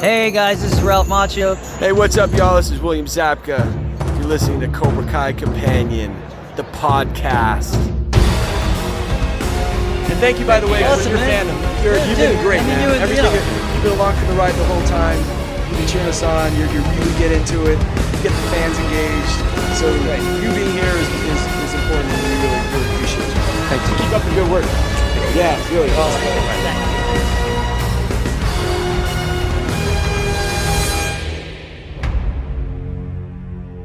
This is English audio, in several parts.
Hey guys, this is Ralph Macchio. Hey, what's up, y'all? This is William Zabka. You're listening to Cobra Kai Companion, the podcast. And thank you, by the way, Awesome, for your man. fandom. You're, Yeah, you've dude, been great, I mean, man. you- you Everything, know. you've been along for the ride the whole time. You've been cheering us on. You're, you really get into it. You get the fans engaged. So you being here is, is, is important, and we really, really appreciate you. Thank you. Keep up the good work. Yeah, really. Awesome.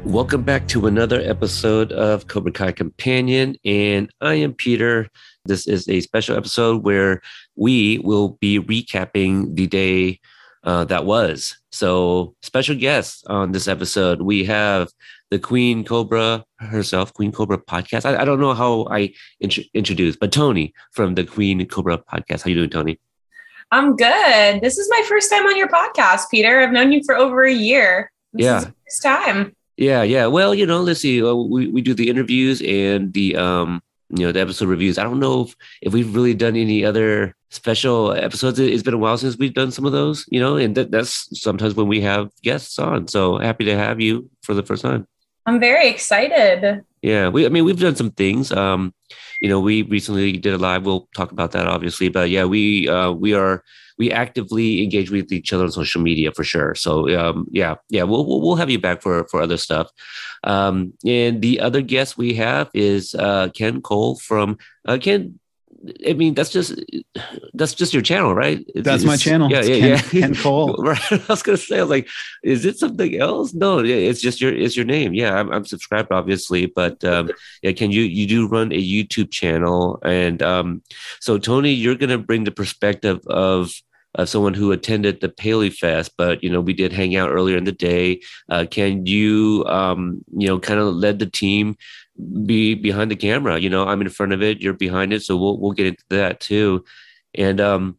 Welcome back to another episode of Cobra Kai Companion, and I am Peter. This is a special episode where we will be recapping the day uh, that was. So, special guests on this episode, we have the Queen Cobra herself, Queen Cobra podcast. I, I don't know how I int- introduced, but Tony from the Queen Cobra podcast. How you doing, Tony? I'm good. This is my first time on your podcast, Peter. I've known you for over a year. This Yeah. first time. Yeah, yeah. Well, you know, let's see. Uh, we we do the interviews and the um, you know, the episode reviews. I don't know if, if we've really done any other special episodes. It- It's been a while since we've done some of those, you know, and that, that's sometimes when we have guests on. So happy to have you for the first time. I'm very excited. Yeah, we. I mean, we've done some things. Um, you know, we recently did a live. We'll talk about that, obviously. But yeah, we uh, we are we actively engage with each other on social media for sure. So um, yeah, yeah, we'll we'll have you back for for other stuff. Um, and the other guest we have is uh, Ken Cole from uh, Ken. I mean, that's just that's just your channel, right? It's- That's my channel. Yeah, It's yeah, Ken- yeah. Ken Cole. Right. I was gonna say, I was like, is it something else? No, yeah, it's just your it's your name. Yeah, I'm, I'm subscribed, obviously, but um, yeah, can you you do run a YouTube channel? And um, so Tony, you're gonna bring the perspective of of someone who attended the Paley Fest, but you know we did hang out earlier in the day. Uh, can you um, you know kind of led the team be behind the camera? You know, I'm in front of it, you're behind it, so we'll we'll get into that too. And um,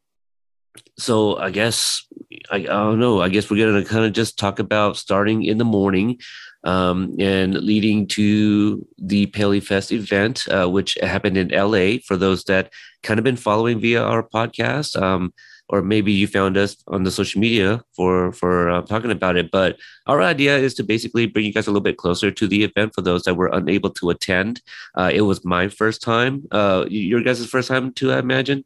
so I guess I, I don't know. I guess we're gonna kind of just talk about starting in the morning um, and leading to the Paley Fest event, uh, which happened in LA. For those that kind of been following via our podcast, um, or maybe you found us on the social media for for uh, talking about it. But our idea is to basically bring you guys a little bit closer to the event for those that were unable to attend. Uh, it was my first time. Uh, your guys' first time too, I imagine.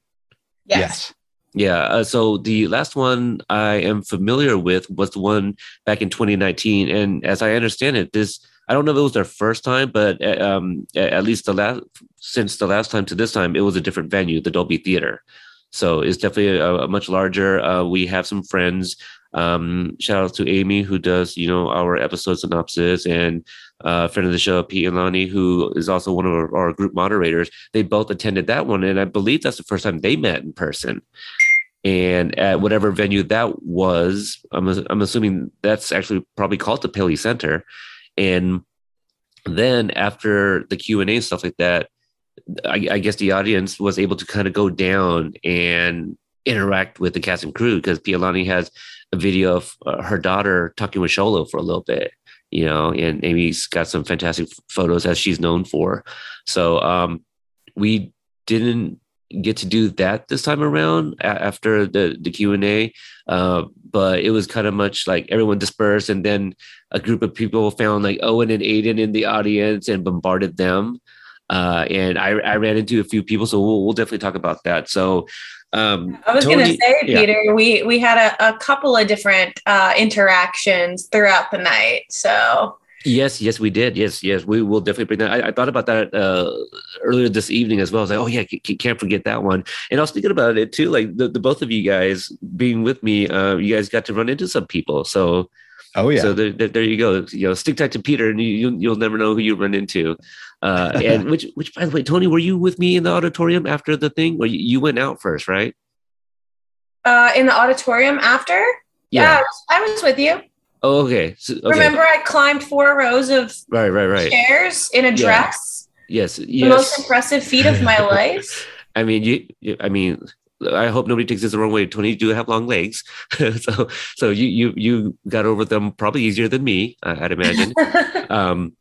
Yes. Yeah. Uh, so the last one I am familiar with was the one back in 2019, and as I understand it, this I don't know if it was their first time, but uh, um, at least the last since the last time to this time, it was a different venue, the Dolby Theater. So it's definitely a, a much larger. Uh, we have some friends. Um, shout out to Amy who does you know our episode synopsis and uh, friend of the show Pialani who is also one of our, our group moderators. They both attended that one, and I believe that's the first time they met in person and at whatever venue that was i'm, I'm assuming that's actually probably called the Paley center and then after the q&a stuff like that I, I guess the audience was able to kind of go down and interact with the cast and crew because Pialani has a video of uh, her daughter talking with Xolo for a little bit, you know, and Amy's got some fantastic photos as she's known for. So um, we didn't get to do that this time around after the the Q and A, uh, but it was kind of much like everyone dispersed, and then a group of people found like Owen and Aiden in the audience and bombarded them. Uh, and I, I ran into a few people, so we'll, we'll definitely talk about that. So, um, I was going to say, yeah. Peter, we we had a, a couple of different uh, interactions throughout the night. So Yes, yes, we did. Yes, yes, we will definitely bring that. I, I thought about that uh, earlier this evening as well. I was like, oh yeah, c- can't forget that one. And I was thinking about it too. Like the, the both of you guys being with me, uh, you guys got to run into some people. So, Oh yeah. so there, there, there you go. You know, stick tight to Peter, and you, you you'll never know who you run into. Uh, and which which by the way, Tony, were you with me in the auditorium after the thing, or you, you went out first, right? uh, in the auditorium after, yeah, I, was, I was with you. Oh, okay. So, okay. Remember, I climbed four rows of Right, right, right. chairs in a Yeah. dress. Yes, The most impressive feat of my life. I mean, you, you. I mean, I hope nobody takes this the wrong way. Tony, you do have long legs, so so you you you got over them probably easier than me, I- I'd imagine. um,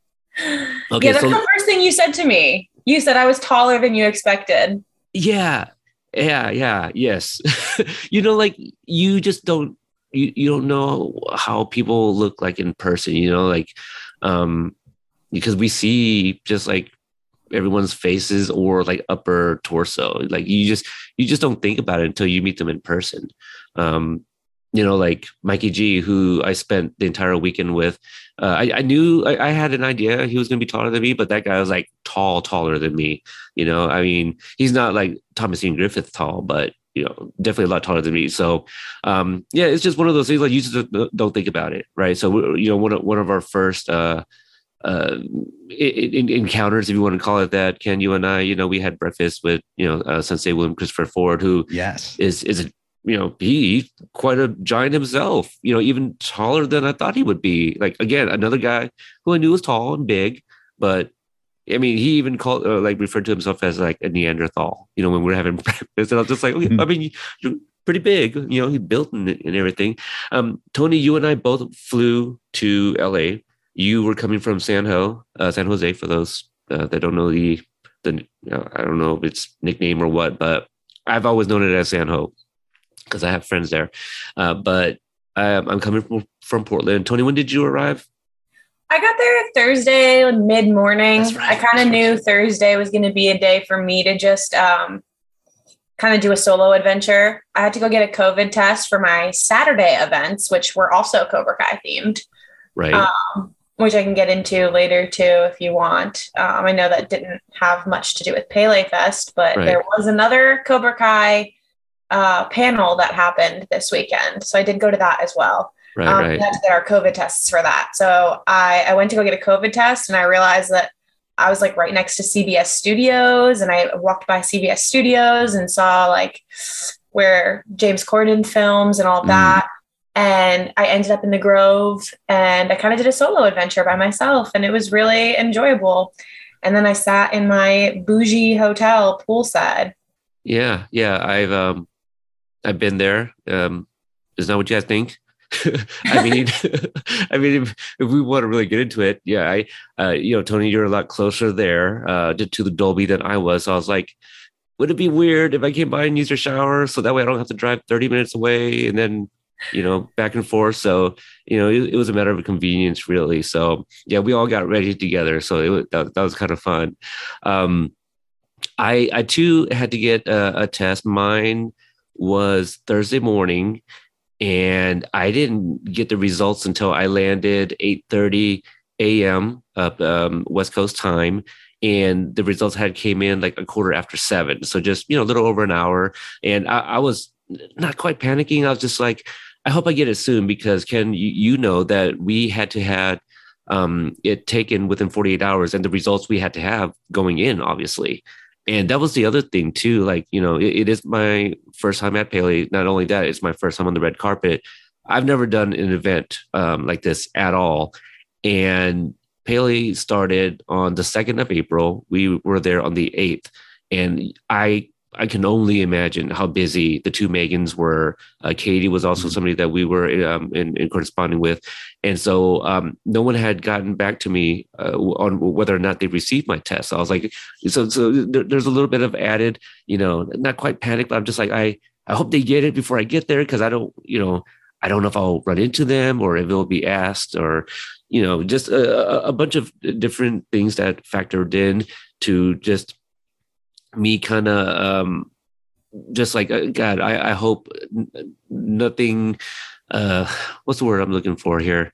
Okay, yeah, that's so- the first thing you said to me. You said I was taller than you expected. yeah, yeah, yeah, yes. you know, like you just don't you, you don't know how people look like in person, you know, like um because we see just like everyone's faces or like upper torso. Like you just you just don't think about it until you meet them in person. Um, you know, like Mikey G, who I spent the entire weekend with. Uh, I, I, knew I, I, had an idea he was going to be taller than me, but that guy was like tall, taller than me. You know, I mean, he's not like Thomas Ian Griffith tall, but you know, definitely a lot taller than me. So, um, yeah, it's just one of those things like you just don't think about it, right? So, you know, one of one of our first uh, uh, in, encounters, if you want to call it that, Ken, you and I, you know, we had breakfast with you know uh, Sensei William Christopher Ford, who yes. is is a you know he quite a giant himself you know even taller than i thought he would be. Like again another guy who i knew was tall and big but i mean he even called uh, like referred to himself as like a neanderthal you know when we are having breakfast and i was just like okay i mean you're pretty big you know he built and, and everything. Um tony you and i both flew to la you were coming from san ho uh, san jose for those uh, that don't know the the you know, i don't know if it's nickname or what but i've always known it as san ho because I have friends there. Uh, but um, I'm coming from, from Portland. Tony, when did you arrive? I got there Thursday mid morning. Right, I kind of knew. Thursday was going to be a day for me to just um, kind of do a solo adventure. I had to go get a COVID test for my Saturday events, which were also Cobra Kai themed. Right. Um, which I can get into later too if you want. Um, I know that didn't have much to do with Paley Fest, but right. there was another Cobra Kai uh, panel that happened this weekend. So I did go to that as well. Right, um, right. We had to get our COVID tests for that. So I, I went to go get a COVID test and I realized that I was like right next to CBS Studios and I walked by CBS Studios and saw like where James Corden films and all mm. And I ended up in the Grove and I kind of did a solo adventure by myself and it was really enjoyable. And then I sat in my bougie hotel poolside. Yeah, yeah. I've um I've been there. Um, is that what you guys think? I mean, I mean, if, if, we want to really get into it, yeah, I, uh, you know, Tony, you're a lot closer there uh, to, to the Dolby than I was. So I was like, would it be weird if I came by and used your shower so that way I don't have to drive 30 minutes away and then, you know, back and forth. So, you know, it, it was a matter of convenience, really. So, yeah, we all got ready together. So it, that, that was kind of fun. Um, I, I too had to get a, a test. Mine was Thursday morning, and I didn't get the results until I landed 8:30 a.m. up um, West Coast time, and the results had came in like a quarter after seven. So just you know a little over an hour, and I, I was not quite panicking. I was just like, I hope I get it soon because Ken, you, you know that we had to have um, it taken within 48 hours, and the results we had to have going in, obviously. And that was the other thing too like you know it, it is my first time at Paley. not only that it's my first time on the red carpet. I've never done an event um, like this at all. And Paley started on the 2nd of april. We were there on the 8th and i I can only imagine how busy the two Megans were. Uh, Katie was also mm-hmm. somebody that we were um, in, in, corresponding with, and so um, no one had gotten back to me uh, on whether or not they received my test. So I was like, so so there, there's a little bit of added, you know, not quite panic, but I'm just like, I I hope they get it before I get there because I don't, you know, I don't know if I'll run into them or if it'll be asked or, you know, just a, a bunch of different things that factored in to just me kind of um, just like uh, God, I, I hope nothing. Uh, what's the word I'm looking for here?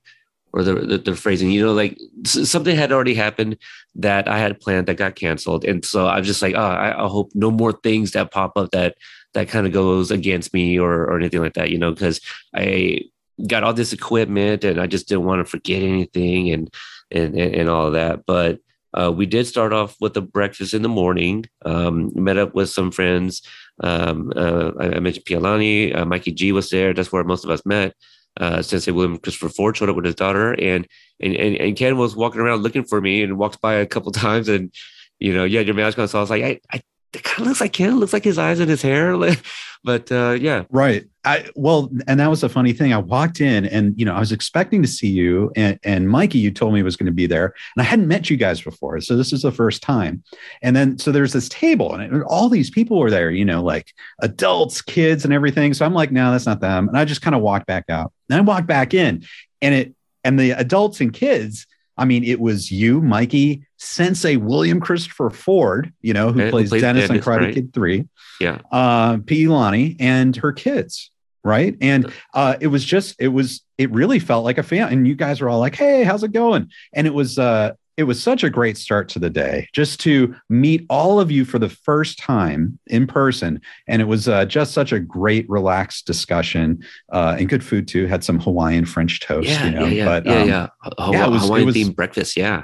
Or the, the, the phrasing, you know, like something had already happened that I had planned that got canceled, and so I'm just like, oh, I, I hope no more things that pop up that that kind of goes against me or or anything like that, you know, because I got all this equipment and I just didn't want to forget anything and and and, and all that. But uh, we did start off with a breakfast in the morning. Um, met up with some friends. Um, uh, I, I, mentioned Pialani. Uh, Mikey G was there. That's where most of us met. Uh, Sensei William Christopher Ford showed up with his daughter, and, and and and Ken was walking around looking for me and walked by a couple times, and you know, had your mask on. So I was like, I, I it kind of looks like him. Looks like his eyes and his hair. but uh, yeah, right. I well, and that was a funny thing. I walked in, and you know, I was expecting to see you and and Mikey. You told me was going to be there, and I hadn't met you guys before, so this is the first time. And then so there's this table, and all these people were there. You know, like adults, kids, and everything. So I'm like, no, that's not them. And I just kind of walked back out. And I walked back in, and it and the adults and kids. I mean, it was you, Mikey, Sensei William Christopher Ford, you know, who plays Dennis, Dennis on Karate right. Kid 3. Yeah. Uh, Pialani and her kids. Right. And uh, it was just, it was, it really felt like a fan. And you guys were all like, hey, how's it going? And it was, uh, it was such a great start to the day just to meet all of you for the first time in person. And it was uh, just such a great relaxed discussion uh, and good food too. Had some hawaiian french toast yeah, you know yeah, yeah, but yeah, um, yeah. yeah it was, hawaiian it was, themed breakfast yeah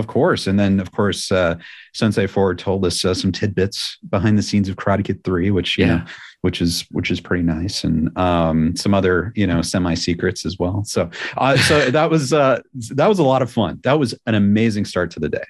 of course. And then, of course, uh, Sensei Ford told us uh, some tidbits behind the scenes of Karate Kid 3, which, you yeah. know, which is which is pretty nice. And um, some other you know semi secrets as well. So uh, so that was uh, that was a lot of fun. That was an amazing start to the day.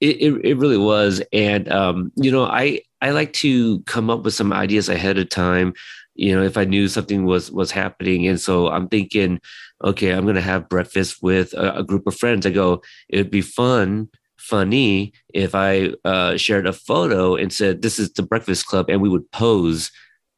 It, it, it really was. And um, you know i i like to come up with some ideas ahead of time you know if i knew something was was happening. And so i'm thinking okay i'm going to have breakfast with a, a, group of friends. I go it'd be fun funny if i uh, shared a photo and said this is the breakfast club and we would pose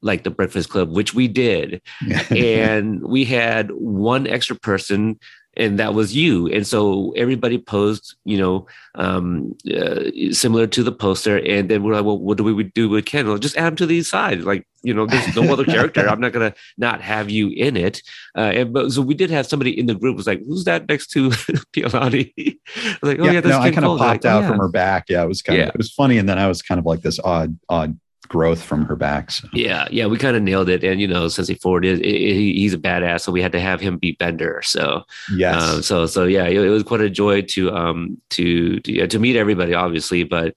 like the breakfast club which we did. And we had one extra person and that was you. And so everybody posed, you know, um, uh, similar to the poster. And then we're like, well, what do we do with Ken? Well, just add him to these sides. Like, you know, there's no other character. I'm not gonna not have you in it. Uh, and but so we did have somebody in the group was like, who's that next to Pialani? like, oh yeah, yeah no, I kind of popped like, out yeah. from her back. Yeah, it was kind yeah. of it was funny. And then I was kind of like this odd, odd growth from her back. So. Yeah, yeah, we kind of nailed it. And you know, Sensei Ford is he's a badass, so we had to have him beat Bender. So yeah, um, so so yeah, it, it, was quite a joy to um to to, yeah, to meet everybody, obviously, but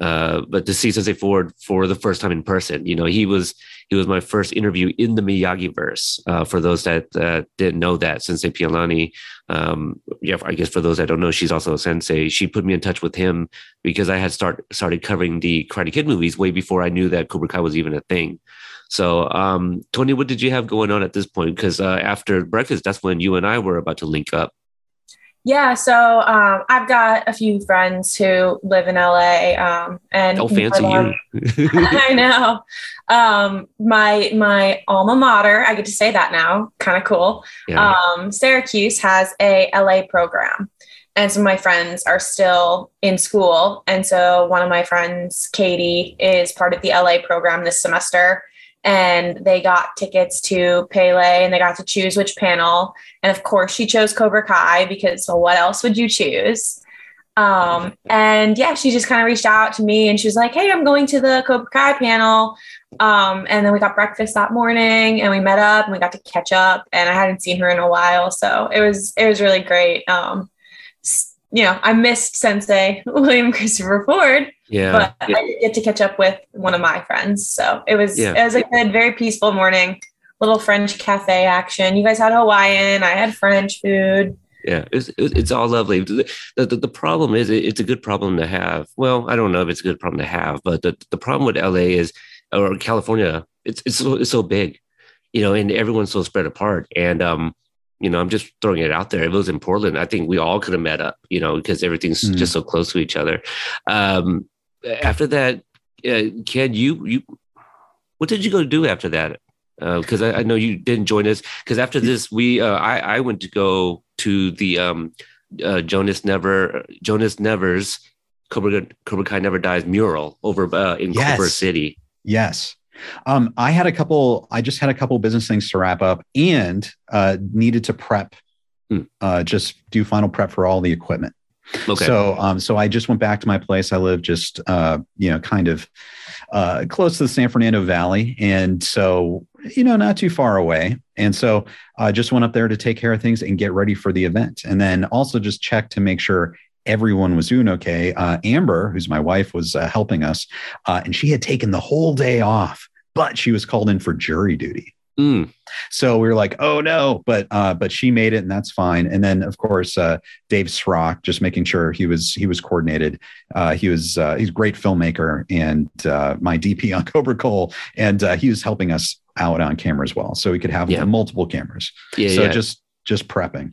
uh, but to see Sensei Ford for the first time in person, you know, he was he was my first interview in the Miyagi verse. Uh, for those that uh, didn't know that, Sensei Pialani, um, yeah, I guess for those that don't know, she's also a sensei. She put me in touch with him because I had start started covering the Karate Kid movies way before I knew that Cobra Kai was even a thing. So, um, Tony, what did you have going on at this point? Because uh, after breakfast, that's when you and I were about to link up. Yeah, so um, I've got a few friends who live in LA, um, and oh, fancy you! I know. Um, my my alma mater, I get to say that now. Kind of cool. Yeah. Um, Syracuse has a LA program, and some of my friends are still in school, and so one of my friends, Katie, is part of the LA program this semester and they got tickets to Paley and they got to choose which panel. And of course, she chose Cobra Kai because well, what else would you choose? Um, and yeah, she just kind of reached out to me and she was like, Hey, I'm going to the Cobra Kai panel. Um, and then we got breakfast that morning and we met up and we got to catch up and I hadn't seen her in a while. So it was, it was really great. Um, you know, I missed Sensei William Christopher Ford. Yeah. But I did get to catch up with one of my friends. So it was yeah. it was a good, very peaceful morning. Little French cafe action. You guys had Hawaiian. I had French food. Yeah, it's it's all lovely. The, the, the problem is it's a good problem to have. Well, I don't know if it's a good problem to have, but the, the problem with LA is or California, it's it's so, it's so big, you know, and everyone's so spread apart. And um, you know, I'm just throwing it out there. If it was in Portland, I think we all could have met up, you know, because everything's mm just so close to each other. Um, after that, uh, Ken, you you, what did you go do after that? Because uh, I, I, know you didn't join us. Because after this, we uh, I I went to go to the um, uh, Jonas Never Jonas Never's Cobra Cobra Kai Never Dies mural over uh, in yes. Culver City. Yes. Um, I had a couple, I just had a couple business things to wrap up and uh, needed to prep, hmm. uh, just do final prep for all the equipment. Okay. So, um, so I just went back to my place. I live just, uh, you know, kind of uh, close to the San Fernando Valley, and so you know, not too far away. And so I just went up there to take care of things and get ready for the event, and then also just check to make sure everyone was doing okay. Uh, Amber, who's my wife, was uh, helping us, uh, and she had taken the whole day off, but she was called in for jury duty. Mm. So we were like, oh no, but uh, but she made it, and that's fine. And then of course uh, Dave Srock, just making sure he was he was coordinated. Uh, he was uh, he's a great filmmaker and uh, my DP on Cobra Cole, and uh, he was helping us out on camera as well, so we could have yeah. multiple cameras. Yeah, so yeah. just just prepping.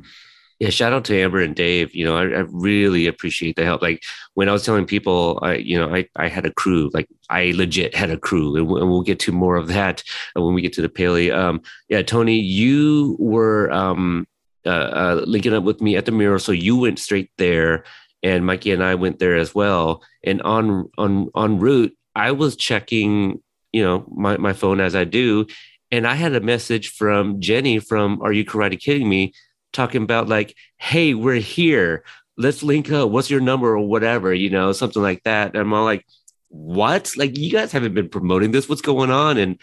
Yeah, shout out to Amber and Dave. You know, I, I, really appreciate the help. Like when I was telling people, I, you know, I, I had a crew. Like I legit had a crew, and, we'll get to more of that when we get to the Paley. Um, yeah, Tony, you were um, uh, uh, linking up with me at the mural, so you went straight there, and Mikey and I went there as well. And on on on route, I was checking, you know, my my phone as I do, and I had a message from Jenny from Are You Karate Kidding Me? Talking about like, hey, we're here. Let's link up. What's your number or whatever, you know, something like that. And I'm all like, what? Like, you guys haven't been promoting this. What's going on? And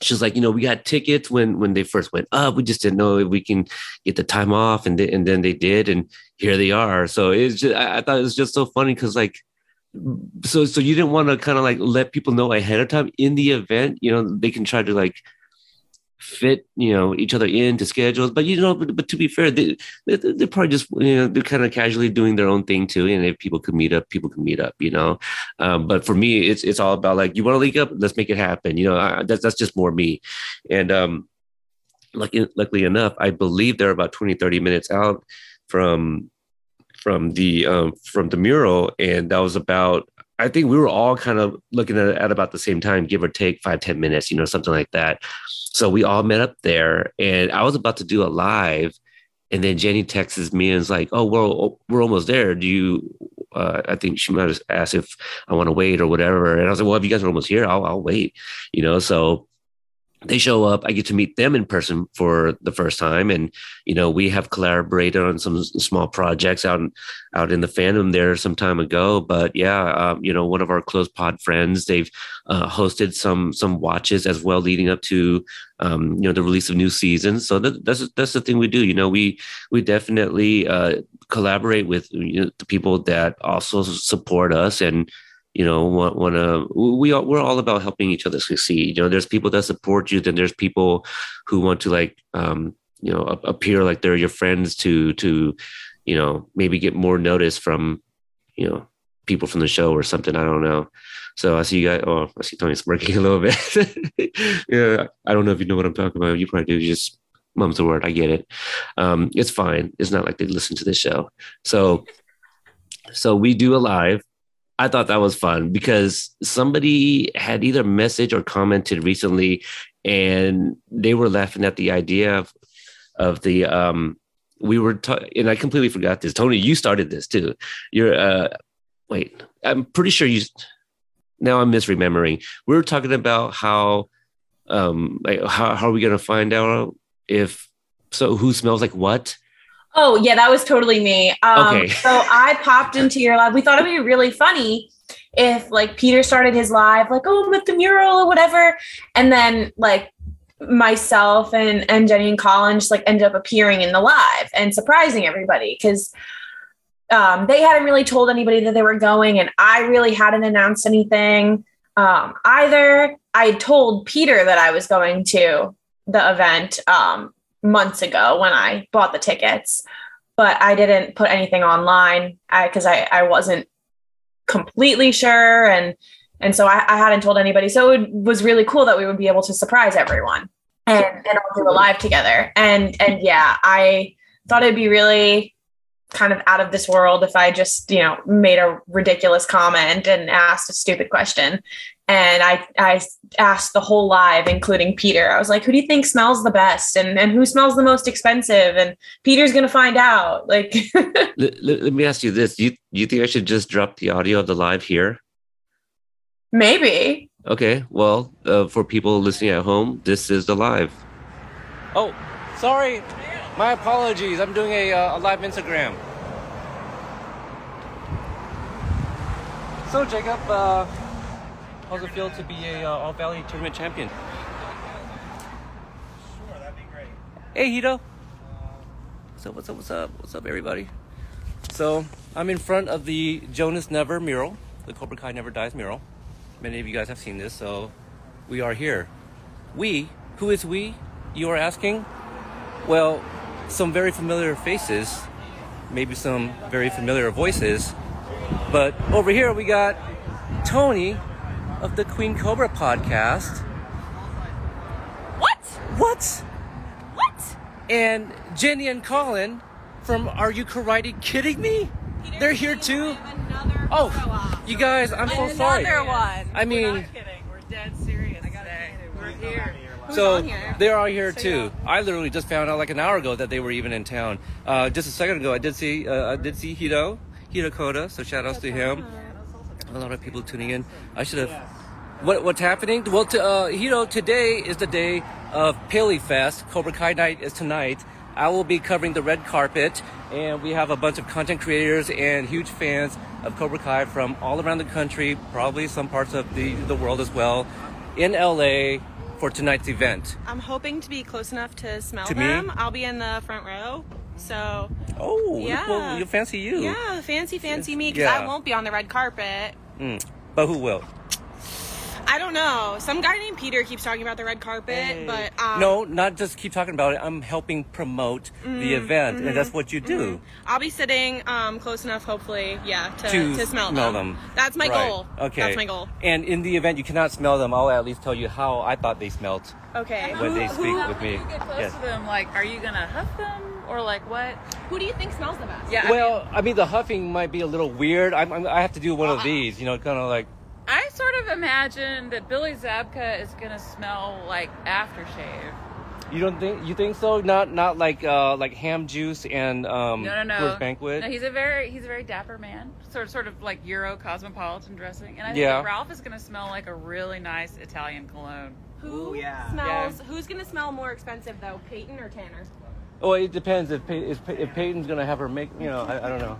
she's like, you know, we got tickets when when they first went up. We just didn't know if we can get the time off, and and then they did, and here they are. So it's just I, I thought it was just so funny because like, so so you didn't want to kind of like let people know ahead of time in the event. You know, they can try to like fit you know each other into schedules. But you know but, but to be fair they, they, they're probably just you know they're kind of casually doing their own thing too. And if people could meet up people can meet up you know? Um, but for me it's it's all about like you want to link up? Let's make it happen. You know I, that's that's just more me. And um lucky, luckily enough i believe they're about 20 30 minutes out from from the um from the mural. And that was about I think we were all kind of looking at at about the same time, give or take five ten minutes, you know, something like that. So we all met up there, and I was about to do a live, and then Jenny texts me and is like, "Oh, we're we're almost there. Do you?" Uh, I think she might have asked if I want to wait or whatever, and I was like, "Well, if you guys are almost here, I'll I'll wait." You know, so they show up i get to meet them in person for the first time. And you know we have collaborated on some small projects out out in the fandom there some time ago. But yeah um, you know one of our close pod friends they've uh, hosted some some watches as well leading up to um, you know the release of new seasons. So that, that's that's the thing we do. You know we we definitely uh, collaborate with you know, the people that also support us and you know want, want to we all, we're all about helping each other succeed. You know there's people that support you then there's people who want to like um you know appear like they're your friends to to you know maybe get more notice from you know people from the show or something i don't know. So i see you guys oh i see tony smirking a little bit. Yeah i don't know if you know what i'm talking about. You probably do you just mum's the word i get it. Um it's fine it's not like they listen to the show. So so we do a live I thought that was fun because somebody had either messaged or commented recently, and they were laughing at the idea of of the um we were ta- and I completely forgot this. Tony, you started this too. You're uh wait, I'm pretty sure you now I'm misremembering. We were talking about how um like how, how are we gonna find out if so who smells like what? Oh, yeah, that was totally me. Um, okay. so I popped into your live. We thought it'd be really funny if like Peter started his live, like, oh, I'm at the mural or whatever. And then like myself and, and Jenny and Colin just like ended up appearing in the live and surprising everybody because um, they hadn't really told anybody that they were going, and I really hadn't announced anything um, either. I told Peter that I was going to the event um, months ago when I bought the tickets, but I didn't put anything online because I, I, I, wasn't completely sure. And, and so I, I, hadn't told anybody. So it was really cool that we would be able to surprise everyone and, and all do a live together. And, and yeah, I thought it'd be really kind of out of this world if I just, you know, made a ridiculous comment and asked a stupid question. And I, I asked the whole live, including Peter. I was like, who do you think smells the best? And, and who smells the most expensive? And Peter's going to find out. Like, let, let, let, me ask you this. You, you think I should just drop the audio of the live here? Maybe. Okay. Well, uh, for people listening at home, this is the live. Oh, sorry. My apologies. I'm doing a, uh, a live Instagram. So, Jacob, uh, how's it feel to be a uh, All Valley tournament champion? Sure, that'd be great. Hey, Hito. What's up? What's up? What's up? What's up, everybody? So, I'm in front of the Jonas Never mural, the Cobra Kai Never Dies mural. Many of you guys have seen this, so we are here. We Who is we? You are asking? Well, some very familiar faces, maybe some very familiar voices. But over here we got Tony of the Queen Cobra podcast. What? What? What? And Jenny and Colin from Are You Karate Kidding Me? They're here too. Oh, you guys, I'm so sorry. Another one. I mean, We're not kidding. We're dead serious today. We're here. so on here? they're all here too. I literally just found out like an hour ago that they were even in town. Uh, just a second ago, I did see uh, I did see Hito Hito Koda. So shout outs to him. A lot of people tuning in. I should have. What what's happening? Well, to, uh, Hito, today is the day of Paley Fest. Cobra Kai night is tonight. I will be covering the red carpet, and we have a bunch of content creators and huge fans of Cobra Kai from all around the country, probably some parts of the, the world as well, in LA for tonight's event. I'm hoping to be close enough to smell To me? them. I'll be in the front row. So, Oh, Yeah. well, you fancy you. yeah, fancy, fancy me because Yeah. I won't be on the red carpet. Mm. But who will? I don't know. Some guy named Peter keeps talking about the red carpet, but um, no, not just keep talking about it. I'm helping promote Mm, the event, mm-hmm, and that's what you do. I'll be sitting um, close enough, hopefully, yeah, to, to to smell, smell them. them. That's my Right. goal. Okay. That's my goal. And in the event you cannot smell them, I'll at least tell you how I thought they smelled Okay. when they speak with When me. you get close Yes. to them, like, are you gonna huff them or like what? Who do you think smells the best? Yeah. I Well, mean, I mean, the huffing might be a little weird. I'm, I'm, I have to do one of these, you know, kind of like. I sort of imagine that Billy Zabka is gonna smell like aftershave. You don't think you think so? Not not like uh, like ham juice and um, No, no, no. Banquet. No, he's a very he's a very dapper man. Sort of, sort of like Euro cosmopolitan dressing. And I think Yeah. that Ralph is gonna smell like a really nice Italian cologne. Who yeah. smells? Yeah. Who's gonna smell more expensive though, Peyton or Tanner? Oh, it depends if Pey- if, Pey- if Peyton's gonna have her make. You know, I, I don't know.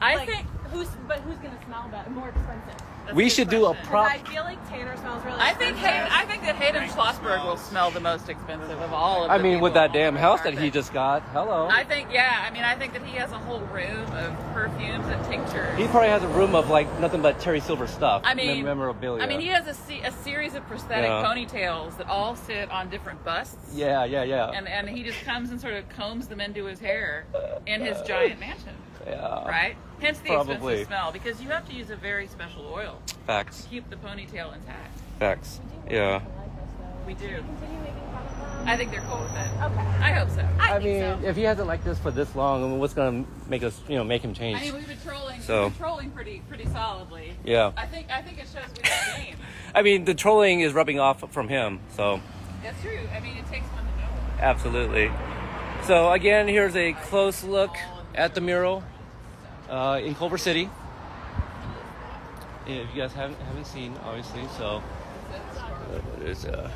I Like, think who's, but who's gonna smell better, more expensive? That's We good should do a question. prop. I feel like Tanner smells really. I think Hayden, expensive. I think that Hayden Schlossberg will smell the most expensive of all of I the mean, with people that damn the house that carpet. he just got. Hello. I think, yeah. I mean, I think that he has a whole room of perfumes and tinctures. He probably has a room of like nothing but Terry Silver stuff. I mean, memorabilia. I mean, he has a, se- a series of prosthetic Yeah. ponytails that all sit on different busts. Yeah, yeah, yeah. And, and he just comes and sort of combs them into his hair in his giant mansion, yeah. right? Hence the Probably. expensive smell, because you have to use a very special oil Facts. to keep the ponytail intact. Facts. Yeah. We do. I think they're cool with it. Okay. I hope so. I, I think mean, so. if he hasn't liked this for this long, I mean, what's gonna make us, you know, make him change? I mean, we've been trolling, So- we've been trolling pretty, pretty solidly. Yeah. I think, I think it shows we got game. I mean, the trolling is rubbing off from him, so That's true. I mean, it takes one to know one. absolutely. So again, here's a close look at the mural uh, in Culver City. If you guys haven't haven't seen, obviously, so uh, there's uh,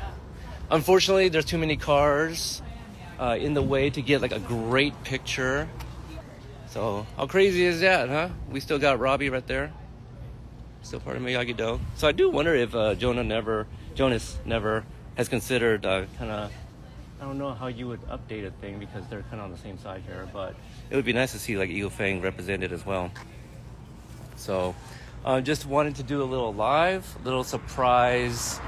unfortunately there's too many cars uh, in the way to get like a great picture. So how crazy is that, huh? We still got Robbie right there, still part of Miyagi Do. So I do wonder if uh, Jonah never, Jonas never has considered kind of. I don't know how you would update a thing because they're kind of on the same side here, but it would be nice to see like Eagle Fang represented as well. So, uh, just wanted to do a little live, little surprise,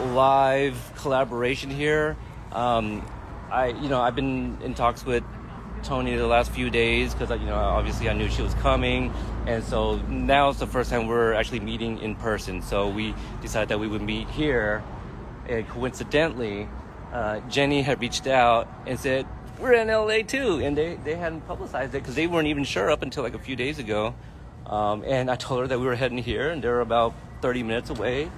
live collaboration here. Um, I, you know, I've been in talks with Tony the last few days because, you know, obviously I knew she was coming, and so now it's the first time we're actually meeting in person. So we decided that we would meet here, and coincidentally, uh, Jenny had reached out and said we're in LA too, and they they hadn't publicized it because they weren't even sure up until like a few days ago. Um, and I told her that we were heading here, and they're about 30 minutes away.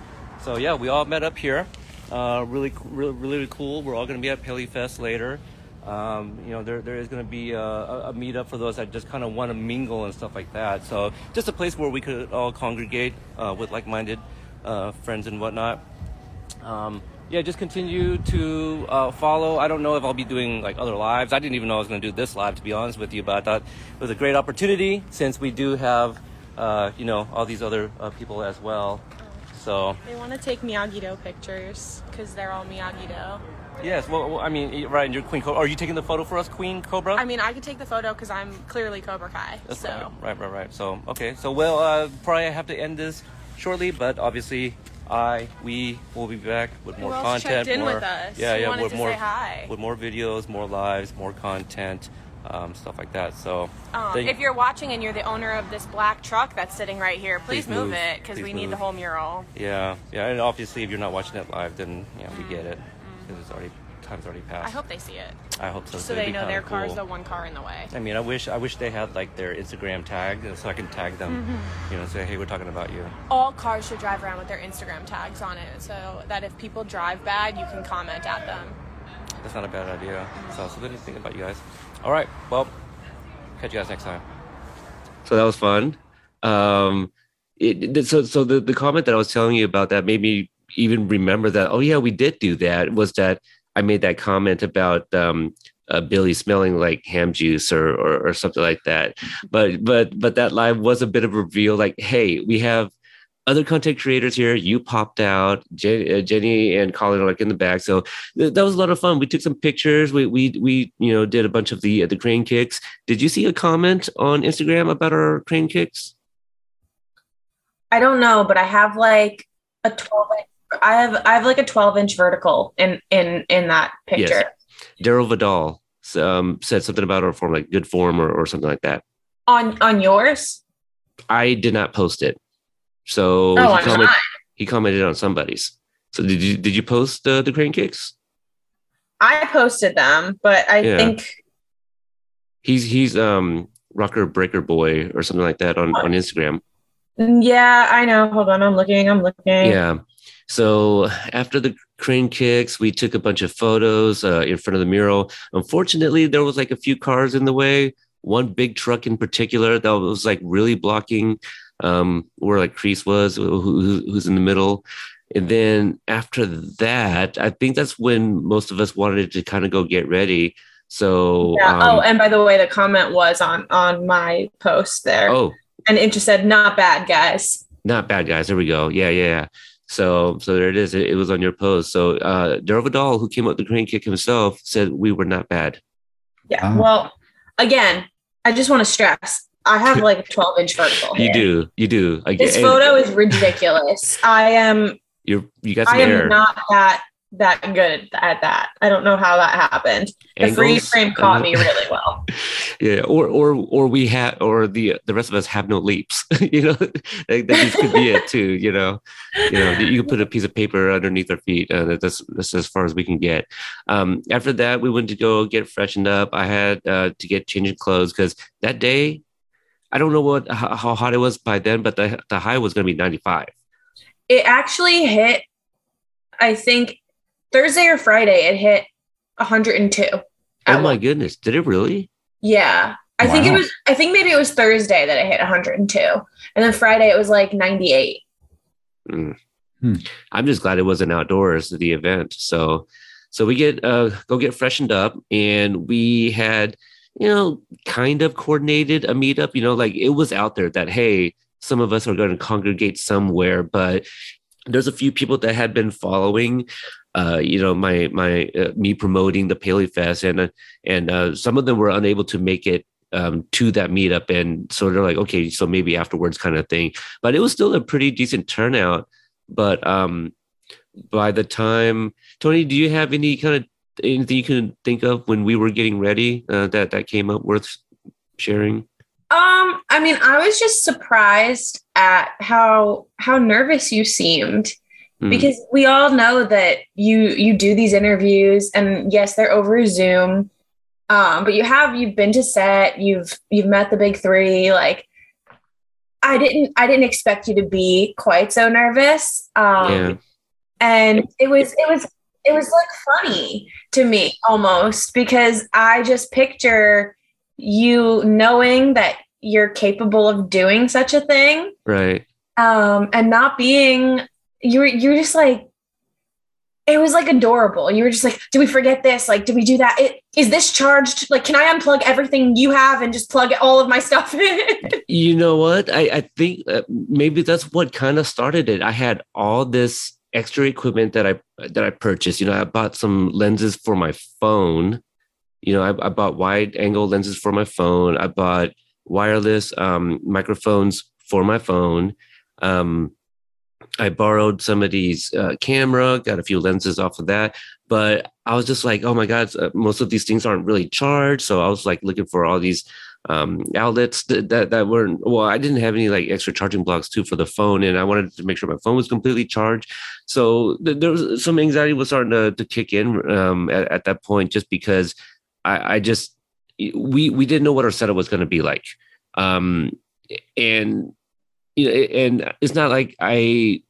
So yeah, we all met up here. Uh, really, really, really cool. We're all going to be at Paley Fest later. Um, you know, there, there is going to be a, a a meetup for those that just kind of want to mingle and stuff like that. So just a place where we could all congregate uh, with like-minded uh, friends and whatnot. Um, yeah, just continue to uh, follow. I don't know if I'll be doing like other lives. I didn't even know I was going to do this live, to be honest with you. But I thought it was a great opportunity since we do have, uh, you know, all these other uh, people as well. So They want to take Miyagi Do pictures because they're all Miyagi Do. yes, well, well, I mean, right, you're Queen Cobra. Are you taking the photo for us, Queen Cobra? I mean, I could take the photo because I'm clearly Cobra Kai. That's so right, right, right, right. So okay, so well, uh, probably have to end this shortly, but obviously I, we will be back with Who more else content. checked in more, with us? Yeah, yeah, with more, with more videos, more lives, more content, um, stuff like that. So, Um, thank- if you're watching and you're the owner of this black truck that's sitting right here, please, Please move, move. it because we need the whole mural. yeah, yeah, and obviously, if you're not watching it live, then yeah, we get it because it's already time's already passed. I hope they see it, I hope so. just so It'd they know their car's cool. the one car in the way. I mean, I wish I wish they had like their Instagram tag, so I can tag them. Mm-hmm. You know, say, hey, we're talking about you. All cars should drive around with their Instagram tags on it, so that if people drive bad, you can comment at them. That's not a bad idea. So, so let me think about you guys. All right, well, catch you guys next time. So that was fun. Um, it, it- so so the, the comment that I was telling you about that made me even remember that. Oh yeah, we did do that. Was that I made that comment about um, uh, Billy smelling like ham juice or, or or something like that. But but but that live was a bit of a reveal. Like, hey, we have other content creators here. You popped out. Jen, uh, Jenny and Colin are like in the back. So th- that was a lot of fun. We took some pictures. We we we you know did a bunch of the the crane kicks. Did you see a comment on Instagram about our crane kicks? I don't know, but I have like a 12 inch, I have I have like a 12 inch vertical in in in that picture. Yes. Darryl Vidal um, said something about our form, like good form or, or something like that. On on yours? I did not post it, so Oh, he, comment- he commented on somebody's. So did you did you post uh, the crane kicks? I posted them, but I Yeah. think He's he's um rocker breaker boy or something like that on on Instagram. yeah, I know. Hold on, I'm looking. I'm looking. Yeah. So after the crane kicks, we took a bunch of photos uh, in front of the mural. Unfortunately, there was like a few cars in the way. One big truck in particular that was like really blocking um, where like Kreese was, who, who- who's in the middle. And then after that, I think that's when most of us wanted to kind of go get ready. So, Yeah. um, oh, and by the way, the comment was on on my post there, oh, and it just said, "Not bad, guys." not bad guys. There we go. Yeah, yeah, yeah. So, so there it is. It, it was on your post. So, uh, Darryl Vidal, who came up the crane kick himself, said we were not bad. Yeah. Ah. Well, again, I just want to stress, I have like a 12 inch vertical. You do, you do. I This and photo is ridiculous. I am You're you got some I am not that that good at that. I don't know how that happened. The Angles, freeze frame caught me really well. yeah, or or or we have, or the the rest of us have no leaps. you know, like, that could be it too. You know, you know, you can put a piece of paper underneath our feet. Uh, that's that's as far as we can get. Um, after that, we went to go get freshened up. I had uh, to get changing clothes because that day, I don't know what how, how hot it was by then, but the the high was going to be ninety five. It actually hit, I think Thursday or Friday, it hit 102. Oh my one- goodness, did it really? Yeah. I think it was I think maybe it was Thursday that it hit 102. And then Friday it was like 98. Mm. Hmm. I'm just glad it wasn't outdoors the event. So, so we get uh go get freshened up, and we had you know kind of coordinated a meetup. You know, like it was out there that hey, some of us are going to congregate somewhere, but there's a few people that had been following uh you know my my uh, me promoting the paley fest. And uh, and uh some of them were unable to make it um to that meetup and so they're like okay so maybe afterwards kind of thing. But it was still a pretty decent turnout. But um by the time tony do you have any kind of anything you can think of when we were getting ready uh, that that came up worth sharing? Um, I mean, I was just surprised at how how nervous you seemed Hmm. because we all know that you you do these interviews and yes, they're over Zoom. Um, but you have you've been to set, you've you've met the big 3 like I didn't I didn't expect you to be quite so nervous. Um yeah and it was it was it was like funny to me almost because i just picture you knowing that you're capable of doing such a thing right um and not being you were you're just like it was like adorable you were just like do we forget this like do we do that it, is this charged like can i unplug everything you have and just plug all of my stuff in You know what? I, I think uh, maybe that's what kind of started it. I had all this extra equipment that I that I purchased. You know, I bought some lenses for my phone. You know, I, I bought wide angle lenses for my phone. I bought wireless um, microphones for my phone. Um, I borrowed somebody's uh, camera, got a few lenses off of that, but I was just like, oh my god, uh, most of these things aren't really charged. So I was like looking for all these um, outlets that, that, that weren't well i didn't have any like extra charging blocks too for the phone and i wanted to make sure my phone was completely charged so th- there was some anxiety was starting to, to kick in um, at, at, that point just because I, I, just we we didn't know what our setup was going to be like um, and you know and it's not like i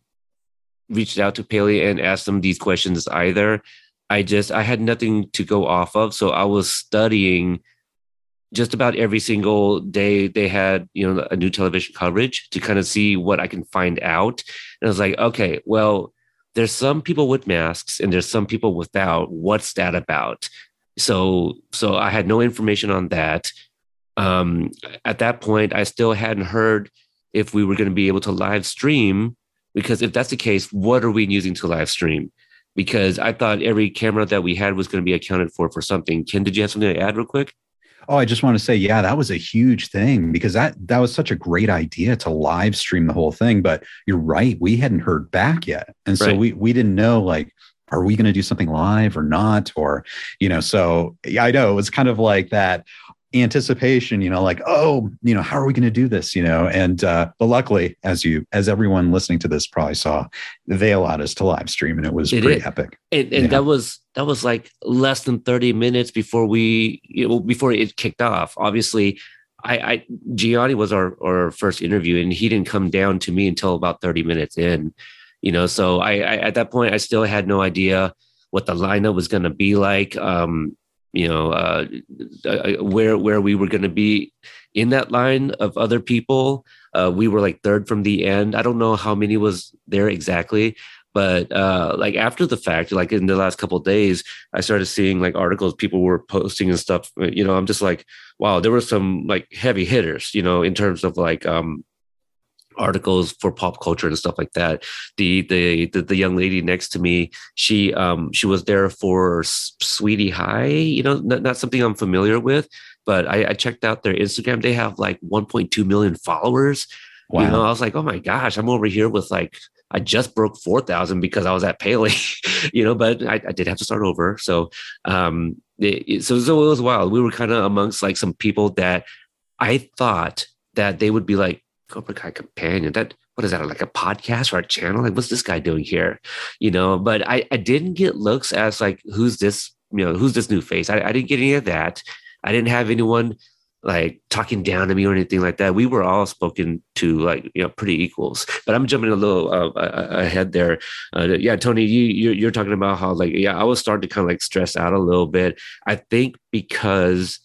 reached out to paley and asked them these questions either. I just i had nothing to go off of. So i was studying just about every single day they had you know a new television coverage to kind of see what i can find out. And i was like okay well there's some people with masks and there's some people without. What's that about? So so i had no information on that. Um at that point i still hadn't heard if we were going to be able to live stream because if that's the case what are we using to live stream because i thought every camera that we had was going to be accounted for for something ken did you have something to add real quick Oh, I just want to say, yeah, that was a huge thing because that that was such a great idea to live stream the whole thing. But you're right, we hadn't heard back yet, and so right. we we didn't know like, are we going to do something live or not, or you know. So yeah, I know it was kind of like that anticipation you know like oh you know how are we going to do this? You know and uh but luckily as you as everyone listening to this probably saw they allowed us to live stream and it was it pretty epic. And, and yeah. that was that was like less than 30 minutes before we you know before it kicked off. Obviously i i gianni was our our first interview and he didn't come down to me until about 30 minutes in you know so i, I at that point i still had no idea what the lineup was going to be like. Um you know uh, where where we were going to be in that line of other people uh, we were like third from the end. I don't know how many was there exactly but uh, like after the fact like in the last couple days i started seeing like articles people were posting and stuff you know i'm just like wow there were some like heavy hitters you know in terms of like um articles for pop culture and stuff like that. The the the, the young lady next to me, she um she was there for Sweety High. You know, not, not something I'm familiar with, but I, I checked out their Instagram. They have like 1.2 million followers. Wow. You know, I was like, oh my gosh, I'm over here with like I just broke 4,000 because I was at Paley, you know, but I, I, did have to start over. So, um, it, it, so, so it was wild. We were kind of amongst like some people that I thought that they would be like Cobra Kai companion. That what is that like a podcast or a channel? Like what's this guy doing here? You know, but I I didn't get looks as like who's this you know who's this new face? I, I didn't get any of that. I didn't have anyone like talking down to me or anything like that. We were all spoken to like you know pretty equals. But I'm jumping a little uh, ahead there. Uh, yeah, Tony, you you're, you're, talking about how like yeah, I was starting to kind of like stress out a little bit. I think because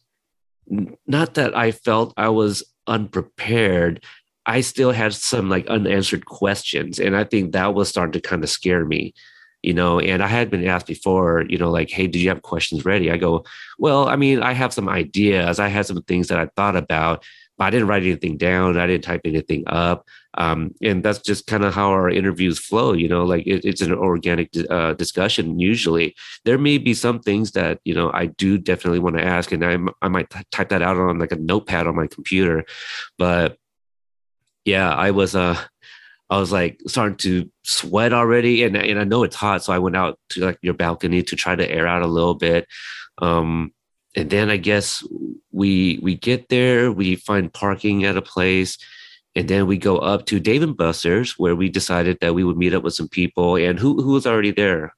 not that I felt I was unprepared, I still had some like unanswered questions. And I think that was starting to kind of scare me, you know. And I had been asked before, you know, like, hey, did you have questions ready? I go, well, I mean, I have some ideas. I had some things that I thought about, but I didn't write anything down. I didn't type anything up. Um, and that's just kind of how our interviews flow, you know, like it, it's an organic uh, discussion usually. There may be some things that, you know, I do definitely want to ask, and I, I might type that out on like a notepad on my computer. But yeah, I was uh I was like starting to sweat already, and and I know it's hot, so I went out to like your balcony to try to air out a little bit. Um, and then I guess we we get there, we find parking at a place, and then we go up to Dave and Buster's where we decided that we would meet up with some people. And who who was already there?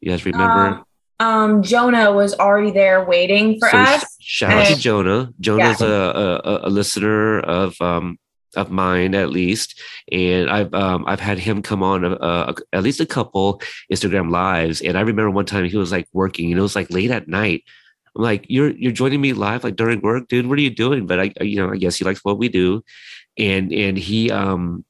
You guys remember? Uh, um, Jonah was already there waiting for so us. Shout out to Jonah. Jonah's yeah. a, a, a listener of um of mine at least, and I've um, I've had him come on a, a, at least a couple Instagram lives, and I remember one time he was like working, and it was like late at night. I'm like, you're you're joining me live like during work, dude. What are you doing? But I, you know, I guess he likes what we do, and and he um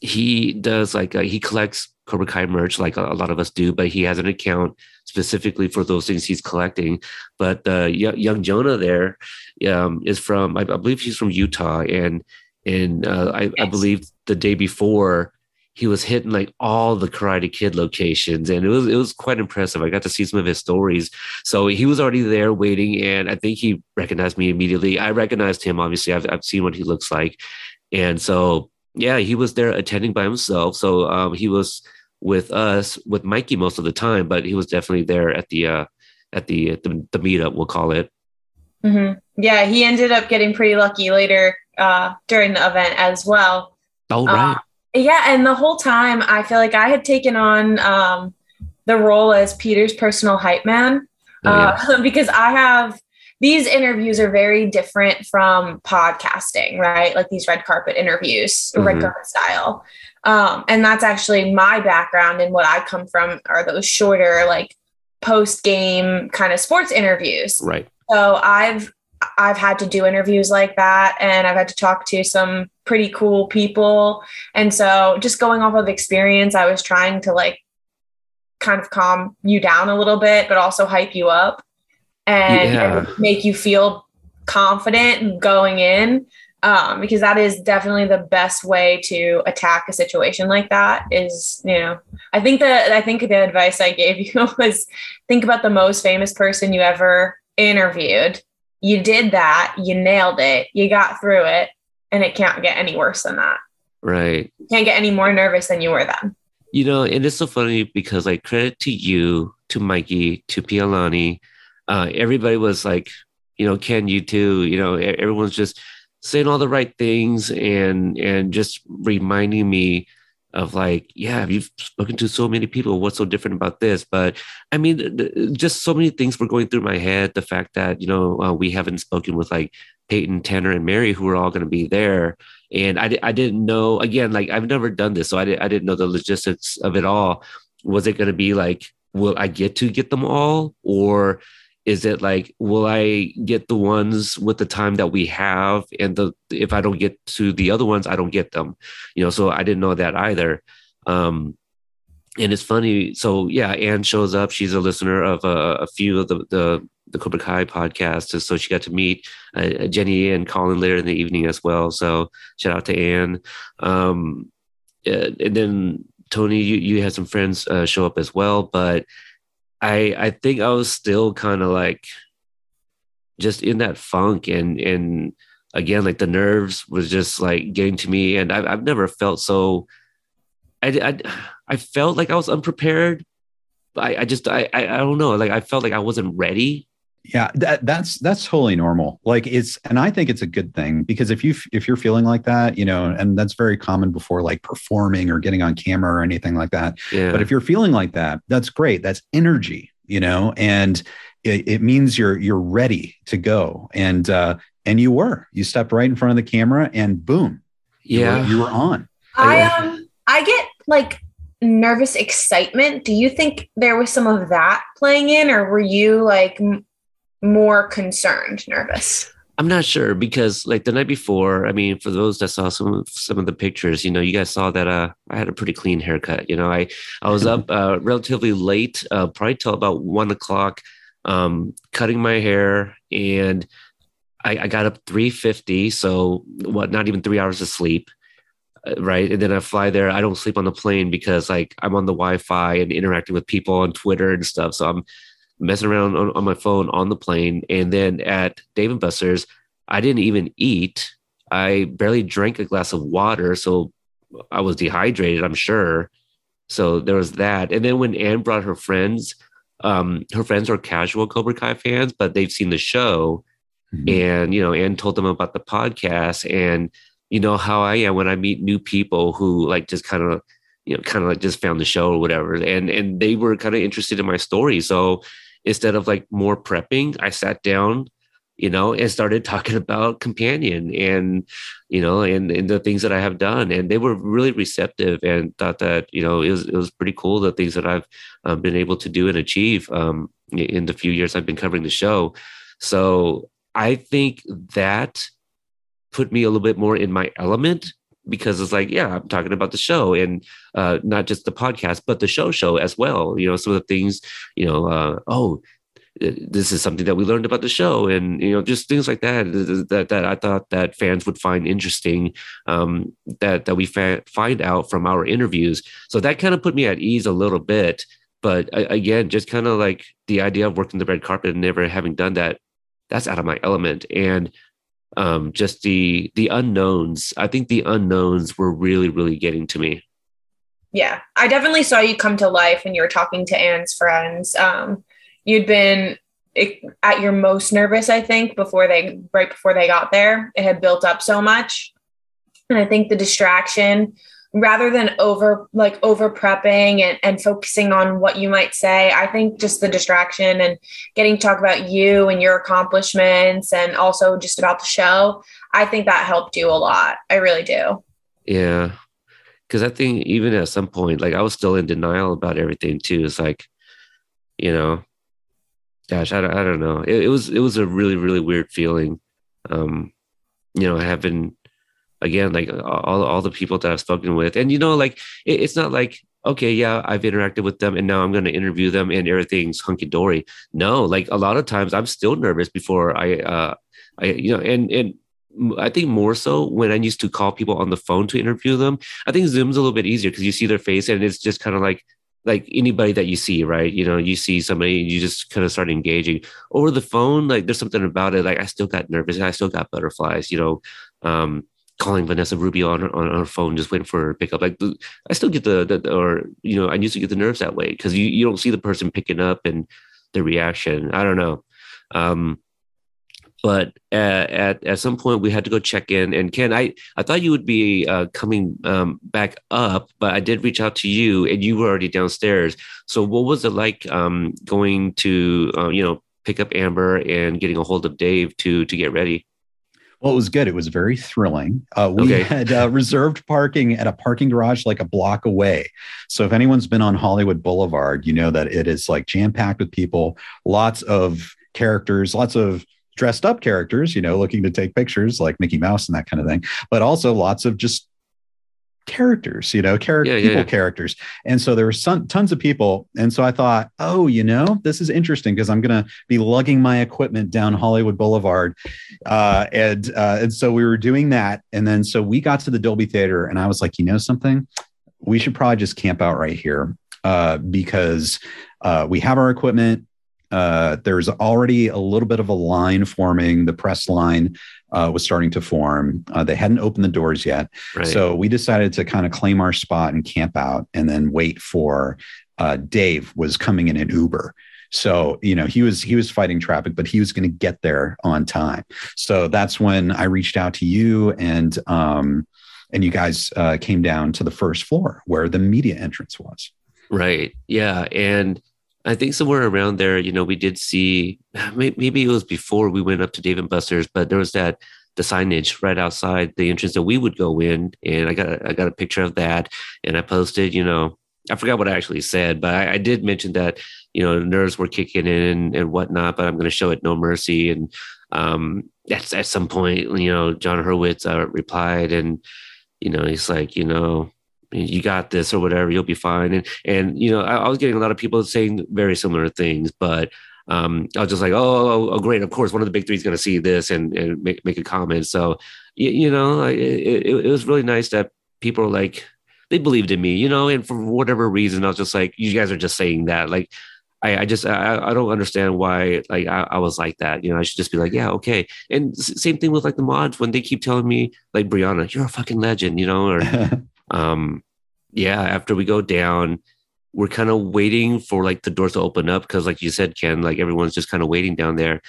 he does like uh, he collects Cobra Kai merch like a, a, lot of us do, but he has an account specifically for those things he's collecting. But uh, young Jonah there um, is from I, I believe he's from Utah, and and uh, I, yes. I, believe the day before he was hitting like all the Karate Kid locations, and it was it was quite impressive. I got to see some of his stories. So he was already there waiting, and I think he recognized me immediately. I recognized him. Obviously, I've I've seen what he looks like, and so yeah, he was there attending by himself. So um, he was with us with Mikey most of the time, but he was definitely there at the uh, at the the, the meetup. We'll call it. Mm-hmm. Yeah, he ended up getting pretty lucky later uh, during the event as well. Oh right. Uh, yeah, and the whole time I feel like I had taken on um, the role as Peter's personal hype man oh, yeah. uh, because I have these interviews are very different from podcasting, right? Like these red carpet interviews, mm-hmm. red carpet style. Um, and that's actually my background and what I come from are those shorter, like post game kind of sports interviews. Right. So I've I've had to do interviews like that and I've had to talk to some pretty cool people. And so just going off of experience, I was trying to like kind of calm you down a little bit, but also hype you up and, yeah. and make you feel confident going in. Um, because that is definitely the best way to attack a situation like that is, you know, I think that I think the advice I gave you was think about the most famous person you ever interviewed. You did that, you nailed it, you got through it, and it can't get any worse than that. Right. You can't get any more nervous than you were then. You know, and it's so funny because like credit to you, to Mikey, to Pialani, uh, everybody was like, you know, can you too. You know, everyone's just saying all the right things and and just reminding me of like, yeah, you've spoken to so many people. What's so different about this? But I mean, just so many things were going through my head. The fact that you know uh, we haven't spoken with like Peyton, Tanner, and Mary, who are all going to be there, and I I didn't know. Again, like I've never done this, so I didn't I didn't know the logistics of it all. Was it going to be like, will I get to get them all, or is it like will i get the ones with the time that we have and the if i don't get to the other ones i don't get them you know so i didn't know that either um and it's funny so yeah anne shows up she's a listener of a, a few of the the the Cobra Kai podcast. So she got to meet uh, Jenny and Colin later in the evening as well. So shout out to Anne. Um, uh, and then Tony, you, you had some friends uh, show up as well, but I I think I was still kind of like just in that funk and and again like the nerves was just like getting to me and I've I've never felt so I I I felt like I was unprepared. I I just I I, I don't know like I felt like I wasn't ready yeah that, that's that's totally normal. Like it's and i think it's a good thing because if you if you're feeling like that you know and that's very common before like performing or getting on camera or anything like that. Yeah. but if you're feeling like that that's great. That's energy you know and it, it means you're you're ready to go. And uh and you were. You stepped right in front of the camera and boom yeah you were, you were on. I um i get like nervous excitement. Do you think there was some of that playing in or were you like more concerned, nervous? I'm not sure because like the night before, I mean, for those that saw some of some of the pictures, you know, you guys saw that uh, I had a pretty clean haircut. You know, I I was up uh, relatively late, uh, probably till about one o'clock, um, cutting my hair, and I, I got up three fifty. So what? Not even three hours of sleep, uh, right? And then I fly there. I don't sleep on the plane because like I'm on the Wi-Fi and interacting with people on Twitter and stuff. So I'm messing around on, on my phone on the plane. And then at Dave and Buster's, I didn't even eat. I barely drank a glass of water. So I was dehydrated, I'm sure. So there was that. And then when Anne brought her friends, um, her friends are casual Cobra Kai fans, but they've seen the show. Mm-hmm. And, you know, Anne told them about the podcast. And, you know, how I am when I meet new people who like just kind of, you know, kind of like just found the show or whatever. And and they were kind of interested in my story. So instead of like more prepping, I sat down, you know, and started talking about companion and, you know, and, and the things that I have done. And they were really receptive and thought that, you know, it was, it was pretty cool the things that I've um, been able to do and achieve um, in the few years I've been covering the show. So I think that put me a little bit more in my element because it's like, yeah, I'm talking about the show and uh, not just the podcast, but the show show as well. You know, some of the things, you know, uh, oh, this is something that we learned about the show, and you know, just things like that that that I thought that fans would find interesting. Um, that that we fa- find out from our interviews. So that kind of put me at ease a little bit. But again, just kind of like the idea of working the red carpet and never having done that, that's out of my element. And um, just the the unknowns. I think the unknowns were really really getting to me. Yeah, I definitely saw you come to life when you were talking to Anne's friends. Um, you'd been at your most nervous, I think, before they right before they got there. It had built up so much, and I think the distraction rather than over like over prepping and, and focusing on what you might say i think just the distraction and getting to talk about you and your accomplishments and also just about the show i think that helped you a lot. I really do. Yeah. Because i think even at some point like i was still in denial about everything too. It's like you know gosh i don't, I don't know. It, it was it was a really really weird feeling. Um you know having again like all, all the people that i've spoken with and you know like it, it's not like okay yeah i've interacted with them and now i'm going to interview them and everything's hunky-dory no like a lot of times i'm still nervous before i uh i you know and and I think more so when I used to call people on the phone to interview them. I think Zoom's a little bit easier because you see their face and it's just kind of like like anybody that you see, right? You know, you see somebody, you just kind of start engaging. Over the phone, like there's something about it. Like I still got nervous, I still got butterflies. You know, um, calling Vanessa Rubio on her, on her phone, just waiting for her to pick up. Like I still get the, the or you know, I used to get the nerves that way because you, you don't see the person picking up and the reaction. I don't know. Um, but at, at, at some point we had to go check in. And Ken, I I thought you would be uh, coming um, back up, but I did reach out to you, and you were already downstairs. So what was it like um, going to uh, you know pick up Amber and getting a hold of Dave to to get ready? Well, it was good. It was very thrilling. Uh, we okay. had uh, reserved parking at a parking garage like a block away. So if anyone's been on Hollywood Boulevard, you know that it is like jam packed with people, lots of characters, lots of dressed up characters, you know, looking to take pictures like Mickey Mouse and that kind of thing, but also lots of just characters, you know, character yeah, people yeah. characters. And so there were some, tons of people. And so I thought, oh, you know, this is interesting because I'm going to be lugging my equipment down Hollywood Boulevard. Uh, and, uh, and so we were doing that. And then so we got to the Dolby Theater and I was like, you know something? We should probably just camp out right here uh, because uh, we have our equipment. Uh, there's already a little bit of a line forming. The press line uh, was starting to form. Uh, they hadn't opened the doors yet. Right. So we decided to kind of claim our spot and camp out and then wait for uh, Dave was coming in an Uber. So, you know, he was he was fighting traffic, but he was going to get there on time. So that's when I reached out to you and um and you guys uh, came down to the first floor where the media entrance was. Right. Yeah, and I think somewhere around there, you know, we did see maybe it was before we went up to Dave and Buster's, but there was that the signage right outside the entrance that we would go in, and I got I got a picture of that, and I posted, you know, I forgot what I actually said, but I, I did mention that you know nerves were kicking in and whatnot, but I'm going to show it no mercy, and um, at at some point, you know, Jon Hurwitz uh, replied, and you know, he's like, you know, you got this or whatever, you'll be fine. And and you know, I, I was getting a lot of people saying very similar things, but um, I was just like, oh, oh, oh, great, of course, one of the big three is going to see this and, and make make a comment. So you, you know, it, it, it was really nice that people are like they believed in me, you know, and for whatever reason, I was just like, you guys are just saying that, like. I, I just I, I don't understand why like I, I was like that you know I should just be like yeah okay and same thing with like the mods when they keep telling me like Brianna you're a fucking legend you know or um yeah, after we go down, we're kind of waiting for like the doors to open up because, like you said, Ken, like everyone's just kind of waiting down there.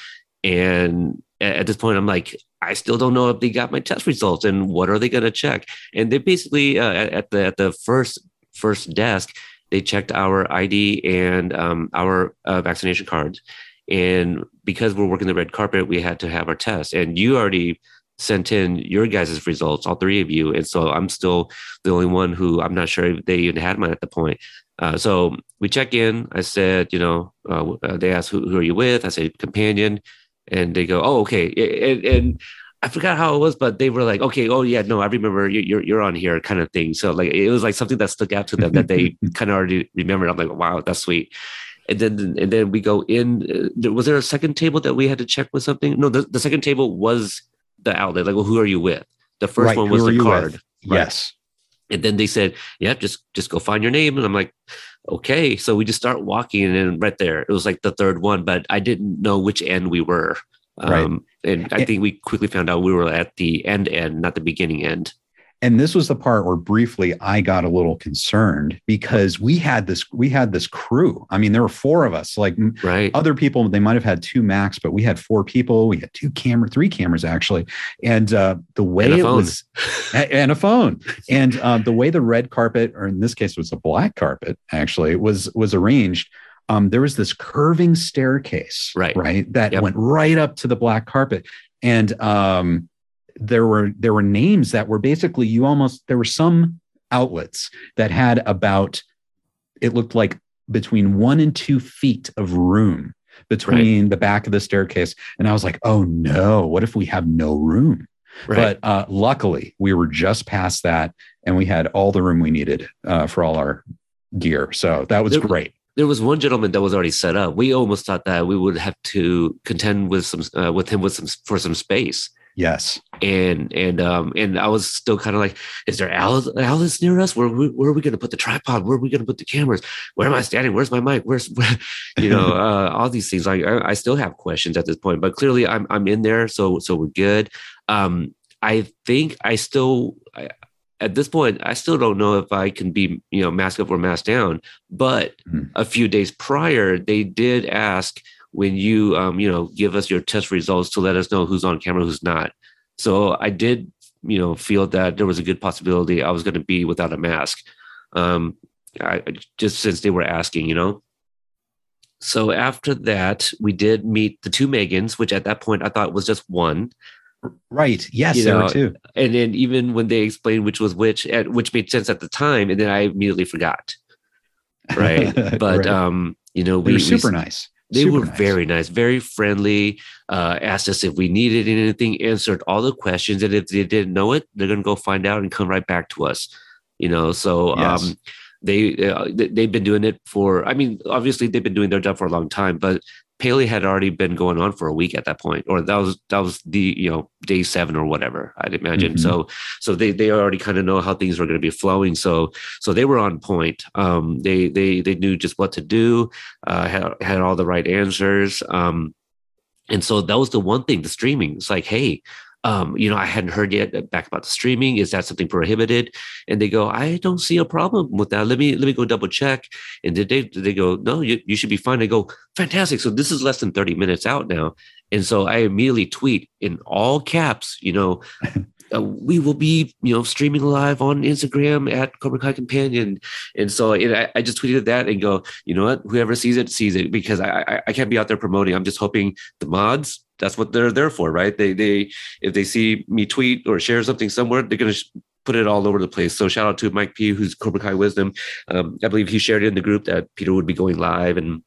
And at this point, I'm like, I still don't know if they got my test results and what are they going to check. And they basically uh, at the at the first first desk, they checked our ID and um, our uh, vaccination cards. And because we're working the red carpet, we had to have our test. And you already sent in your guys' results, all three of you. And so I'm still the only one who I'm not sure if they even had mine at the point. Uh, so we check in. I said, you know, uh, uh they asked, who, who, are you with? I said, companion. And they go, oh, okay. And, and, I forgot how it was, but they were like, okay, oh yeah, no, I remember you're you're on here, kind of thing. So like it was like something that stuck out to them that they kind of already remembered. I'm like, wow, that's sweet. And then and then we go in. Uh, was there a second table that we had to check with something? No, the, the second table was the outlet. Like, well, who are you with? The first right, one was the card. Right? Yes. And then they said, "Yeah, just just go find your name." And I'm like, "Okay." So we just start walking, and right there, it was like the third one, but I didn't know which end we were. Um, right. and I think we quickly found out we were at the end end, not the beginning end. And this was the part where briefly I got a little concerned because we had this we had this crew. I mean, there were four of us. Like right. other people, they might have had two max, but we had four people. We had two camera, three cameras actually. And uh, the way it was, and a phone, and uh, the way the red carpet, or in this case, it was a black carpet, actually was was arranged. Um, there was this curving staircase, right, right, that yep. went right up to the black carpet, and um, there were there were names that were basically you almost there were some outlets that had about it looked like between one and two feet of room between right. the back of the staircase and i was like oh no what if we have no room right. but uh, luckily we were just past that and we had all the room we needed uh, for all our gear so that was there, great there was one gentleman that was already set up we almost thought that we would have to contend with some uh, with him with some for some space Yes. And and um and I was still kind of like, is there outlets near us? Where where are we going to put the tripod? Where are we going to put the cameras? Where am I standing? Where's my mic? Where's where, you know uh, all these things? Like I, I still have questions at this point, but clearly I'm I'm in there, so so we're good. Um, I think I still. I, at this point, I still don't know if I can be, you know, mask up or mask down. But mm-hmm. a few days prior, they did ask, when you um, you know give us your test results to let us know who's on camera who's not so i did you know feel that there was a good possibility i was going to be without a mask. Um, I, just since they were asking you know? So after that we did meet the two megans which at that point i thought was just one. Right. Yes you there know, were two and then even when they explained which was which which made sense at the time and then i immediately forgot. Right. But right. um you know we were super we, nice they Super were nice. very nice, very friendly. Uh, asked us if we needed anything, answered all the questions, and if they didn't know it, they're gonna go find out and come right back to us. You know, so yes. um, they uh, they've been doing it for. I mean, obviously they've been doing their job for a long time, but Paley had already been going on for a week at that point, or that was that was the you know day seven or whatever I'd imagine. Mm-hmm. So so they they already kind of know how things were going to be flowing. So so they were on point. Um, they they they knew just what to do. Uh, had had all the right answers. Um, and so that was the one thing. The streaming. It's like, hey, um, you know, I hadn't heard yet back about the streaming. Is that something prohibited? And they go, I don't see a problem with that. Let me let me go double check. And did they they go, no, you, you should be fine. They go, fantastic. So this is less than 30 minutes out now. And so I immediately tweet in all caps, you know, uh, we will be, you know, streaming live on Instagram at Cobra Kai Companion. And so I, I, just tweeted that and go, you know what, whoever sees it, sees it because I, I, I can't be out there promoting. I'm just hoping the mods, that's what they're there for, right? They, they, if they see me tweet or share something somewhere, they're going to put it all over the place. So shout out to Mike P, who's Cobra Kai Wisdom. Um, I believe he shared it in the group that Peter would be going live and,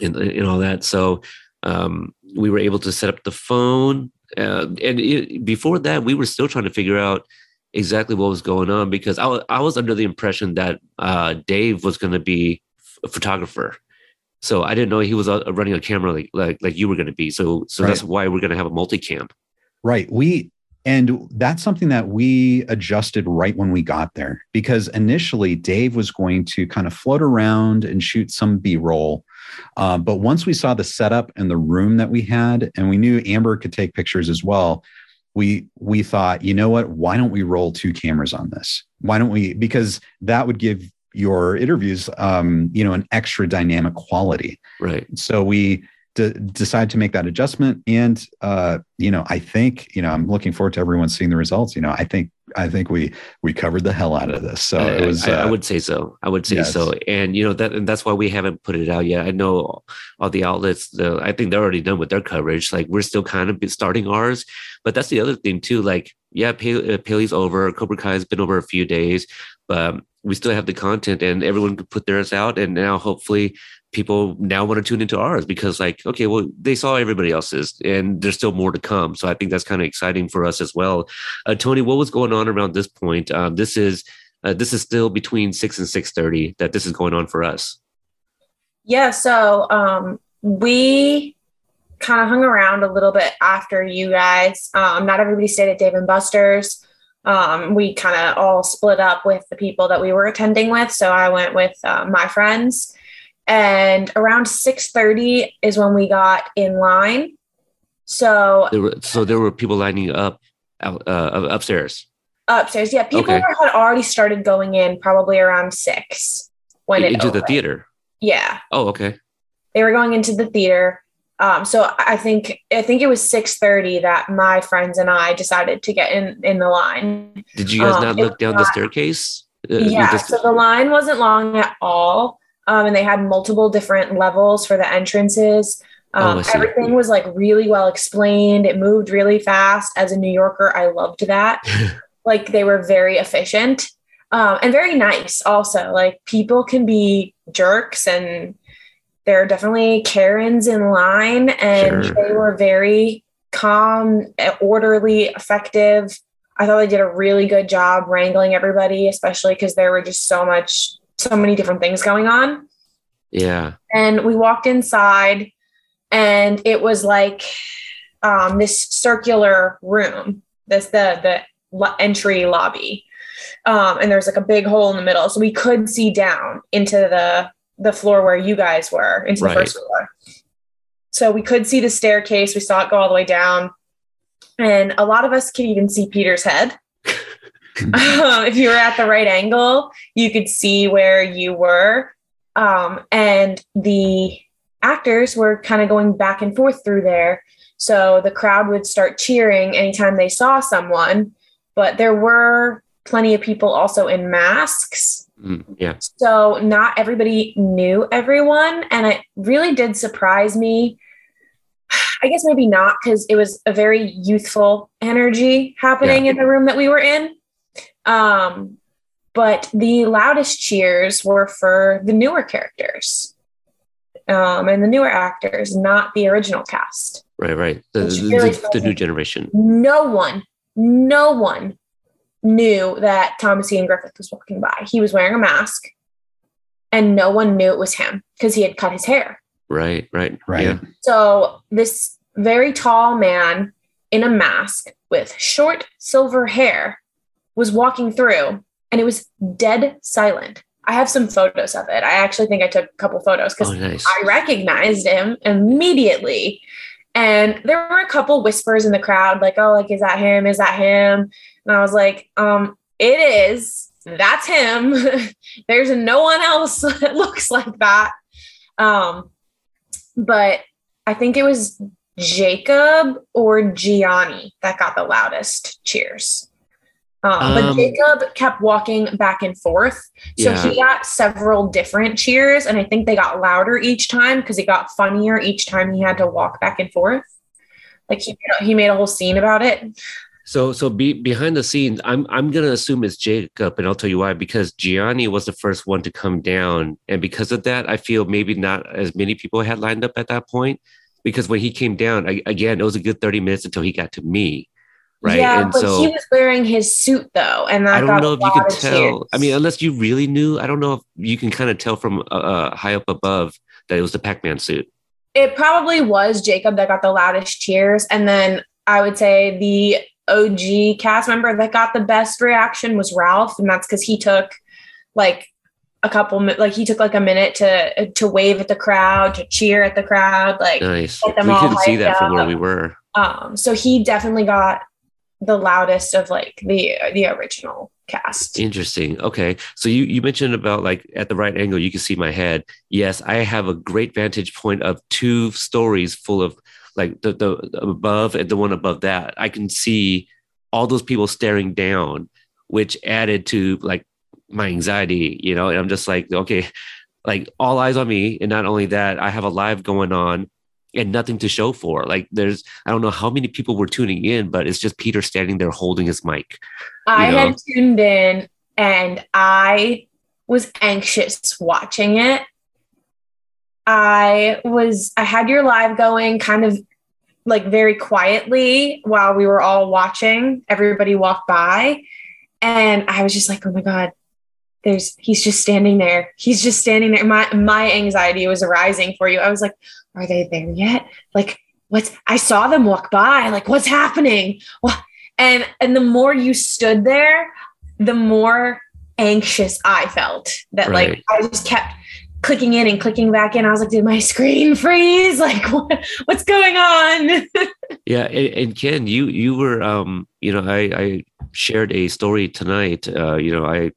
and, and all that. So, um, we were able to set up the phone uh, and it, before that, we were still trying to figure out exactly what was going on because I, was under the impression that uh, Dave was going to be a photographer. So I didn't know he was uh, running a camera like like, like you were going to be. So so right. that's why we're going to have a multicam. Right. We and that's something that we adjusted right when we got there because initially Dave was going to kind of float around and shoot some B roll uh, but once we saw the setup and the room that we had, and we knew Amber could take pictures as well, we we thought, you know what? Why don't we roll two cameras on this? Why don't we? Because that would give your interviews, um, you know, an extra dynamic quality. Right. So we d- decide to make that adjustment, and uh, you know, I think, you know, I'm looking forward to everyone seeing the results. You know, I think I think we we covered the hell out of this. So I, it was. I, uh, I, would say so. I would say yes. so. And you know that and that's why we haven't put it out yet. I know all the outlets. The, I think they're already done with their coverage. Like we're still kind of starting ours. But that's the other thing too. Like yeah, Paley, uh, Paley's over. Cobra Kai has been over a few days, but we still have the content, and everyone could put theirs out. And now hopefully people now want to tune into ours because like okay well they saw everybody else's and there's still more to come. So i think that's kind of exciting for us as well. Uh, tony what was going on around this point? Um, this is uh, this is still between 6 and 6.30 that this is going on for us. Yeah so um, we kind of hung around a little bit after you guys. Um, not everybody stayed at dave and buster's. Um, we kind of all split up with the people that we were attending with. So i went with uh, my friends and around 6.30 is when we got in line So there were so there were people lining up out, uh, upstairs. Upstairs, yeah. People okay. had already started going in probably around six when it into the theater. Yeah. Oh, okay. They were going into the theater. Um, so I think I think it was six thirty that my friends and I decided to get in in the line. Did you guys um, not look down not, the staircase? Uh, yeah. So the line wasn't long at all, um, and they had multiple different levels for the entrances. Oh, um, oh, everything was like really well explained. It moved really fast. As a New Yorker, I loved that. like they were very efficient um, and very nice. Also, like people can be jerks and there are definitely Karens in line, and sure. they were very calm, orderly, effective. I thought they did a really good job wrangling everybody, especially because there were just so much, so many different things going on. Yeah. And we walked inside, and it was like um, this circular room. This the the entry lobby, um, and there's like a big hole in the middle, so we could see down into the the floor where you guys were into right. the first floor. So we could see the staircase. We saw it go all the way down. And a lot of us could even see Peter's head. Um, if you were at the right angle, you could see where you were. Um, and the actors were kind of going back and forth through there. So the crowd would start cheering anytime they saw someone. But there were plenty of people also in masks Mm, yeah. So not everybody knew everyone. And it really did surprise me. I guess maybe not because it was a very youthful energy happening yeah. in the room that we were in. Um, but the loudest cheers were for the newer characters um, and the newer actors, not the original cast. Right, right. The, really the, the new generation. No one, no one knew that Thomas Ian Griffith was walking by. He was wearing a mask and no one knew it was him because he had cut his hair. Right, right, right. Yeah. So this very tall man in a mask with short silver hair was walking through and it was dead silent. I have some photos of it. I actually think I took a couple photos because oh, nice. I recognized him immediately. And there were a couple whispers in the crowd, like, oh, like, is that him? Is that him? And I was like, um, it is. That's him. There's no one else that looks like that. Um, but I think it was Jacob or Gianni that got the loudest cheers. Um, but um, Jacob kept walking back and forth. So yeah. he got several different cheers, and I think they got louder each time because it got funnier each time he had to walk back and forth. Like he, he made a whole scene about it. So so be, behind the scenes, I'm I'm gonna assume it's Jacob, and I'll tell you why. Because Gianni was the first one to come down, and because of that, I feel maybe not as many people had lined up at that point. Because when he came down, I, again, it was a good 30 minutes until he got to me. Right. Yeah, and but so, he was wearing his suit though, and I don't know if you could tell. I mean, unless you really knew, I don't know if you can kind of tell from uh, uh, high up above that it was the Pac-Man suit. It probably was Jacob that got the loudest cheers, and then I would say the OG cast member that got the best reaction was Ralph, and that's because he took like a couple like he took like a minute to to wave at the crowd, to cheer at the crowd, like nice. we couldn't see that up. from where we were. Um, so he definitely got the loudest of like the the original cast. Interesting. Okay. So you you mentioned about like at the right angle you can see my head. Yes, I have a great vantage point of two stories full of like the, the, above and the one above that, I can see all those people staring down, which added to like my anxiety, you know, and I'm just like, okay, like all eyes on me. And not only that, I have a live going on and nothing to show for. Like there's, I don't know how many people were tuning in, but it's just Peter standing there holding his mic. I know? had tuned in and I was anxious watching it I was, I had your live going kind of like very quietly while we were all watching. Everybody walked by. And I was just like, oh my God, there's, he's just standing there. He's just standing there. My, my anxiety was arising for you. I was like, are they there yet? Like, what's, I saw them walk by. Like, what's happening? What? And, and the more you stood there, the more anxious I felt that right. like I just kept clicking in and clicking back in. I was like, did my screen freeze? Like, what, what's going on? yeah, and, and, Ken, you you were, um, you know, I, I shared a story tonight. Uh, you know, I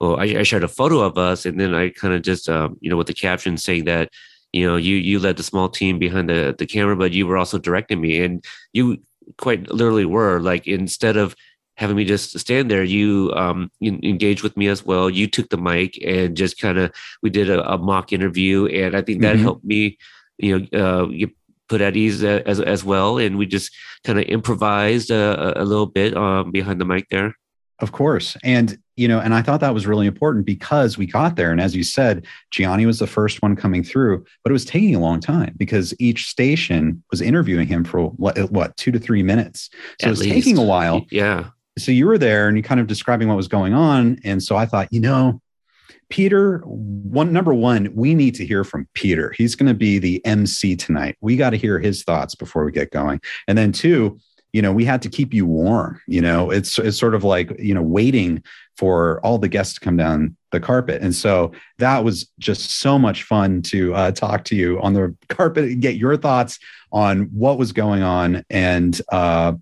well, I, I shared a photo of us, and then I kind of just, um, you know, with the caption saying that, you know, you you led the small team behind the the camera, but you were also directing me, and you quite literally were like instead of having me just stand there, you um, engaged with me as well. You took the mic and just kind of we did a, a, mock interview, and I think that mm-hmm. helped me, you know, uh, get put at ease uh, as as well. And we just kind of improvised a, a, little bit um, behind the mic there. Of course, and you know, and I thought that was really important because we got there, and as you said, Gianni was the first one coming through, but it was taking a long time because each station was interviewing him for what, what two to three minutes, so at it was least. taking a while. Yeah. So you were there and you kind of describing what was going on. And so i thought you know peter one number one we need to hear from peter. He's going to be the mc tonight. We got to hear his thoughts before we get going. And then two you know we had to keep you warm you know? It's it's sort of like you know waiting for all the guests to come down the carpet. And so that was just so much fun to uh, talk to you on the carpet and get your thoughts on what was going on. And uh,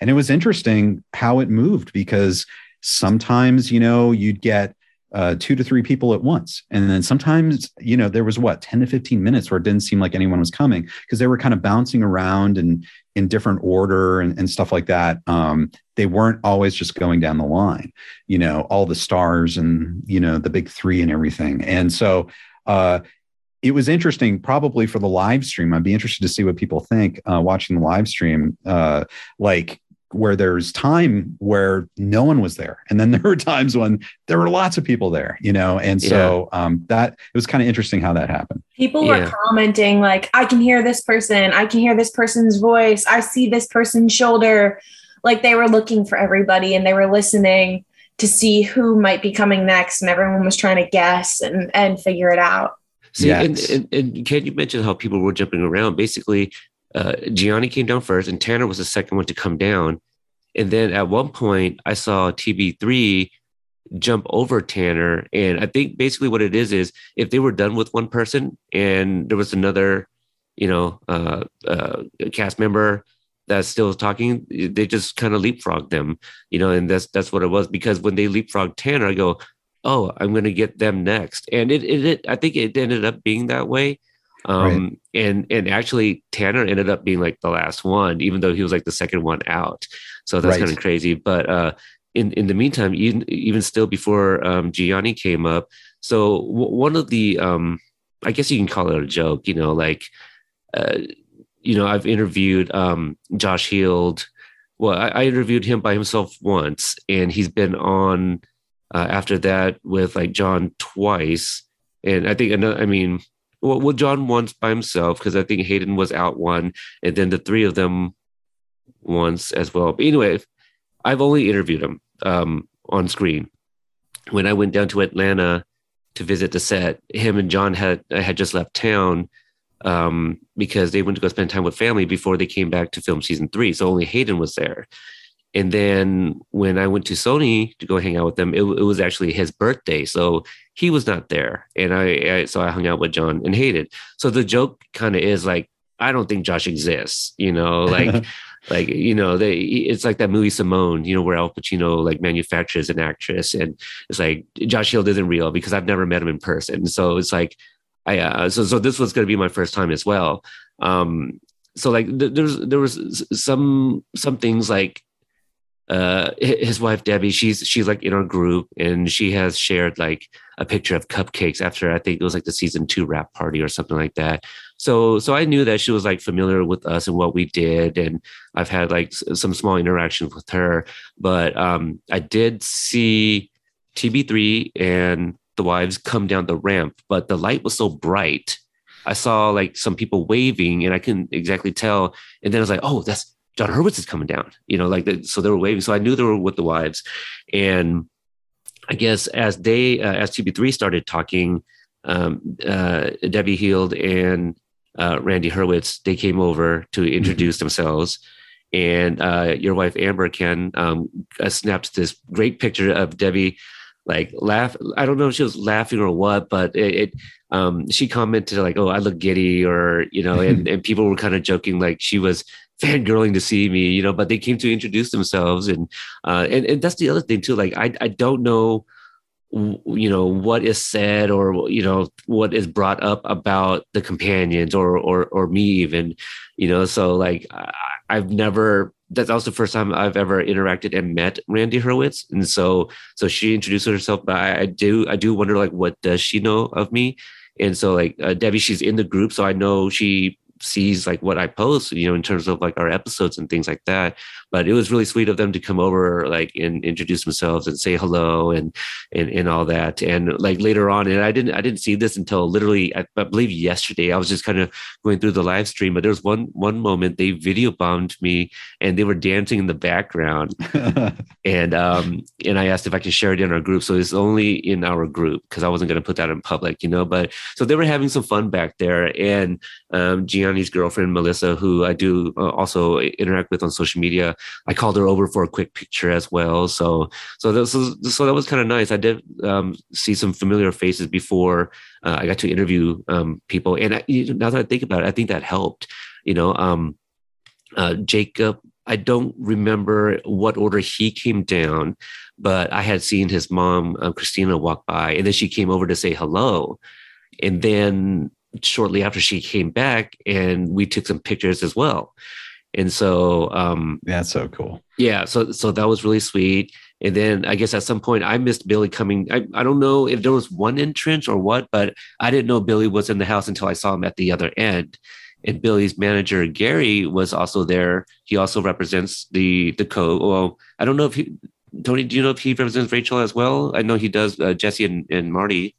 and it was interesting how it moved because sometimes, you know, you'd get uh, two to three people at once. And then sometimes, you know, there was what, 10 to 15 minutes where it didn't seem like anyone was coming because they were kind of bouncing around and in different order and, and stuff like that. Um, they weren't always just going down the line, you know, all the stars and, you know, the big three and everything. And so, uh, it was interesting probably for the live stream i'd be interested to see what people think uh, watching the live stream uh, like where there's time where no one was there and then there were times when there were lots of people there you know and so yeah. um, that it was kind of interesting how that happened people yeah. were commenting like i can hear this person i can hear this person's voice i see this person's shoulder like they were looking for everybody and they were listening to see who might be coming next and everyone was trying to guess and and figure it out See, yes. and, and, and Ken, you mentioned how people were jumping around. Basically, uh, Gianni came down first, and Tanner was the second one to come down. And then at one point, I saw TB3 jump over Tanner. And I think basically what it is is if they were done with one person and there was another, you know, uh, uh, cast member that's still talking, they just kind of leapfrog them, you know, and that's that's what it was. Because when they leapfrog Tanner, I go, oh, I'm going to get them next. And it, it, it, I think it ended up being that way. Um, right. and, and actually Tanner ended up being like the last one, even though he was like the second one out. So that's right. kind of crazy. But, uh, in, in the meantime, even, even still before, um, Gianni came up. So w- one of the, um, I guess you can call it a joke, you know, like, uh, you know, I've interviewed, um, Josh Heald. Well, I, I interviewed him by himself once and he's been on, uh, after that with like Jon twice. And I think another, I mean, well, well Jon once by himself because I think Hayden was out one, and then the three of them once as well. But anyway, I've only interviewed him um, on screen. When I went down to Atlanta to visit the set, him and Jon had had just left town um, because they went to go spend time with family before they came back to film season three. So only Hayden was there. And then when I went to Sony to go hang out with them, it, it was actually his birthday, so he was not there, and I, I so I hung out with Jon and Hayden. So the joke kind of is like, I don't think Josh exists, you know, like. like you know they it's like that movie simone you know where al pacino like manufactures an actress and it's like josh heald isn't real because i've never met him in person so it's like i uh, so so this was going to be my first time as well um so like th- there's there was some some things like uh his wife debbie she's she's like in our group and she has shared like a picture of cupcakes after i think it was like the season two wrap party or something like that. So so i knew that she was like familiar with us and what we did and i've had like some small interactions with her. But um i did see tb3 and the wives come down the ramp but the light was so bright. I saw like some people waving and i couldn't exactly tell. And then i was like oh that's Jon Hurwitz is coming down, you know, like the, so they were waving. So I knew they were with the wives. And I guess as they, uh, as TB3 started talking, um, uh, Debbie Heald and uh, Randy Hurwitz, they came over to mm-hmm. introduce mm-hmm. themselves. And uh, your wife, Amber, Ken, um, uh, snapped this great picture of Debbie like laugh. I don't know if she was laughing or what, but it, it um, she commented like, "Oh, I look giddy," or you know, and, and people were kind of joking like she was fangirling to see me, you know. But they came to introduce themselves, and uh, and and that's the other thing too. Like I I don't know you know what is said or you know what is brought up about the companions or or or me even you know so like I, i've never that's also the first time I've ever interacted and met Randy Hurwitz, and so so she introduced herself. But I, I do I do wonder like what does she know of me, and so like uh, Debbie, she's in the group, so I know she sees like what I post, you know, in terms of like our episodes and things like that. But it was really sweet of them to come over, like, and introduce themselves and say hello and and and all that. And like later on, and I didn't I didn't see this until literally I, I believe yesterday. I was just kind of going through the live stream, but there was one one moment they video bombed me and they were dancing in the background, and um and I asked if I could share it in our group. So it's only in our group because I wasn't going to put that in public, you know. But so they were having some fun back there, and um, Gianni's girlfriend Melissa, who I do uh, also interact with on social media, I called her over for a quick picture as well. So so that was, so that was kind of nice. I did um, see some familiar faces before uh, I got to interview um, people, and I, now that I think about it, I think that helped. You know, um, uh, Jacob. I don't remember what order he came down, but I had seen his mom, uh, Christina, walk by, and then she came over to say hello. And then shortly after she came back and we took some pictures as well. And so um that's so cool. Yeah so so that was really sweet. And then i guess at some point i missed billy coming. I, I don't know if there was one entrance or what but i didn't know billy was in the house until i saw him at the other end. And billy's manager gary was also there. He also represents the the co well i don't know if he tony do you know if he represents rachel as well? I know he does uh, jesse and, and marty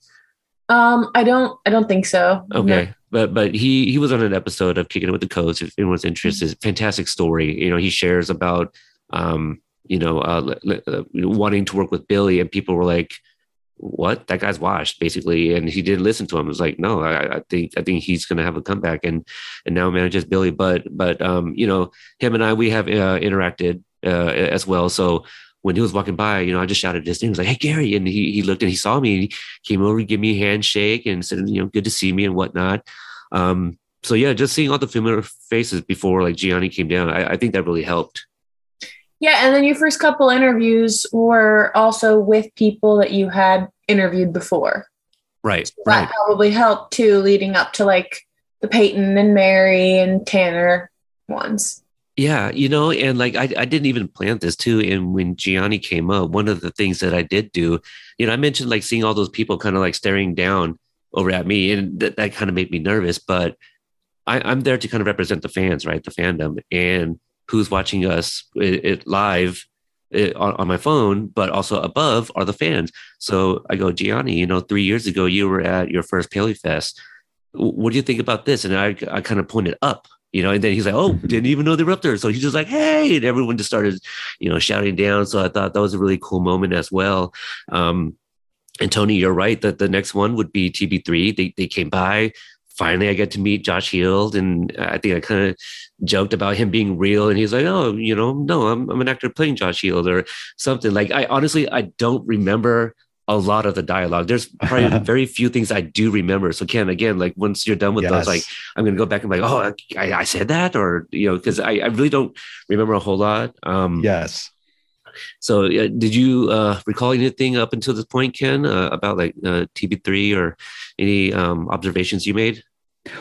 um, I don't. I don't think so. Okay, no. but but he he was on an episode of Kicking It with the Koves. If anyone's interested, mm-hmm. fantastic story. You know, he shares about um, you know, uh, uh, wanting to work with Billy, and people were like, "What? That guy's washed," basically, and he didn't listen to him. It was like, "No, I, I think I think he's going to have a comeback," and and now manages Billy. But but um, you know, him and I we have uh, interacted uh, as well. So when he was walking by, you know, I just shouted his name. I was like, "Hey, Gary!" And he he looked and he saw me. And he came over, to give me a handshake, and said, "You know, good to see me and whatnot." Um, so yeah, just seeing all the familiar faces before like Gianni came down, I, I think that really helped. Yeah, and then your first couple interviews were also with people that you had interviewed before. Right. So that right. probably helped too, leading up to like the Peyton and Mary and Tanner ones. Yeah, you know, and like I, I didn't even plan this too. And when Gianni came up, one of the things that I did do, you know, I mentioned like seeing all those people kind of like staring down over at me, and that, that kind of made me nervous. But I, I'm there to kind of represent the fans, right? The fandom and who's watching us it, it live it, on, on my phone, but also above are the fans. So I go, Gianni, you know, three years ago you were at your first Paley Fest. What do you think about this? And I, I kind of pointed up you know, and then he's like, "Oh, didn't even know they were up there." So he's just like, "Hey!" and everyone just started, you know, shouting down. So I thought that was a really cool moment as well. Um, and Tony, you're right that the next one would be TB3. They they came by. Finally, I get to meet Josh Heald, and I think I kind of joked about him being real. And he's like, "Oh, you know, no, I'm I'm an actor playing Josh Heald or something." Like I honestly I don't remember a lot of the dialogue. There's probably very few things I do remember. So Ken, again, like once you're done with yes. those, like I'm gonna go back and be like, oh, I, I said that, or you know, because I, I really don't remember a whole lot. Um, yes. So uh, did you uh, recall anything up until this point, Ken, uh, about like uh, TB3 or any um, observations you made?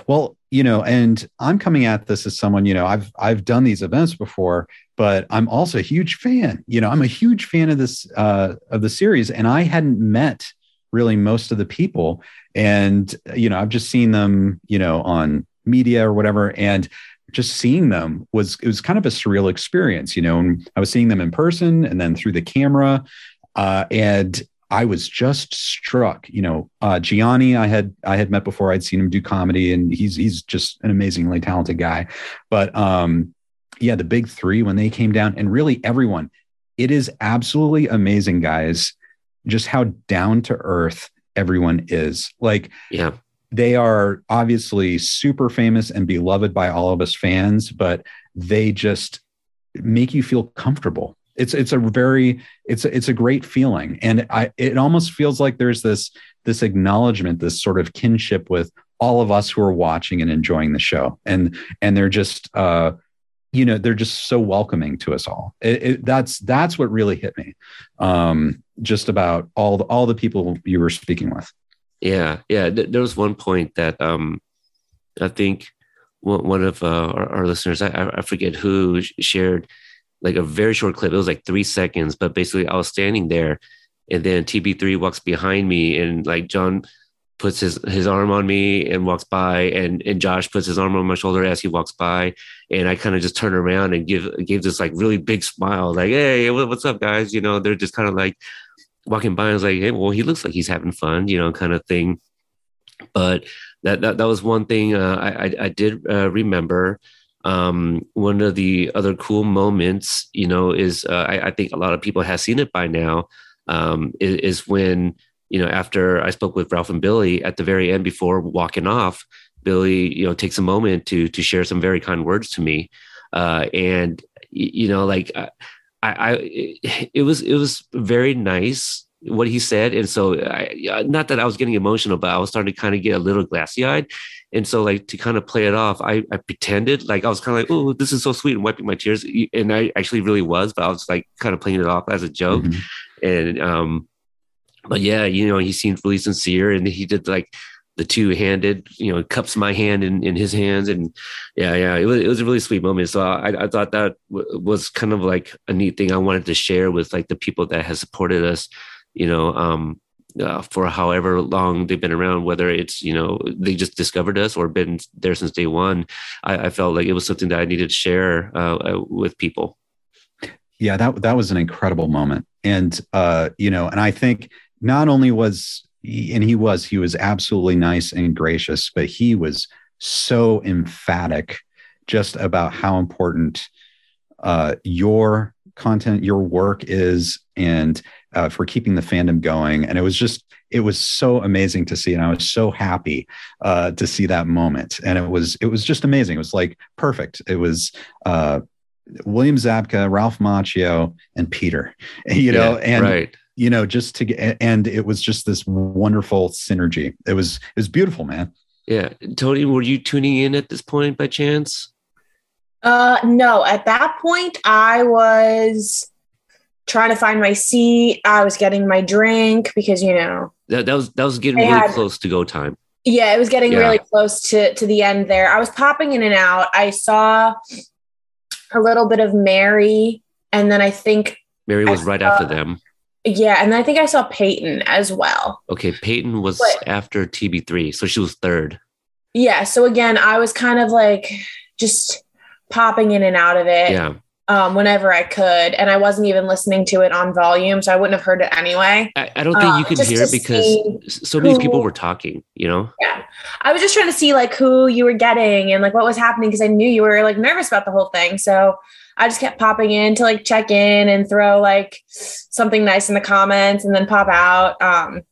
Well, you know, and I'm coming at this as someone, you know, I've I've done these events before, but I'm also a huge fan. You know, I'm a huge fan of this uh, of the series, and I hadn't met really most of the people, and you know, I've just seen them, you know, on media or whatever, and just seeing them was it was kind of a surreal experience. You know, and I was seeing them in person, and then through the camera, uh, and I was just struck. You know, uh, Gianni, I had I had met before. I'd seen him do comedy, and he's he's just an amazingly talented guy. But um, yeah, the big three when they came down, and really everyone, it is absolutely amazing, guys. Just how down to earth everyone is. Like, yeah, they are obviously super famous and beloved by all of us fans, but they just make you feel comfortable it's it's a very it's a, it's a great feeling and i it almost feels like there's this this acknowledgement this sort of kinship with all of us who are watching and enjoying the show and and they're just uh you know they're just so welcoming to us all. It, it, that's that's what really hit me um just about all the all the people you were speaking with. Yeah yeah. There was one point that um i think one of uh, our, our, listeners I, I forget who shared like a very short clip. It was like three seconds, but basically I was standing there and then TB3 walks behind me and like Jon puts his, his arm on me and walks by and, and Josh puts his arm on my shoulder as he walks by. And I kind of just turn around and give, give this like really big smile, like, Hey, what's up guys? You know, they're just kind of like walking by. I was like, Hey, well, he looks like he's having fun, you know, kind of thing. But that, that, that was one thing uh, I, I, I, did uh, remember um, one of the other cool moments, you know, is uh, I, I, think a lot of people have seen it by now. Um, is, is, when you know after I spoke with Ralph and Billy at the very end before walking off, Billy, you know, takes a moment to to share some very kind words to me, uh, and you know, like I, I, it was it was very nice what he said, and so I, not that I was getting emotional, but I was starting to kind of get a little glassy eyed, and so like to kind of play it off, I, I pretended like I was kind of like, oh, this is so sweet and wiping my tears. And I actually really was, but I was like kind of playing it off as a joke. Mm-hmm. And um, but yeah, you know, he seemed really sincere and he did like the two handed, you know, cups my hand in, in his hands. And yeah, yeah, it was, it was a really sweet moment. So I, I thought that w- was kind of like a neat thing I wanted to share with like the people that have supported us, you know, um, uh, for however long they've been around, whether it's you know they just discovered us or been there since day one, I, I felt like it was something that I needed to share uh, uh, with people. Yeah, that that was an incredible moment, and uh, you know, and I think not only was he, and he was he was absolutely nice and gracious, but he was so emphatic just about how important uh, your content, your work is, and uh, for keeping the fandom going. And it was just, it was so amazing to see. And I was so happy uh, to see that moment. And it was, it was just amazing. It was like perfect. It was, uh, William Zabka, Ralph Macchio, and Peter, you know, yeah, and, right. You know, just to get, and it was just this wonderful synergy. It was, it was beautiful, man. Yeah. Tony, were you tuning in at this point by chance? Uh, no, at that point I was trying to find my seat. I was getting my drink because you know that, that was that was getting really had, close to go time. Yeah, it was getting yeah. really close to to the end there. I was popping in and out. I saw a little bit of Mary, and then I think Mary was right after them. Yeah, and I think I saw Peyton as well. Okay, Peyton was but, after TB3, so she was third. Yeah, so again, I was kind of like just popping in and out of it. Yeah um, whenever I could, and I wasn't even listening to it on volume, so I wouldn't have heard it anyway. I, I don't think um, you could hear it because so many who, people were talking. You know. Yeah, I was just trying to see like who you were getting and like what was happening because I knew you were like nervous about the whole thing. So I just kept popping in to like check in and throw like something nice in the comments and then pop out. Um,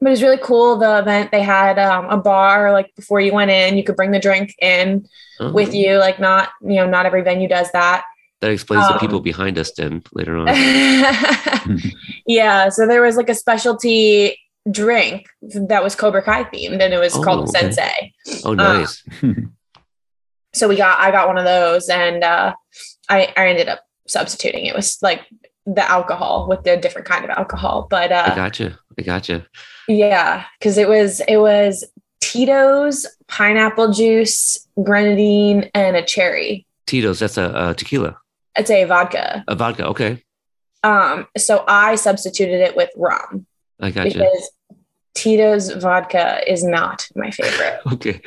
but it was really cool. The event they had um, a bar like before you went in, you could bring the drink in oh. with you. Like not you know not every venue does that. That explains um, the people um, behind us then later on. yeah. So there was like a specialty drink that was Cobra Kai themed and it was oh, called okay. Sensei. Oh, nice. Um, so we got, I got one of those and uh, I, I ended up substituting. It was like the alcohol with the different kind of alcohol. But uh, I gotcha. I gotcha. Yeah. Cause it was, it was Tito's, pineapple juice, grenadine, and a cherry. Tito's, that's a, a tequila. It's a vodka. A vodka, okay. Um, so I substituted it with rum. I got because you. Tito's vodka is not my favorite. okay.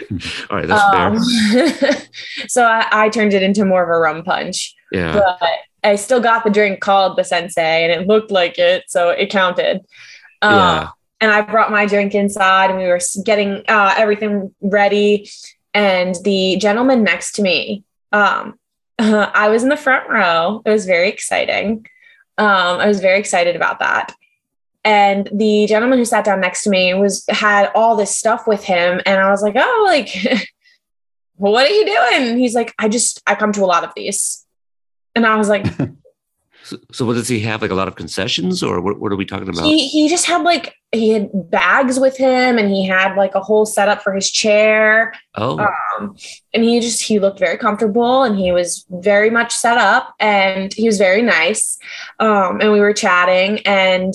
All right, that's um, fair. so I, I, turned it into more of a rum punch. Yeah. But I still got the drink called the sensei and it looked like it, so it counted. Um, yeah. And I brought my drink inside and we were getting uh, everything ready. And the gentleman next to me, um, uh, I was in the front row. It was very exciting. Um, I was very excited about that. And the gentleman who sat down next to me was had all this stuff with him, and I was like, "Oh, like, what are you doing?" he's like, "I just I come to a lot of these," and I was like, So, so, what does he have? Like a lot of concessions, or what, what are we talking about? He he just had like he had bags with him, and he had like a whole setup for his chair. Oh, um, and he just he looked very comfortable, and he was very much set up, and he was very nice. Um, and we were chatting, and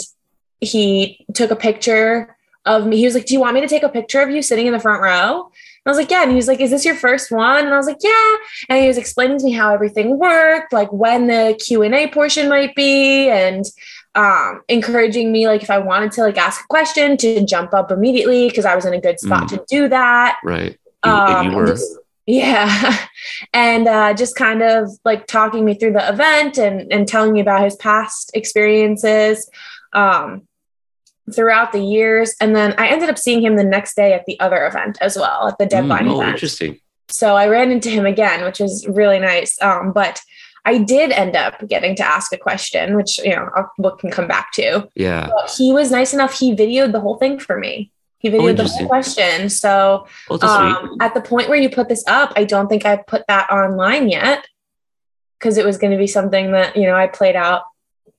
he took a picture of me. He was like, "Do you want me to take a picture of you sitting in the front row?" I was like, yeah. And he was like, is this your first one? And I was like, yeah. And he was explaining to me how everything worked, like when the Q and A portion might be, and um, encouraging me, like if I wanted to like ask a question, to jump up immediately because I was in a good spot mm. to do that. Right. Um, you were. Just, yeah. and uh, just kind of like talking me through the event and, and telling me about his past experiences. Um, throughout the years. And then I ended up seeing him the next day at the other event as well, at the deadline mm, oh, event. Interesting. So I ran into him again, which was really nice. Um, but I did end up getting to ask a question, which you know we can come back to. Yeah, but he was nice enough. He videoed the whole thing for me. He oh, videoed oh, the whole question. So oh, um, at the point where you put this up, I don't think I've put that online yet because it was going to be something that you know I played out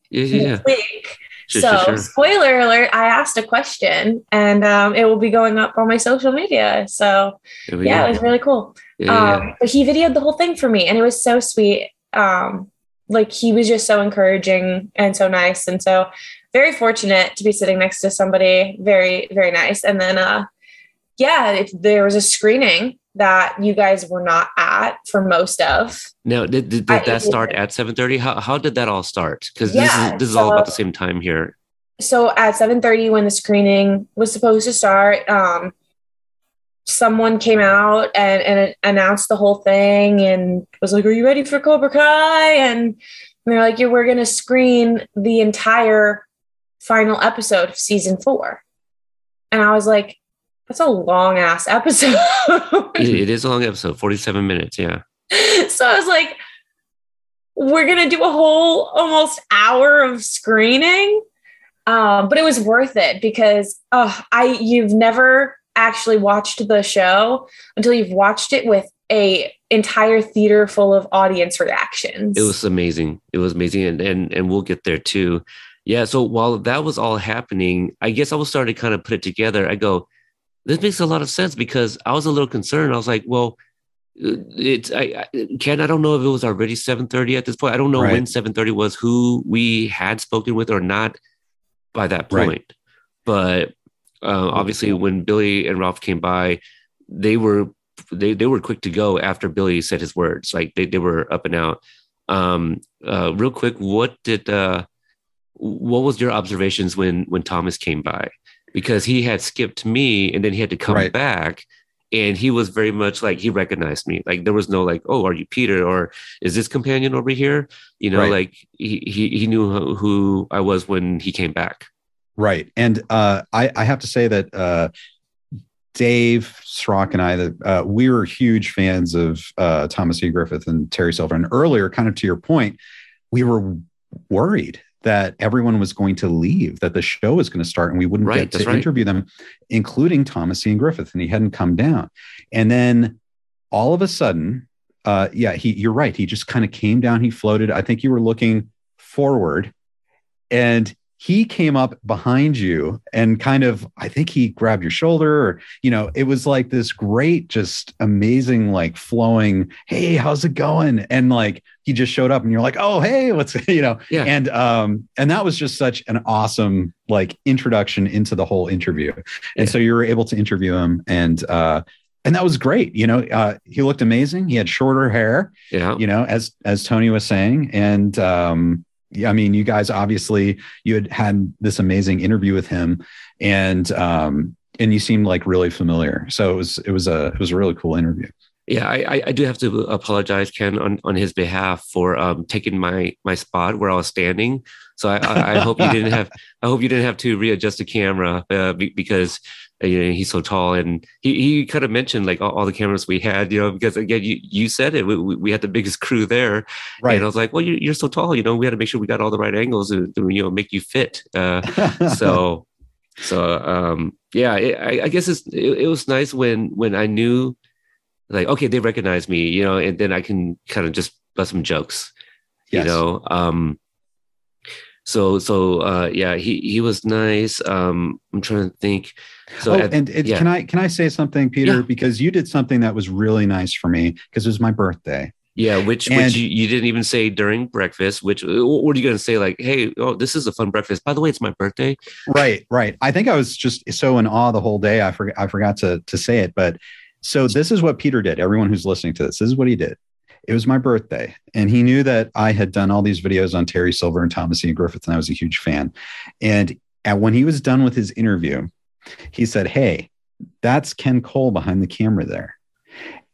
yeah, yeah. week. Sure, so, sure, sure. spoiler alert, I asked a question and um, it will be going up on my social media. So, yeah, go. it was really cool. Yeah, um, yeah. He videoed the whole thing for me and it was so sweet. Um, like, he was just so encouraging and so nice. And so, very fortunate to be sitting next to somebody very, very nice. And then, uh, yeah, if there was a screening that you guys were not at for most of. Now, did, did, did that start at 7.30? How, how did that all start? Because yeah, this is, this is so, all about the same time here. So at 7.30 when the screening was supposed to start, um, someone came out and, and announced the whole thing and was like, are you ready for Cobra Kai? And, and they're like, yeah, we're going to screen the entire final episode of season four. And I was like, that's a long ass episode. it is a long episode, 47 minutes. Yeah. So I was like, we're going to do a whole almost hour of screening. Um, but it was worth it because oh, I you've never actually watched the show until you've watched it with a entire theater full of audience reactions. It was amazing. It was amazing, and and and we'll get there too. Yeah. So while that was all happening, I guess I was starting to kind of put it together. I go, this makes a lot of sense because I was a little concerned. I was like, well, uh, it's I, I Ken. I don't know if it was already seven thirty at this point. I don't know right. when seven thirty was, who we had spoken with or not by that point. Right. But uh, obviously, when Billy and Ralph came by, they were they they were quick to go after Billy said his words. Like they they were up and out. Um, uh, real quick, what did uh, what was your observations when when Thomas came by? Because he had skipped me and then he had to come right. back and he was very much like he recognized me like there was no like oh are you peter or is this companion over here you know right. like he, he he knew who i was when he came back right and uh i i have to say that uh Dave Srock and I, that uh, we were huge fans of uh, Thomas E. Griffith and Terry Silver. And earlier, kind of to your point, we were worried that everyone was going to leave, that the show was going to start, and we wouldn't right, get to right. interview them, including Thomas Ian Griffith, and he hadn't come down. And then all of a sudden, uh, yeah, he, you're right. He just kind of came down. He floated. I think you were looking forward, and he came up behind you and kind of i think he grabbed your shoulder or you know it was like this great just amazing like flowing hey how's it going? And like he just showed up and you're like oh hey what's you know? Yeah. And um and that was just such an awesome like introduction into the whole interview. And yeah. so you were able to interview him and uh and that was great you know uh he looked amazing. He had shorter hair yeah. you know as as tony was saying. And um I mean, you guys obviously you had had this amazing interview with him, and um, and you seemed like really familiar. So it was it was a it was a really cool interview. Yeah, I, I do have to apologize, Ken, on, on his behalf for um, taking my my spot where I was standing. So I, I, I hope you didn't have I hope you didn't have to readjust the camera uh, because you know, he's so tall. And he, he kind of mentioned like all, all, the cameras we had, you know, because again, you, you said it, we, we had the biggest crew there. Right. And I was like, well, you're, you're so tall, you know, we had to make sure we got all the right angles to, you know, make you fit. Uh, so, so, um, yeah, it, I, I, guess it's, it, it was nice when, when I knew like, okay, they recognize me, you know, and then I can kind of just bust some jokes, yes. you know, um, so so uh, yeah, he he was nice. Um, I'm trying to think. So oh, at, and it, yeah. can I can I say something, Peter? Yeah. Because you did something that was really nice for me because it was my birthday. Yeah, which and, which you, you, didn't even say during breakfast. Which uh, what are you going to say? Like, hey, oh, this is a fun breakfast. By the way, it's my birthday. Right, right. I think I was just so in awe the whole day. I forgot I forgot to to say it, but so this is what Peter did. Everyone who's listening to this, this is what he did. It was my birthday, and he knew that I had done all these videos on Terry Silver and Thomas Ian Griffith, and I was a huge fan. And at, when he was done with his interview, he said, "Hey, that's Ken Cole behind the camera there."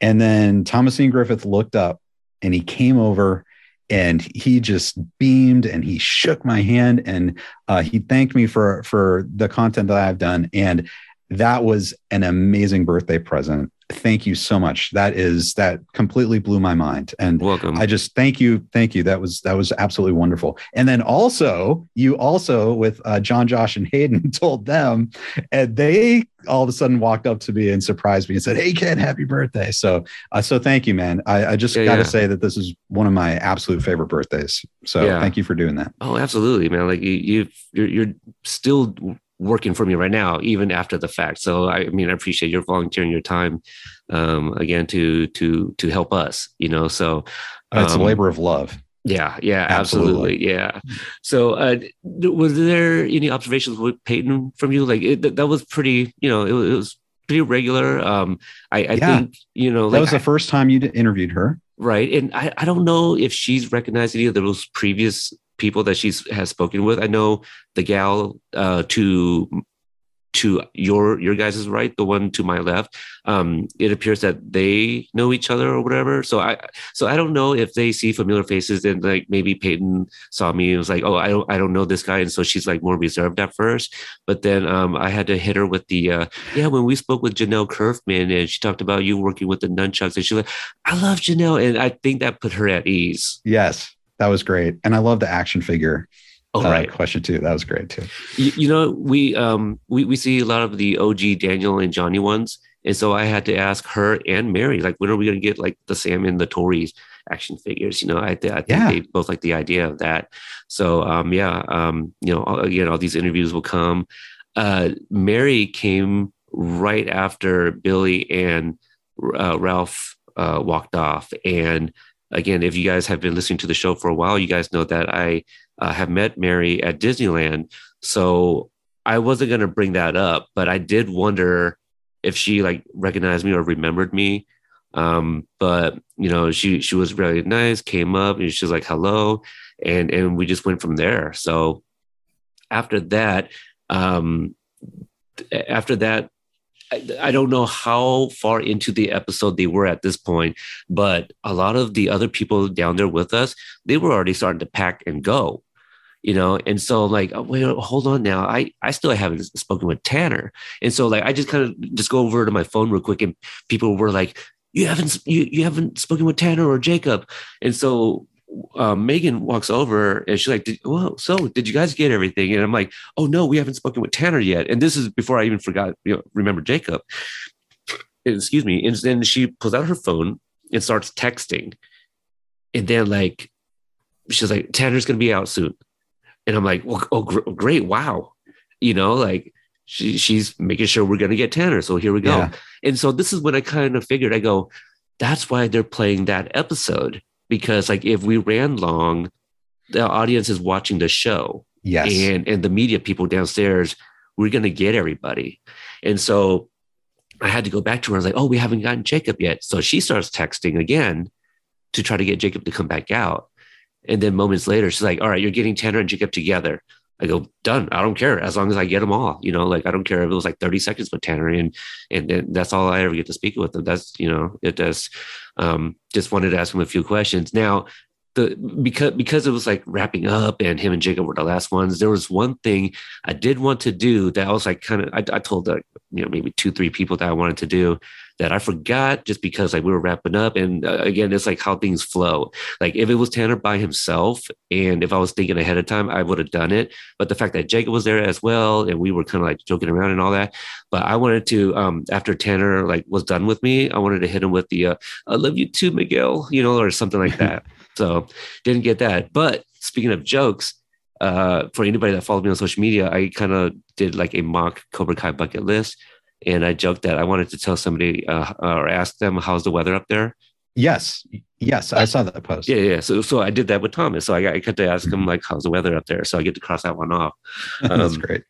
And then Thomas Ian Griffith looked up and he came over and he just beamed and he shook my hand and uh, he thanked me for for the content that I've done and that was an amazing birthday present thank you so much. That is that completely blew my mind. And welcome. I just thank you thank you. That was that was absolutely wonderful. And then also you also with uh, jon josh and hayden told them and they all of a sudden walked up to me and surprised me and said hey ken happy birthday. So uh, so thank you man. I, I just yeah, gotta yeah. say that this is one of my absolute favorite birthdays. So yeah. thank you for doing that. Oh absolutely man. Like you, you you're, you're still working for me right now, even after the fact. So I mean, I appreciate your volunteering your time um, again to to to help us. You know, so um, it's a labor of love. Yeah, yeah, absolutely, absolutely yeah. So, uh, was there any observations with Peyton from you? Like it, that was pretty, you know, it, it was pretty regular. Um, I, I yeah. think you know like, that was the first time you interviewed her, right? And I, I don't know if she's recognized any of those previous people that she's has spoken with. I know the gal uh, to to your your guys' is right, the one to my left. Um, it appears that they know each other or whatever. So I so I don't know if they see familiar faces and like maybe Peyton saw me and was like, oh, I don't I don't know this guy, and so she's like more reserved at first. But then um, I had to hit her with the uh, yeah when we spoke with Jahnel Curfman and she talked about you working with the nunchucks and she's like, I love Jahnel, and I think that put her at ease. Yes, that was great. And I love the action figure. Oh, uh, right. Question too. That was great too. You, you, know, we um we, we see a lot of the OG Daniel and Johnny ones. And so I had to ask her and Mary, like, when are we going to get like the Sam and the Tories action figures? You know, I, I think yeah. they both like the idea of that. So, um, yeah, um, you know, again, all these interviews will come. Uh, Mary came right after Billy and uh, Ralph uh, walked off, and again, if you guys have been listening to the show for a while, you guys know that I uh, have met Mary at Disneyland. So I wasn't going to bring that up, but I did wonder if she like recognized me or remembered me. Um, but you know, she she was really nice, came up and she was like hello, and and we just went from there. So after that, um, after that, I, don't know how far into the episode they were at this point, but a lot of the other people down there with us, they were already starting to pack and go you know? And so like oh, wait hold on now. I i still haven't spoken with tanner. And so like i just kind of just go over to my phone real quick and people were like you haven't you, you haven't spoken with tanner or jacob. And so um, Megan walks over and she's like, "Well, so did you guys get everything?" And I'm like, "Oh no, we haven't spoken with Tanner yet." And this is before I even forgot, you know, remember Jacob. Excuse me. And then she pulls out her phone and starts texting, and then like, she's like, "Tanner's gonna be out soon," and I'm like, "Well, oh gr- great, wow," you know, like. She, she's making sure we're going to get Tanner. So here we go. Yeah. And so this is when I kind of figured I go, that's why they're playing that episode because like if we ran long, the audience is watching the show. Yes. And and the media people downstairs, we're gonna get everybody. And so I had to go back to her. I was like, oh, we haven't gotten Jacob yet. So she starts texting again to try to get Jacob to come back out. And then moments later, she's like, all right, you're getting Tanner and Jacob together. I go, done. I don't care as long as I get them all. You know, like I don't care if it was like 30 seconds with Tanner and and, and that's all I ever get to speak with them. That's you know, it does um just wanted to ask him a few questions. Now the because because it was like wrapping up and him and Jacob were the last ones. There was one thing I did want to do that I was like kind of I, I told you know maybe two three people that I wanted to do that I forgot just because like we were wrapping up. And uh, again, it's like how things flow. Like if it was Tanner by himself, and if I was thinking ahead of time, I would have done it. But the fact that Jacob was there as well, and we were kind of like joking around and all that. But I wanted to um after Tanner like was done with me, I wanted to hit him with the uh, "I love you too, Miguel," you know, or something like that. So didn't get that. But speaking of jokes, uh, for anybody that followed me on social media, I kind of did like a mock Cobra Kai bucket list, and I joked that I wanted to tell somebody uh, or ask them how's the weather up there. Yes, yes, I saw that post. Yeah, yeah. So, so I did that with Thomas. So I, I got to ask him mm-hmm. like, "How's the weather up there?" So I get to cross that one off. Um, That's great.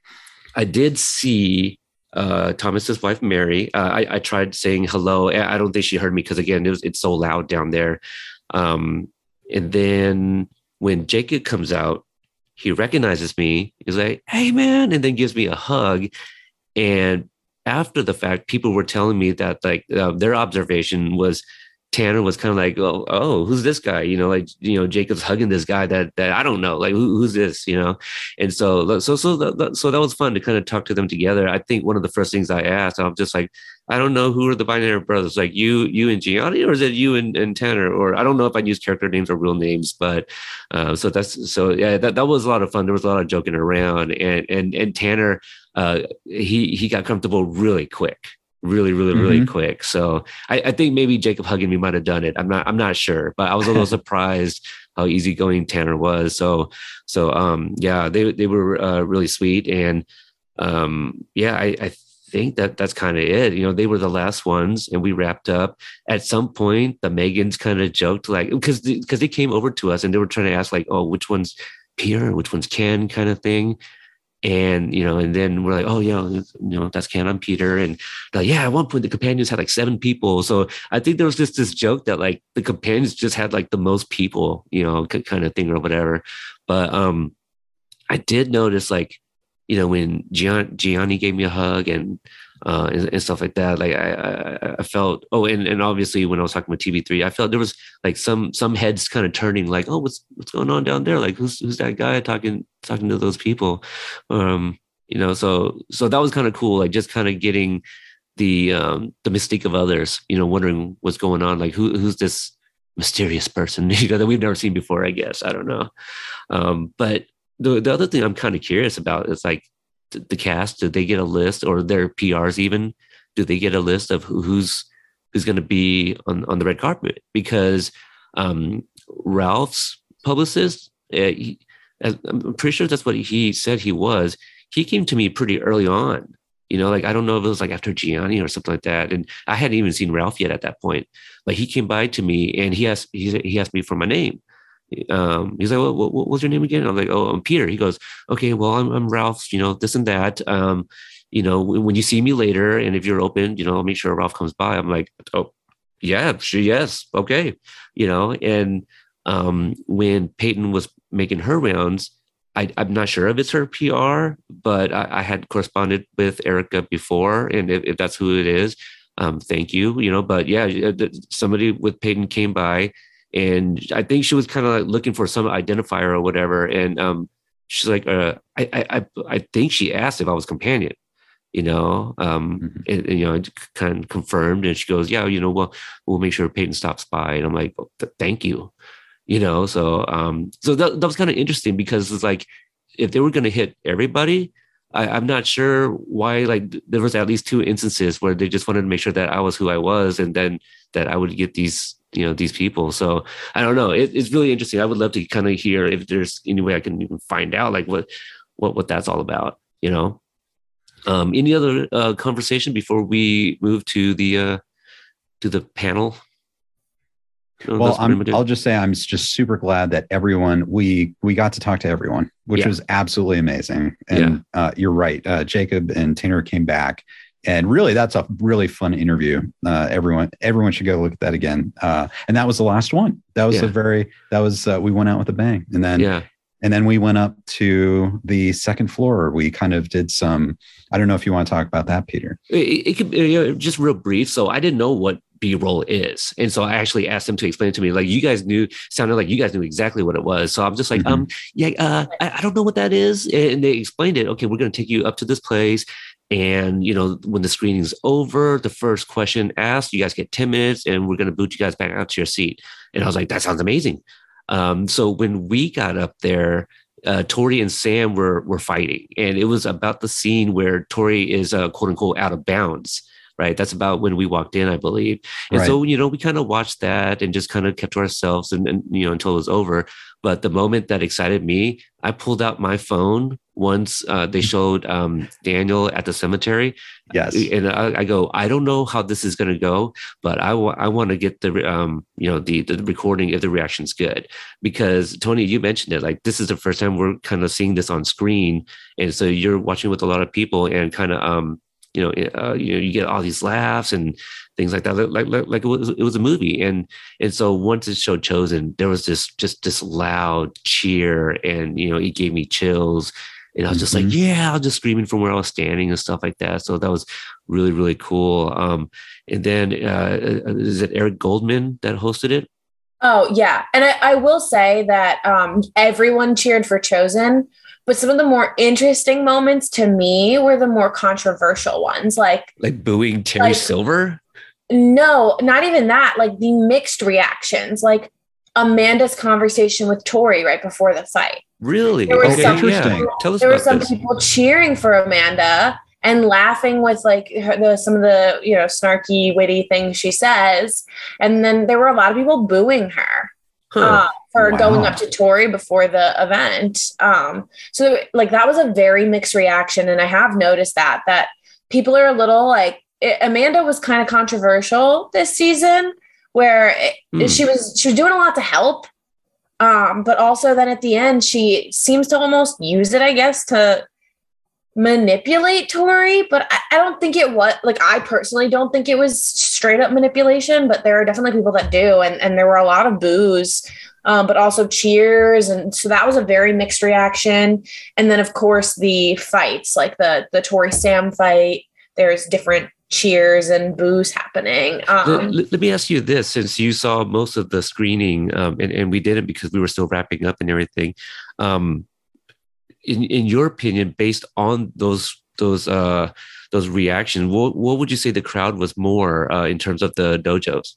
I did see uh, Thomas's wife Mary. Uh, I, I, tried saying hello. I don't think she heard me because again, it was it's so loud down there. Um, and then when Jacob comes out, he recognizes me. He's like, "Hey, man!" and then gives me a hug. And after the fact, people were telling me that like uh, their observation was Tanner was kind of like, oh, oh, who's this guy? You know, like you know, Jacob's hugging this guy that that I don't know, like who, who's this? You know, and so so so that, so that was fun to kind of talk to them together. I think one of the first things I asked, I'm just like, I don't know who are the binary brothers, like you you and Gianni, or is it you and, and Tanner? Or I don't know if I use character names or real names, but uh, so that's so yeah, that that was a lot of fun. There was a lot of joking around, and and and Tanner, uh, he he got comfortable really quick really, really, really mm-hmm. quick. So I, I, think maybe Jacob hugging me might have done it. I'm not, I'm not sure, but I was a little surprised how easygoing Tanner was. So, so um, yeah, they they were uh, really sweet, and um, yeah, I, I think that that's kind of it. You know, they were the last ones, and we wrapped up. At some point, the Megans kind of joked like because because they came over to us and they were trying to ask like, oh, which one's Peter, which one's Ken, kind of thing and you know, and then we're like, oh yeah, you know, that's Ken. I'm Peter, and like, yeah, at one point the companions had like seven people. So I think there was just this joke that like the companions just had like the most people, you know, kind of thing or whatever. But um, I did notice like, you know, when Gian, Gianni gave me a hug and uh, and, and, stuff like that. Like I, I, I, felt, oh, and, and obviously when I was talking with TB3, I felt there was like some some heads kind of turning, like, oh, what's what's going on down there? Like, who's who's that guy talking talking to those people? Um, you know, so so that was kind of cool. Like just kind of getting the um, the mystique of others. You know, wondering what's going on. Like, who who's this mysterious person? You know, that we've never seen before. I guess I don't know. Um, but the the other thing I'm kind of curious about is like the cast? Do they get a list, or their PRs even? Do they get a list of who's who's going to be on on the red carpet? Because um, Ralph's publicist, uh, he, I'm pretty sure that's what he said he was. He came to me pretty early on. You know, like I don't know if it was like after Gianni or something like that, and I hadn't even seen Ralph yet at that point. But he came by to me and he asked he, he asked me for my name, um, he's like, what, what, what, was your name again? I'm like, oh, I'm Peter. He goes, okay, well, I'm, I'm Ralph, you know, this and that. Um, you know, when you see me later and if you're open, you know, I'll make sure Ralph comes by. I'm like, oh, yeah, sure, yes, okay. You know, and um, when Peyton was making her rounds, I, am not sure if it's her PR, but I, I, had corresponded with Erica before, and if, if that's who it is, um, thank you. You know, but yeah, somebody with Peyton came by and I think she was kind of like looking for some identifier or whatever. And um, she's like, uh, I, I, I think she asked if I was companion, you know, um, mm-hmm. and, and, you know, kind of confirmed. And she goes, yeah, you know, well, we'll make sure Peyton stops by. And I'm like, th- thank you, you know. So, um, so that, that was kind of interesting because it's like if they were going to hit everybody. I, I'm not sure why. Like there was at least two instances where they just wanted to make sure that I was who I was, and then that I would get these you know these people. So i don't know. It, it's really interesting. I would love to kind of hear if there's any way i can even find out like what what what that's all about you know? Um any other uh conversation before we move to the uh to the panel well i'll just say i'm just super glad that everyone we we got to talk to everyone which yeah. was absolutely amazing. And yeah. uh, you're right. Uh, jacob and tanner came back and really that's a really fun interview. Uh, everyone everyone should go look at that again. Uh, and that was the last one. That was yeah. a very that was uh, we went out with a bang. And then yeah. and then we went up to the second floor. We kind of did some i don't know if you want to talk about that peter. It, it could you know, just real brief. So i didn't know what b-roll is and so i actually asked them to explain it to me like you guys knew sounded like you guys knew exactly what it was so i'm just like mm-hmm. um yeah uh, I, I don't know what that is and they explained it okay we're going to take you up to this place and you know, when the screening's over, the first question asked, you guys get 10 minutes and we're gonna boot you guys back out to your seat. And I was like, that sounds amazing. Um, so when we got up there, uh, Tori and Sam were were fighting, and it was about the scene where Tori is uh, quote unquote out of bounds. Right, that's about when we walked in, I believe. And right. so you know, we kind of watched that and just kind of kept to ourselves, and, and you know, until it was over. But the moment that excited me, I pulled out my phone once uh, they showed um, Daniel at the cemetery. Yes, and I, I go, I don't know how this is going to go, but I, w- I want to get the um, you know the the recording if the reaction's good because Tony, you mentioned it. Like this is the first time we're kind of seeing this on screen, and so you're watching with a lot of people and kind of um you know, uh, you know, you get all these laughs and things like that, like like, like it, was, it was a movie. And and so once it showed Chosen, there was this just this loud cheer, and you know, it gave me chills. And I was just mm-hmm. like, yeah, I was just screaming from where I was standing and stuff like that. So that was really, really cool. Um, and then uh, uh is it Eric Goldman that hosted it? Oh yeah, and I, I will say that um, everyone cheered for Chosen, but some of the more interesting moments to me were the more controversial ones, like like booing Terry like, Silver. No, not even that. Like the mixed reactions, like Amanda's conversation with Tori right before the fight. Really? There okay, some, interesting. Tell us there were some this. people cheering for Amanda and laughing with like her, the, some of the you know snarky, witty things she says, and then there were a lot of people booing her. Huh. Um, For wow. going up to Tori before the event. Um, so like that was a very mixed reaction, and I have noticed that that people are a little like it, Amanda was kind of controversial this season, where it, mm. she was she was doing a lot to help, um, but also then at the end she seems to almost use it, I guess, to manipulate Tori. But I, I don't think it was like I personally don't think it was straight up manipulation, but there are definitely people that do, and and there were a lot of boos um, but also cheers. And so that was a very mixed reaction. And then, of course, the fights, like the the Tori Sam fight, there's different cheers and boos happening. Um, let, let, me ask you this since you saw most of the screening, um, and, and we didn't because we were still wrapping up and everything. Um, in, in your opinion, based on those those uh, those reactions, what, what would you say the crowd was more uh, in terms of the dojos?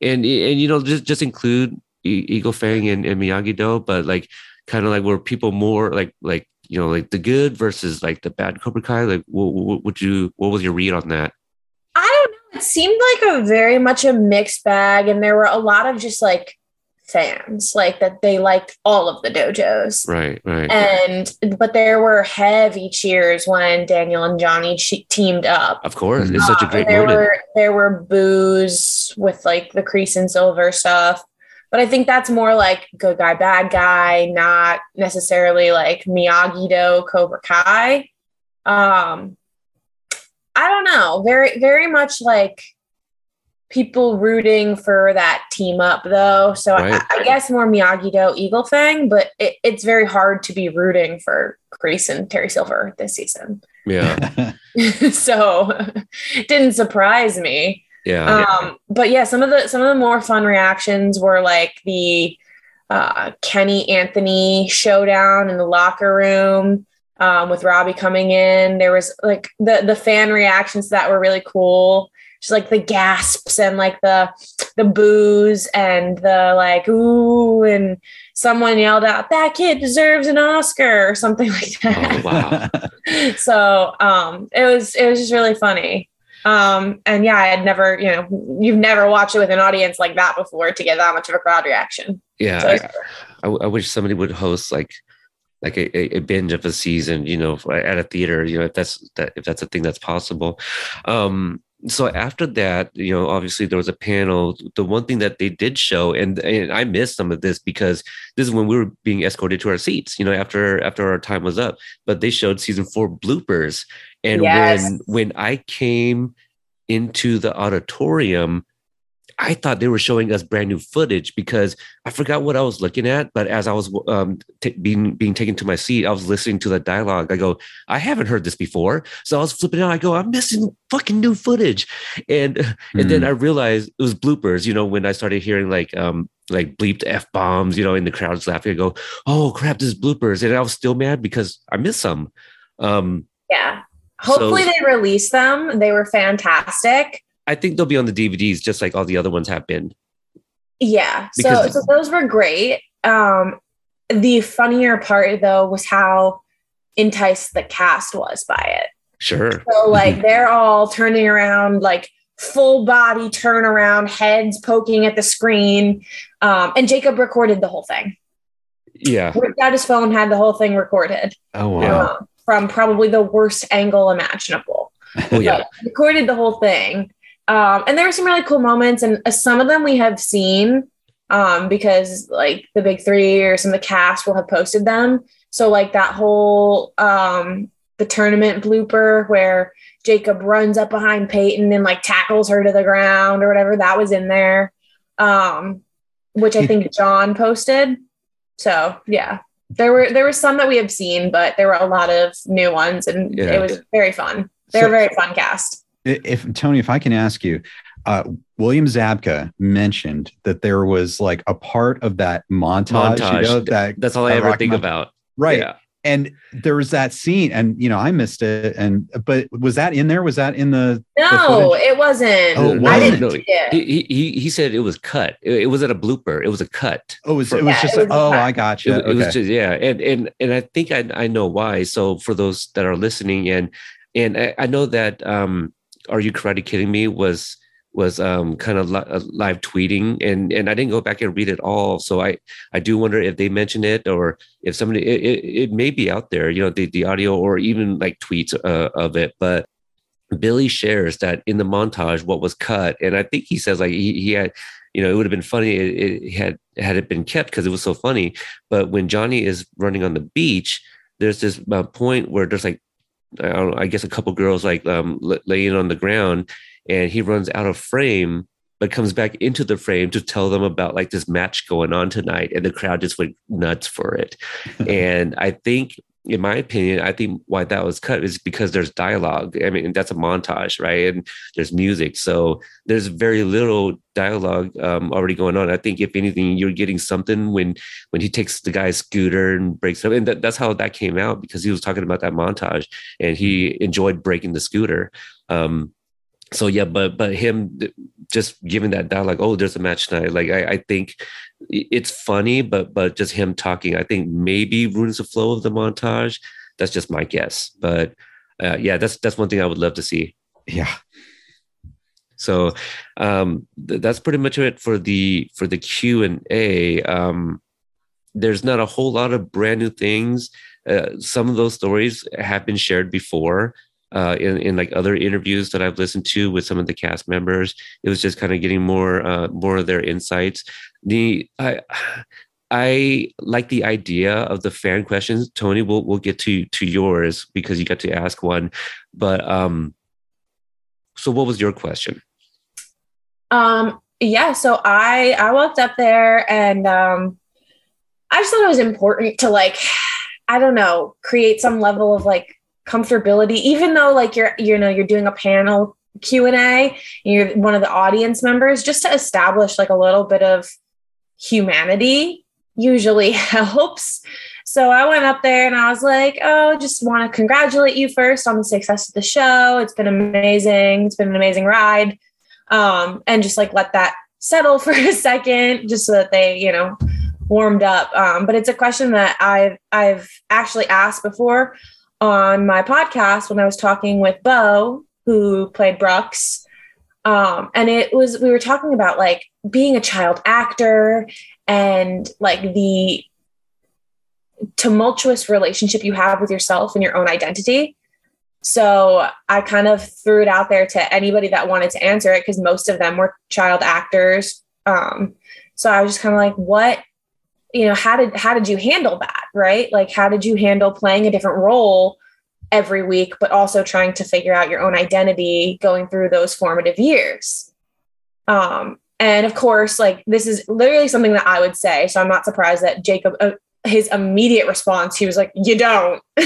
And and you know just just include Eagle Fang and, and Miyagi Do, but like kind of like were people more like like you know like the good versus like the bad Cobra Kai? Like what, what would you what was your read on that? I don't know. It seemed like a very much a mixed bag, and there were a lot of just like fans like that they liked all of the dojos right right and but there were heavy cheers when daniel and johnny teamed up of course it's such a great there moment. were there were boos with like the Kreese and silver stuff but I think that's more like good guy, bad guy, not necessarily like Miyagi Do, Cobra Kai. Um, I don't know. Very, very much like people rooting for that team up though. So right. I, I, guess more Miyagi Do, Eagle Fang, but it, it's very hard to be rooting for Kreese and Terry Silver this season. Yeah. so it didn't surprise me. Yeah. Um, but yeah, some of the some of the more fun reactions were like the uh, Kenny Anthony showdown in the locker room um, with Robbie coming in. There was like the the fan reactions that were really cool. Just like the gasps and like the the boos and the like ooh and someone yelled out that kid deserves an Oscar or something like that. Oh, wow. so um, it was it was just really funny. Um, and yeah, I had never, you know, you've never watched it with an audience like that before to get that much of a crowd reaction. Yeah, so I, I, I, wish somebody would host like like a, a, binge of a season, you know, at a theater, you know, if that's that if that's a thing that's possible. Um, so after that, you know, obviously there was a panel. The one thing that they did show, and, and I missed some of this because this is when we were being escorted to our seats, you know, after after our time was up. But they showed season four bloopers, and yes. when when I came into the auditorium, I thought they were showing us brand new footage because I forgot what I was looking at. But as I was um, t- being being taken to my seat, I was listening to the dialogue. I go, I haven't heard this before. So I was flipping out. I go, I'm missing fucking new footage, and mm. and then hmm. I realized it was bloopers. You know, when I started hearing like um like bleeped f bombs, you know, in the crowd's laughing. I go, oh crap, this is bloopers, and I was still mad because I missed some. Um, yeah. Hopefully so, they release them. They were fantastic. I think they'll be on the DVDs just like all the other ones have been. Yeah. so so those were great. Um the funnier part though was how enticed the cast was by it. Sure. So like they're all turning around like full body turnaround, heads poking at the screen. Um, and Jacob recorded the whole thing. Yeah. Ripped out his phone, had the whole thing recorded. Oh wow. Um, from probably the worst angle imaginable. Oh yeah. recorded the whole thing. Um, and there were some really cool moments, and uh, some of them we have seen um, because like the big three or some of the cast will have posted them. So like that whole um, the tournament blooper where Jacob runs up behind Peyton and like tackles her to the ground or whatever that was in there, um, which I think Jon posted. So yeah, there were there were some that we have seen, but there were a lot of new ones, and Yeah. it was very fun. They're So- a very fun cast. If Tony, if I can ask you, uh, William Zabka mentioned that there was like a part of that montage, you know, that That's all I that ever think Mount- about. right. Yeah. And there was that scene, and you know, I missed it. And but was that in there? Was that in the? No, footage? it wasn't. Oh, it I didn't wasn't? see it. He, he he said it was cut. It, it wasn't a blooper. It was a cut. Oh, it was, it was Yeah, just. it was oh, I got you. It, it was just yeah, and and and I think I I know why. So for those that are listening, and and I, I know that um, are you karate kidding me was was um kind of li- uh, live tweeting and and I didn't go back and read it all. So I I do wonder if they mention it or if somebody it, it, it may be out there you know the, the audio or even like tweets uh, of it. But Billy shares that in the montage what was cut and I think he says like he, he had you know it would have been funny it, it had had it been kept because it was so funny. But when Johnny is running on the beach there's this uh, point where there's like I, don't know, I guess a couple girls like um, l- laying on the ground and he runs out of frame but comes back into the frame to tell them about like this match going on tonight and the crowd just went nuts for it. And i think in my opinion i think why that was cut is because there's dialogue. I mean that's a montage right? And there's music. So there's very little dialogue um, already going on. I think if anything you're getting something when when he takes the guy's scooter and breaks up. And that, that's how that came out because he was talking about that montage and he enjoyed breaking the scooter. Um, so yeah, but but him just giving that down like, oh, there's a match tonight. Like I, I think it's funny, but but just him talking, I think maybe ruins the flow of the montage. That's just my guess. But uh, yeah, that's that's one thing I would love to see. Yeah. So um, th- that's pretty much it for the for the Q and A. Um, there's not a whole lot of brand new things. Uh, some of those stories have been shared before uh, in in like other interviews that I've listened to with some of the cast members. It was just kind of getting more uh, more of their insights. The I I like the idea of the fan questions. Tony, we'll we'll get to to yours because you got to ask one. But um, so what was your question? Um, yeah, so I I walked up there and um I just thought it was important to like I don't know, create some level of like comfortability even though like you're you know you're doing a panel Q&A and you're one of the audience members just to establish like a little bit of humanity usually helps. So I went up there and I was like, "Oh, just want to congratulate you first on the success of the show. It's been amazing. It's been an amazing ride." um, and just like let that settle for a second, just so that they, you know, warmed up. Um, but it's a question that I've I've actually asked before on my podcast when I was talking with Bo, who played Brucks. Um, and it was we were talking about like being a child actor and like the tumultuous relationship you have with yourself and your own identity. So I kind of threw it out there to anybody that wanted to answer it because most of them were child actors. Um, so I was just kind of like, what, you know, how did how did you handle that, right? Like, how did you handle playing a different role every week, but also trying to figure out your own identity going through those formative years? Um, and of course, like this is literally something that I would say. So I'm not surprised that Jacob, uh, his immediate response, he was like, "You don't."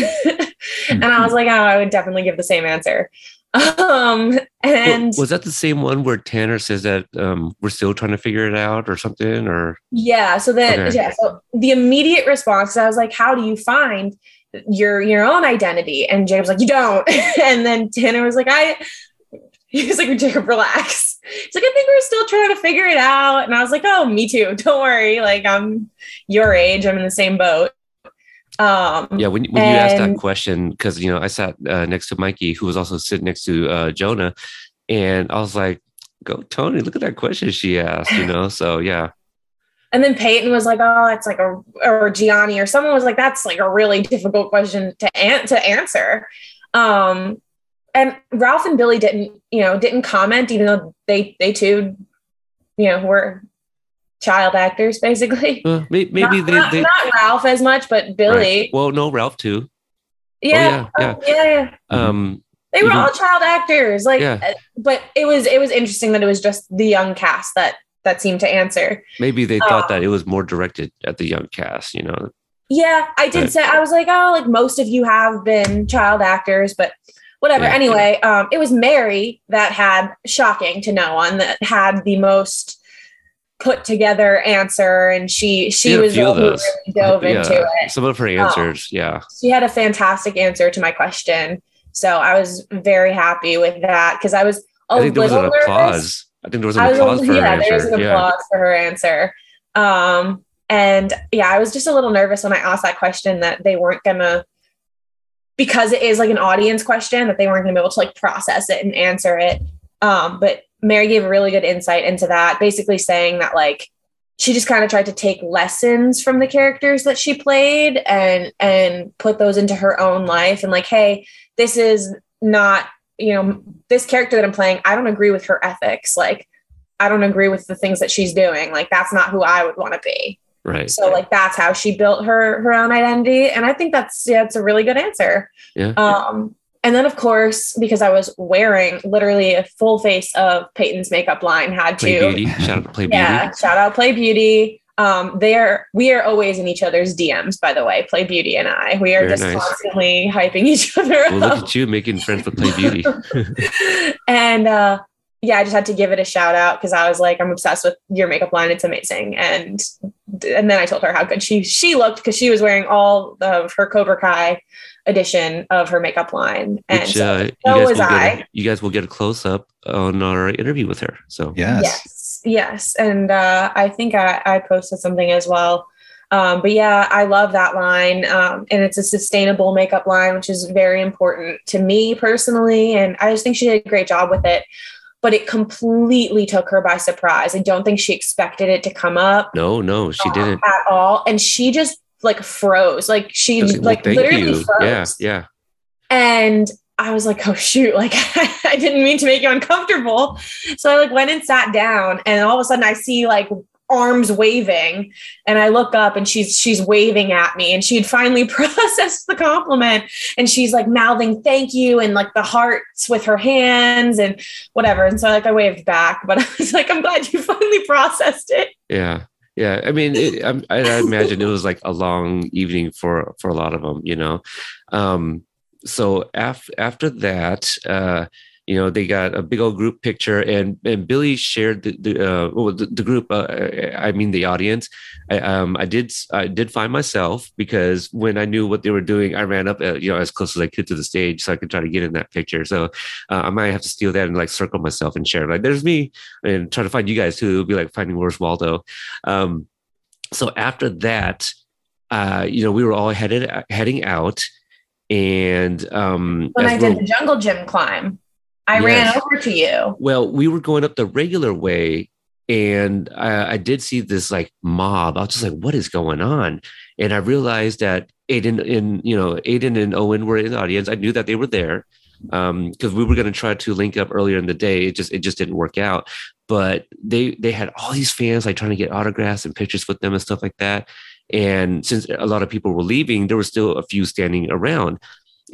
and I was like, oh, I would definitely give the same answer. Um, and was that the same one where Tanner says that um, we're still trying to figure it out or something? Or yeah, so then Okay. yeah, so the immediate response, I was like, how do you find your your own identity? And Jacob's like, you don't. and then Tanner was like, I. He was like, Jacob, relax. He's like, I think we're still trying to figure it out. And I was like, oh, me too. Don't worry. Like, I'm your age. I'm in the same boat. Um, yeah, when, when you asked that question, because you know I sat uh, next to Mikey, who was also sitting next to uh, Jonah, And I was like, go Tony, look at that question she asked, you know? So yeah. And then Peyton was like, "Oh, it's like a or Gianni or someone was like, that's like a really difficult question to an- to answer." Um, and Ralph and Billy didn't, you know, didn't comment, even though they they too, you know, were child actors basically. Uh, maybe, maybe not, they, not, they not Ralph as much, but Billy. right. Well, no, Ralph too. Yeah, yeah, oh, yeah, yeah. Um, They were even- all child actors, like. Yeah. uh, But it was it was interesting that it was just the young cast that that seemed to answer. maybe they thought Um, that it was more directed at the young cast, you know. Yeah, I did Right. say I was like, oh, like most of you have been child actors, but whatever. Yeah. anyway, um, it was Mary that had shocking to no one that had the most put together answer, and she she Yeah, was few the of one who those. really dove into it. Some of her answers, yeah. She had a fantastic answer to my question, so I was very happy with that because I was a I think there was little an nervous. applause. I think there was an was, applause for her yeah, there was answer. an Yeah. applause for her answer. Um, and yeah, I was just a little nervous when I asked that question that they weren't gonna, because it is like an audience question, that they weren't gonna be able to like process it and answer it. Um, but Mary gave a really good insight into that, basically saying that like she just kind of tried to take lessons from the characters that she played and and put those into her own life and like, hey, this is not you know this character that i'm playing i don't agree with her ethics. Like i don't agree with the things that she's doing. Like that's not who i would want to be. Right. so like that's how she built her her own identity. And i think that's yeah it's a really good answer. Yeah. um and then of course because i was wearing literally a full face of peyton's makeup line had Pley to Beauty. Shout out to Pley yeah Beauty. shout out Pley beauty um they're we are always in each other's dms by the way Pley beauty and i we are Very just nice. constantly hyping each other Well, up look at you making friends with Pley Beauty. and uh yeah, I just had to give it a shout out because I was like, I'm obsessed with your makeup line. It's amazing. And and then I told her how good she she looked because she was wearing all of her Cobra Kai edition of her makeup line. And Which so, uh, you, so guys was will I. get a, you guys will get a close up on our interview with her. So Yes. Yes, yes. And uh, I think I, I posted something as well. Um, but yeah, I love that line. Um, and it's a sustainable makeup line, which is very important to me personally. And I just think she did a great job with it. But it completely took her by surprise. I don't think she expected it to come up no, no, she uh, didn't. at all. And she just like froze. Like she Just, like thank literally you. froze. Yeah, yeah. And I was like, oh shoot, like I didn't mean to make you uncomfortable. So I like went and sat down and all of a sudden I see like arms waving and I look up and she's she's waving at me and she had finally processed the compliment and she's like mouthing thank you and like the hearts with her hands and whatever. And so like I waved back, but I was like, I'm glad you finally processed it. Yeah, yeah. I mean, it, I, I imagine it was like a long evening for for a lot of them, you know. Um, so after after that, uh, you know, they got a big old group picture, and and Billy shared the the uh, well, the, the group. Uh, I mean, the audience. I, um, I did I did find myself because when I knew what they were doing, I ran up, uh, you know, as close as I could to the stage so I could try to get in that picture. So uh, I might have to steal that and like circle myself and share. Like, there's me, and try to find you guys too. It'll be like finding Where's Waldo. Um, so after that, uh, you know, we were all headed heading out, and um, When I did the jungle gym climb, I ran over to you. well, we were going up the regular way, and I, I did see this like mob. I was just like, "What is going on?" And I realized that Aedin and you know Aedin and Owen were in the audience. I knew that they were there um, because we were going to try to link up earlier in the day. It just it just didn't work out. But they they had all these fans like trying to get autographs and pictures with them and stuff like that. And since a lot of people were leaving, there were still a few standing around.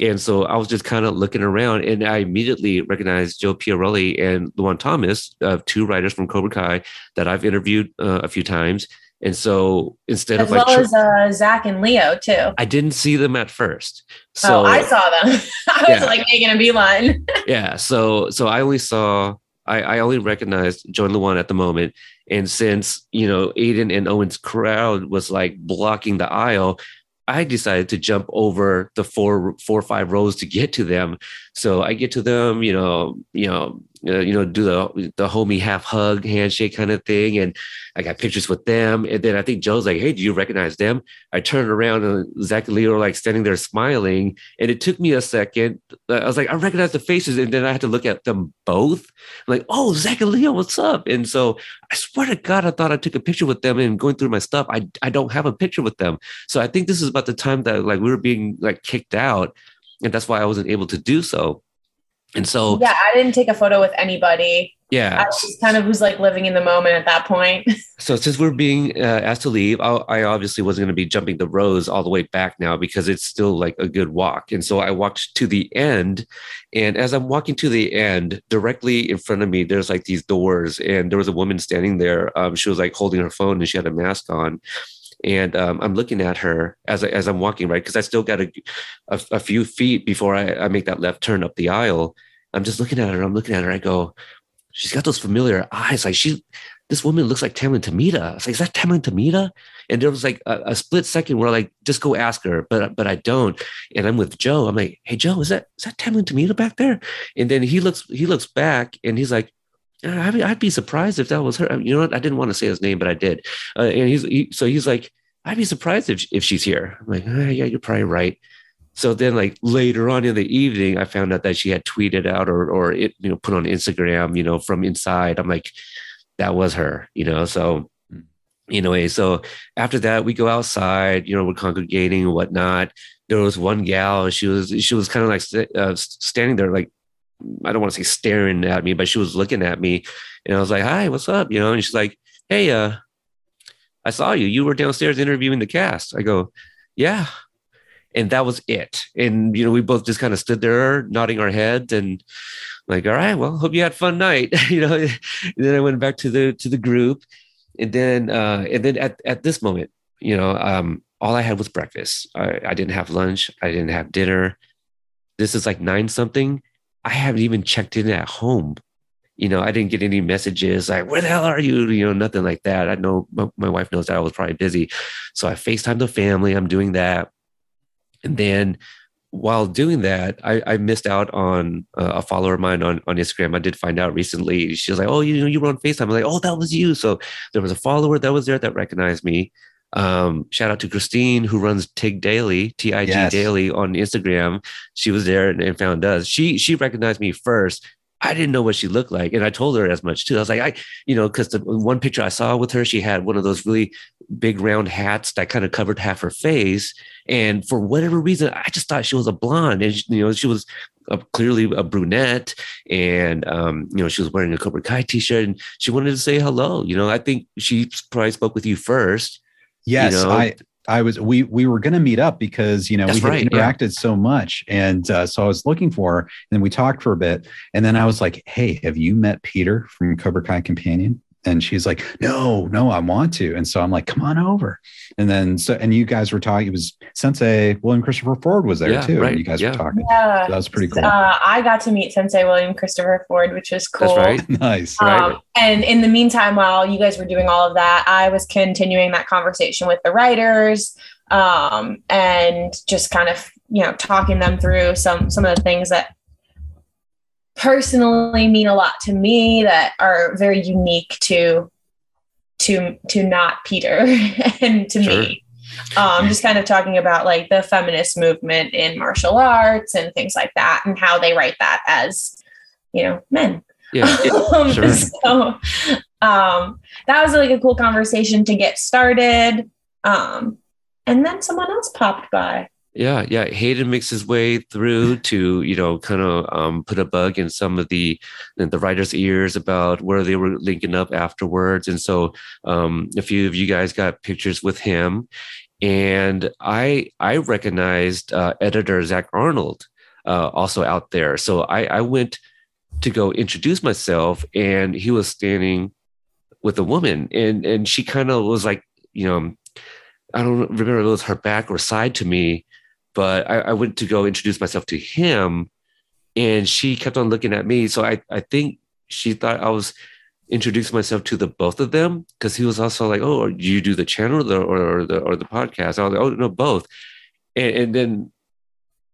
And so I was just kind of looking around and I immediately recognized Joe Piarulli and Luan Thomas, uh, two writers from Cobra Kai that I've interviewed uh, a few times. And so instead As of like, well as uh, Zach and Leo too. I didn't see them at first. So oh, I saw them. I was Yeah. like making a beeline. yeah so so i only saw i i only recognized joe and luan at the moment and since you know Aedin and owen's crowd was like blocking the aisle i decided to jump over the four four or five rows to get to them. So i get to them you know you know uh, you know, do the the homie half hug handshake kind of thing, and I got pictures with them. And then I think Joe's like, "Hey, do you recognize them?" I turned around and Zach and Leo were like standing there smiling, and it took me a second. I was like, I recognize the faces, and then I had to look at them both. I'm like, "Oh, Zach and Leo, what's up?" And so I swear to God, I thought I took a picture with them, and going through my stuff, I I don't have a picture with them. So I think this is about the time that like we were being like kicked out, and that's why I wasn't able to do so. And so, yeah, I didn't take a photo with anybody. Yeah. I just kind of was like living in the moment at that point. so, since we're being uh, asked to leave, I, I obviously wasn't going to be jumping the rows all the way back now because it's still like a good walk. And so I walked to the end. And as I'm walking to the end, directly in front of me, there's like these doors. And there was a woman standing there. Um, she was like holding her phone and she had a mask on and um, I'm looking at her as I, as I'm walking right because I still got a, a, a few feet before I, I, make that left turn up the aisle. I'm just looking at her. I'm looking at her. I go, she's got those familiar eyes. Like she, this woman looks like Tamlyn Tomita. I was like, is that Tamlyn Tomita? And there was like a, a, split second where I'm like, just go ask her, but but I don't. And I'm with Joe. I'm like, hey Joe, is that is that Tamlyn Tomita back there? And then he looks he looks back and he's like, I mean, I'd be surprised if that was her. You know what? I didn't want to say his name, but I did. Uh, and he's he, so he's like, I'd be surprised if if she's here. I'm like, oh, yeah, you're probably right. So then, like later on in the evening, I found out that she had tweeted out or or it you know put on Instagram, you know, from inside. I'm like, that was her, you know. So anyway, so after that, we go outside. You know, we're congregating and whatnot. There was one gal. She was she was kind of like uh, standing there, like I don't want to say staring at me, but she was looking at me, and I was like, "Hi, what's up?" You know, and she's like, "Hey, uh, I saw you. You were downstairs interviewing the cast." I go, "Yeah," and that was it. And you know, we both just kind of stood there, nodding our heads, and like, "All right, well, hope you had fun night." you know, and then I went back to the to the group, and then uh, and then at at this moment, you know, um, all I had was breakfast. I, I didn't have lunch. I didn't have dinner. This is like nine something I haven't even checked in at home. You know, I didn't get any messages like, where the hell are you? You know, nothing like that. I know my, my wife knows that I was probably busy. So I FaceTime the family. I'm doing that. And then while doing that, I, I missed out on uh, a follower of mine on, on Instagram. I did find out recently. She was like, "Oh, you know, you were on Facetime." I'm like, "Oh, that was you." So there was a follower that was there that recognized me. Um, shout out to Christine who runs Tig Daily, T I G yes. Daily on Instagram. She was there and, and found us. She she recognized me first. I didn't know what she looked like, and I told her as much too. I was like, I, you know, because the one picture I saw with her, she had one of those really big round hats that kind of covered half her face, and for whatever reason, I just thought she was a blonde, and she, you know, she was a, clearly a brunette, and um, you know, she was wearing a Cobra Kai t-shirt, and she wanted to say hello. You know, I think she probably spoke with you first, Yes, you know? I I was we we were going to meet up because you know That's we had right, interacted yeah. so much, and uh, so I was looking for her, and we talked for a bit, and then I was like, "Hey, have you met Peter from Cobra Kai Companion?" And she's like no no i want to. And so i'm like come on over. And then so and you guys were talking it was sensei william christopher ford was there yeah, too right. and you guys yeah. were talking. Yeah. So that was pretty cool. Uh, i got to meet sensei william christopher ford which was cool. That's right. Nice. Um, right. and in the meantime while you guys were doing all of that i was continuing that conversation with the writers um, and just kind of you know talking them through some some of the things that personally mean a lot to me that are very unique to to to not Peter and to sure. me. Um, just kind of talking about like the feminist movement in martial arts and things like that, and how they write that as you know men. Yeah, um, sure. So um, that was like a cool conversation to get started. Um, and then someone else popped by. Yeah, yeah. Hayden makes his way through to you know kind of um, put a bug in some of the the writers' ears about where they were linking up afterwards, and so um, a few of you guys got pictures with him, and I I recognized uh, editor Zach Arnold uh, also out there, so I, I went to go introduce myself, and he was standing with a woman, and and she kind of was like you know I don't remember if it was her back or side to me but I, I went to go introduce myself to him and she kept on looking at me. So I, I think she thought I was introducing myself to the both of them because he was also like, "Oh, do you do the channel or the or, the or the podcast?" I was like, "Oh, no, both." And, and, then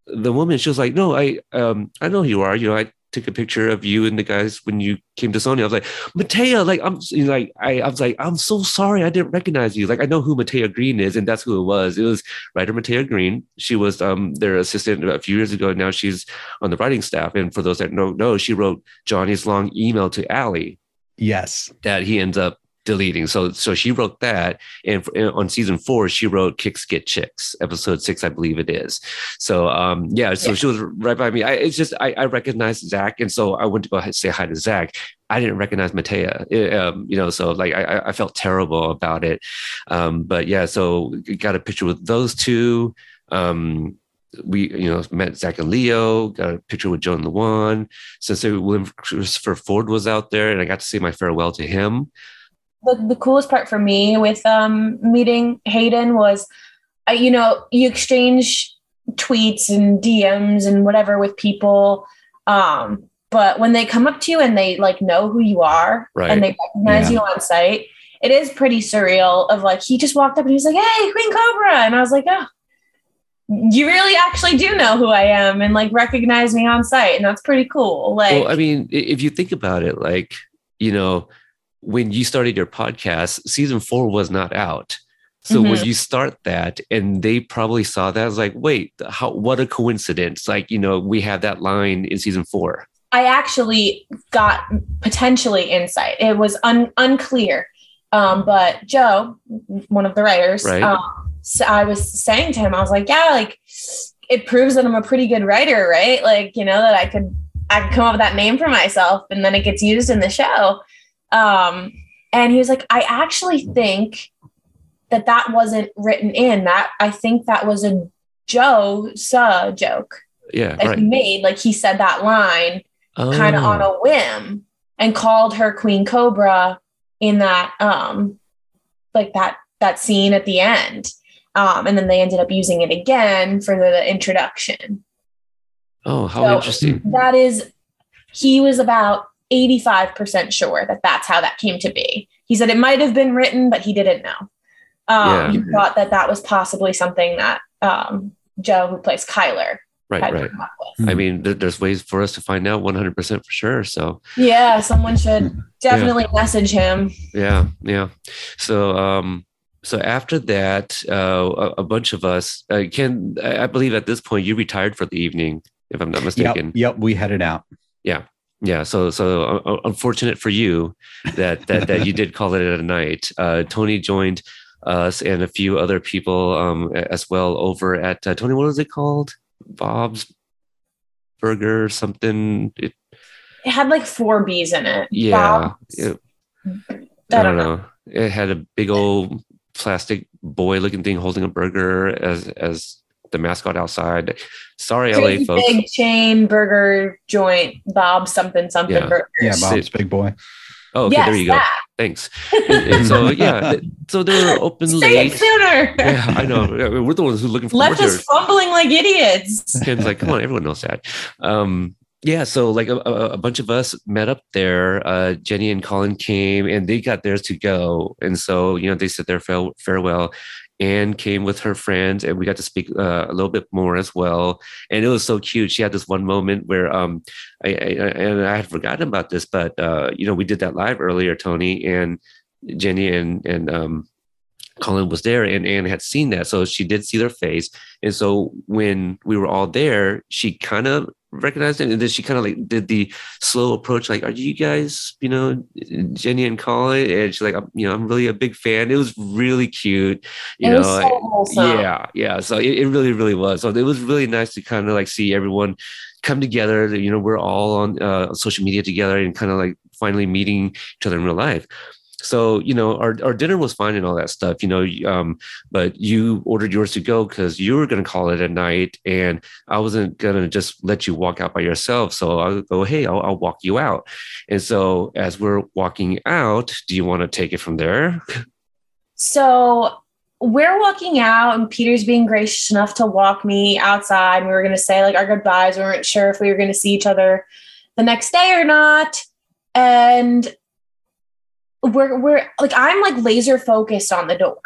the woman, she was like, "No, I um I know who you are. You know, I took a picture of you and the guys when you came to Sony. I was like, Matea, like I'm like I, I was like, I'm so sorry I didn't recognize you. Like I know who Matea Green is, and that's who it was. It was writer Matea Green. She was um their assistant a few years ago. And now she's on the writing staff. And for those that don't know, she wrote Johnny's long email to Ali. Yes. That he ends up deleting. So so she wrote that, and on season four she wrote "Kicks Get Chicks," episode six, I believe it is. So um yeah, so yeah. she was right by me. I it's just I, I recognized Zach, and so I went to go say hi to Zach. I didn't recognize Matea, um, you know, so like I, I felt terrible about it. Um, but yeah, so got a picture with those two. Um, we you know met Zach and Leo, got a picture with Joan Luan. Sensei William Christopher Ford was out there, and I got to say my farewell to him the, the coolest part for me with um, meeting Hayden was, uh, you know, you exchange tweets and DMs and whatever with people. Um, but when they come up to you and they like know who you are right. and they recognize yeah. you on site, it is pretty surreal. Of like, he just walked up and he was like, "Hey, Queen Cobra," and I was like, "Oh, you really actually do know who I am and like recognize me on site, and that's pretty cool." Like, well, I mean, if you think about it, like, you know, when you started your podcast, season four was not out. So mm-hmm. when you start that and they probably saw that, I was like, wait, how what a coincidence. Like, you know, we have that line in season four. I actually got potentially insight. It was un- unclear. Um, but Joe, one of the writers, right. um, so I was saying to him, I was like, yeah, like it proves that I'm a pretty good writer, right? Like, you know, that I could I could come up with that name for myself and then it gets used in the show. Um, and he was like, I actually think that that wasn't written in. That I think that was a Joe Suh joke. Yeah, that right. he made. Like he said that line oh. kind of on a whim and called her Queen Cobra in that um like that that scene at the end. Um, and then they ended up using it again for the introduction. Oh, how so interesting. That is, he was about 85% sure that that's how that came to be. He said it might have been written, but he didn't know. Um, yeah. He thought that that was possibly something that um, Joe, who plays Kyler, right, right. I mean, there, there's ways for us to find out 100% for sure. So yeah, someone should definitely yeah. message him. Yeah, yeah. So um, so after that, uh, a, a bunch of us, uh, Ken, I believe at this point you retired for the evening, if I'm not mistaken. Yep, yep we headed out. Yeah yeah so so uh, uh, unfortunate for you that that that you did call it a night. Uh, tony joined us and a few other people um, as well over at uh, tony what was it called? Bob's burger something? It, it had like four b's in it. Yeah it, I, don't know. know. It had a big old plastic boy looking thing holding a burger as as the mascot outside. Sorry, Crazy LA folks. Big chain burger joint, Bob something something yeah. burgers. Yeah, Bob's Big Boy. Oh, okay, yes, there you go. That. Thanks. And, and, so yeah, so they were open Say late. It sooner. Yeah, I know. We're the ones who are looking for left us fumbling like idiots. Ken's like, come on, everyone knows that. Um, yeah, so like a, a, bunch of us met up there. Uh, Jenny and Colin came, and they got theirs to go, and so you know they said their farewell, Anne came with her friends, and we got to speak uh, a little bit more as well. And it was so cute. She had this one moment where, um, I, I and I had forgotten about this, but uh, you know, we did that live earlier, Tony and Jenny and and um, Colin was there, and Anne had seen that, so she did see their face. And so when we were all there, she kind of recognized it. And then she kind of like did the slow approach like are you guys you know jenny and colin? And she's like I'm, you know i'm really a big fan. It was really cute you know so yeah yeah. So it, it really really was. So it was really nice to kind of like see everyone come together you know we're all on uh, social media together and kind of like finally meeting each other in real life so you know our, our dinner was fine and all that stuff you know um, but you ordered yours to go because you were going to call it a night and i wasn't going to just let you walk out by yourself. So i'll go hey I'll, I'll walk you out. And so as we're walking out do you want to take it from there? So we're walking out and peter's being gracious enough to walk me outside we were going to say like our goodbyes. We weren't sure if we were going to see each other the next day or not. And we're we're like I'm like laser focused on the door.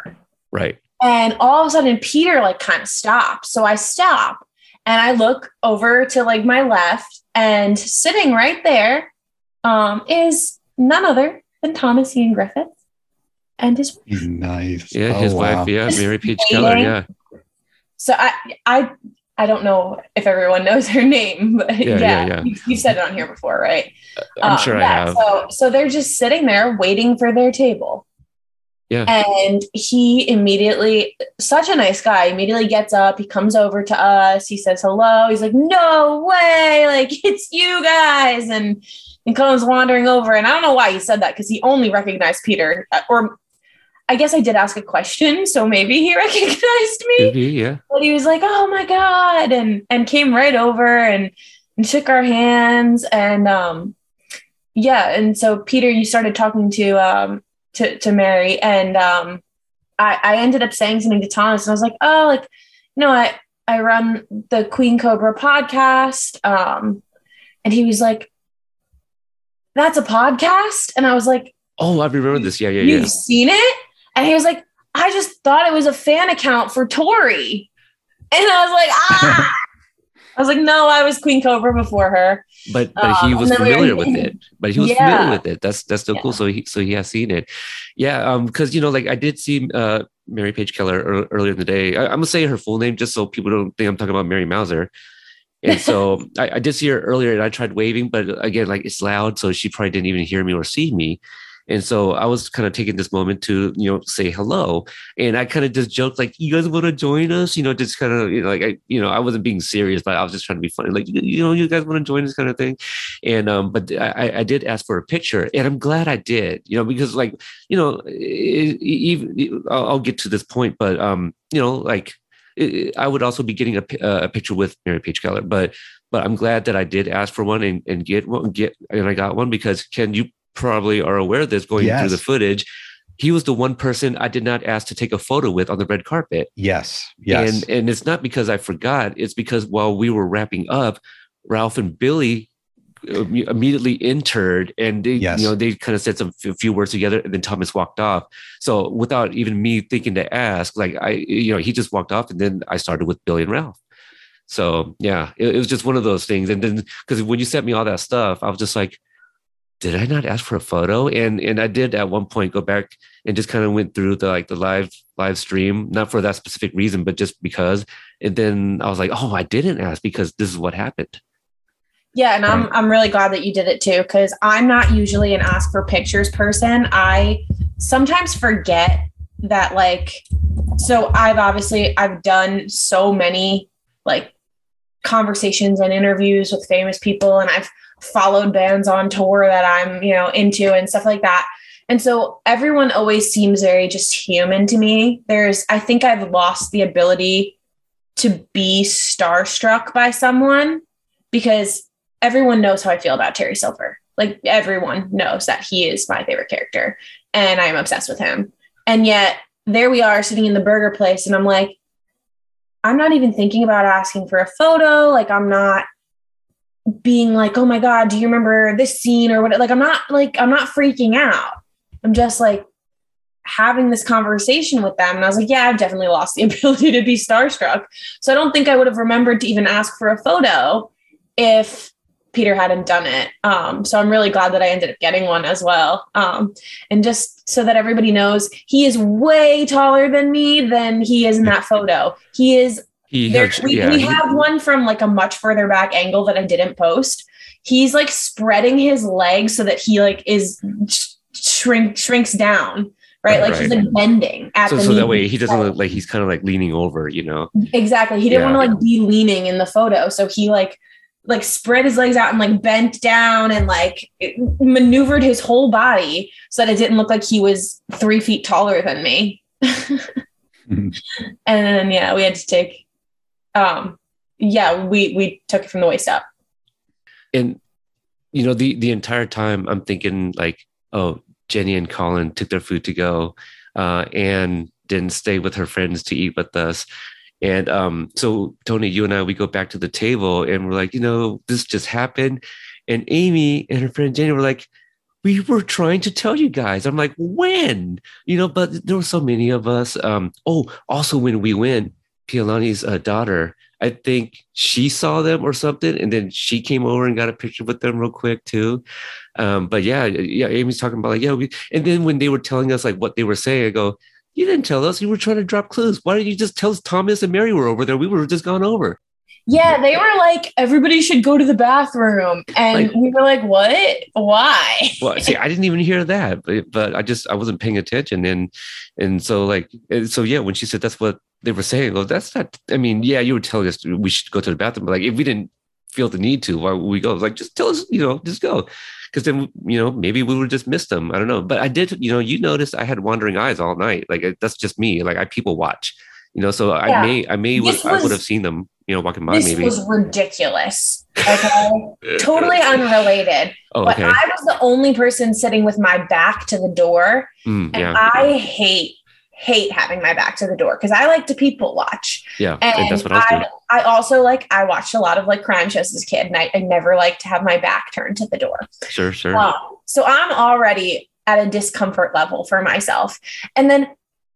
Right. And all of a sudden Peter like kind of stops. So I stop And I look over to like my left, and sitting right there um, is none other than Thomas Ian Griffith and his wife. Nice. Yeah, his Oh, wife. Yeah, Mary Page Dating. Keller. Yeah. So I I I don't know if everyone knows her name, but Yeah, yeah, yeah, yeah. You, you've said it on here before, right? I'm Um, sure I have. So so they're just sitting there waiting for their table. Yeah. And he immediately, such a nice guy, immediately gets up. He comes over to us. He says hello. He's like, "No way! Like it's you guys!" And and comes wandering over. And I don't know why he said that because he only recognized Peter. Uh, Or I guess I did ask a question, so maybe he recognized me Could be, yeah. but he was like, "Oh my god!" and and came right over and and shook our hands and um yeah, and so Peter, you started talking to um to to Mary and um I I ended up saying something to Thomas and I was like, "Oh, like you know, I I run the Queen Cobra podcast." Um and he was like, "That's a podcast?" And I was like, Oh, I remember this. Yeah, yeah, yeah You've seen it? And he was like, I just thought it was a fan account for Tori. And I was like, ah. I was like, no, I was Queen Cobra before her. But but he Um, was then we were familiar with it. But he was Yeah. familiar with it. That's that's still cool. So he so he has seen it. Yeah. Um. Because you know, like I did see uh Mary Page Keller ear- earlier in the day. I, I'm gonna say her full name just so people don't think I'm talking about Mary Mouser. And so I, I did see her earlier, and I tried waving, but again, like it's loud, so she probably didn't even hear me or see me. And so I was kind of taking this moment to, you know, say hello. And I kind of just joked, like, you guys want to join us? You know, just kind of, you know, like, I, you know, I wasn't being serious, but I was just trying to be funny. Like, you, you know, you guys want to join this kind of thing. And, um, but I, I did ask for a picture and I'm glad I did, you know, because like, you know, even I'll, get to this point, but, um, you know, like, I would also be getting a, uh, a picture with Mary Page Keller, but, but I'm glad that I did ask for one and, and get one, get, and I got one because can you probably are aware of this going through the footage. He was the one person I did not ask to take a photo with on the red carpet. Yes. Yes. And and it's not because I forgot. It's because while we were wrapping up, Ralph and Billy uh, immediately entered and they Yes. you know they kind of said some f- few words together and then Thomas walked off. So without even me thinking to ask, like I you know he just walked off and then I started with Billy and Ralph. So yeah, it, it was just one of those things. And then because when you sent me all that stuff, I was just like, did I not ask for a photo? And and I did at one point go back and just kind of went through the like the live live stream, not for that specific reason, but just because. And then I was like, oh, I didn't ask because this is what happened. Yeah, and I'm I'm really glad that you did it too because I'm not usually an ask for pictures person. I sometimes forget that like so I've obviously I've done so many like conversations and interviews with famous people and I've followed bands on tour that I'm, you know, into and stuff like that. And so everyone always seems very just human to me. There's I think I've lost the ability to be starstruck by someone because everyone knows how I feel about Terry Silver. Like everyone knows that he is my favorite character and I'm obsessed with him. And yet there we are sitting in the burger place and I'm like, I'm not even thinking about asking for a photo. Like I'm not being like, oh my God, do you remember this scene or what? Like I'm not like, I'm not freaking out. I'm just like having this conversation with them. And I was like, yeah, I've definitely lost the ability to be starstruck. So I don't think I would have remembered to even ask for a photo if Peter hadn't done it. Um, so I'm really glad that I ended up getting one as well. Um, and just so that everybody knows, he is way taller than me than he is in that photo. He is. He There, had- we yeah, we he- have one from like a much further back angle that I didn't post. He's like spreading his legs so that he like is shrink shrinks down, right? Right, Like he's like bending at so, the so that knee. way he doesn't look like he's kind of like leaning over, you know. Exactly. He didn't Yeah. want to like be leaning in the photo. So he like like spread his legs out and like bent down and like maneuvered his whole body so that it didn't look like he was three feet taller than me. and then yeah, we had to take um yeah, we we took it from the waist up. and you know the the entire time i'm thinking like oh jenny and colin took their food to go uh and didn't stay with her friends to eat with us. And um so tony you and i we go back to the table and we're like you know this just happened. And amy and her friend jenny were like we were trying to tell you guys. I'm like when? You know but there were so many of us. Um oh also when we went Pialani's uh, daughter I think she saw them or something, and then she came over and got a picture with them real quick too. Um, but yeah, yeah, Amy's talking about like yeah, we, and then when they were telling us like what they were saying, I go, you didn't tell us. You were trying to drop clues. Why didn't you just tell us Thomas and Mary were over there? We were just gone over. Yeah, they were like, everybody should go to the bathroom. And like, we were like, what? Why? well, see, I didn't even hear that, but, but I just, I wasn't paying attention. And, and so like, so yeah, when she said that's what they were saying, well, that's not, I mean, yeah, you were telling us we should go to the bathroom, but like, if we didn't feel the need to, why would we go? Like, just tell us, you know, just go. Cause then, you know, maybe we would just miss them. I don't know. But I did, you know, you noticed I had wandering eyes all night. Like, that's just me. Like, I people watch you know so yeah. i may i may would, was, i would have seen them you know, walking by this maybe. was ridiculous. Okay. totally unrelated. Oh, okay. But I was the only person sitting with my back to the door. Mm, and yeah. I hate, hate having my back to the door because I like to people watch. Yeah. And that's what I was doing. I, I also like, I watched a lot of like crime shows as a kid and I, I never liked to have my back turned to the door. Sure, sure. Um, so I'm already at a discomfort level for myself. And then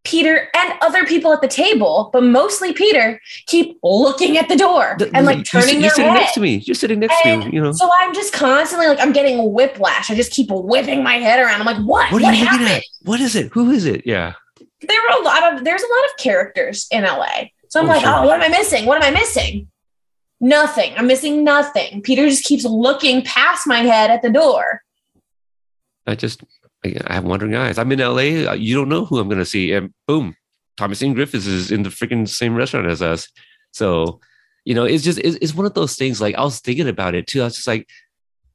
Peter and other people at the table, but mostly Peter, keep looking at the door and like turning you're, you're their sitting head. next to me. You're sitting next and to me. You know. So I'm just constantly like I'm getting whiplash. I just keep whipping my head around. I'm like, what? What, what are you happened? looking at? What is it? Who is it? Yeah. There were a lot of there's a lot of characters in LA. So I'm oh, like, sure. oh, what am I missing? What am I missing? Nothing. I'm missing nothing. Peter just keeps looking past my head at the door. I just I have wandering eyes. I'm in LA. Uh, you don't know who I'm going to see. And boom, Thomas Ian Griffiths is in the freaking same restaurant as us. So, you know, it's just, it's, it's one of those things. Like I was thinking about it too. I was just like,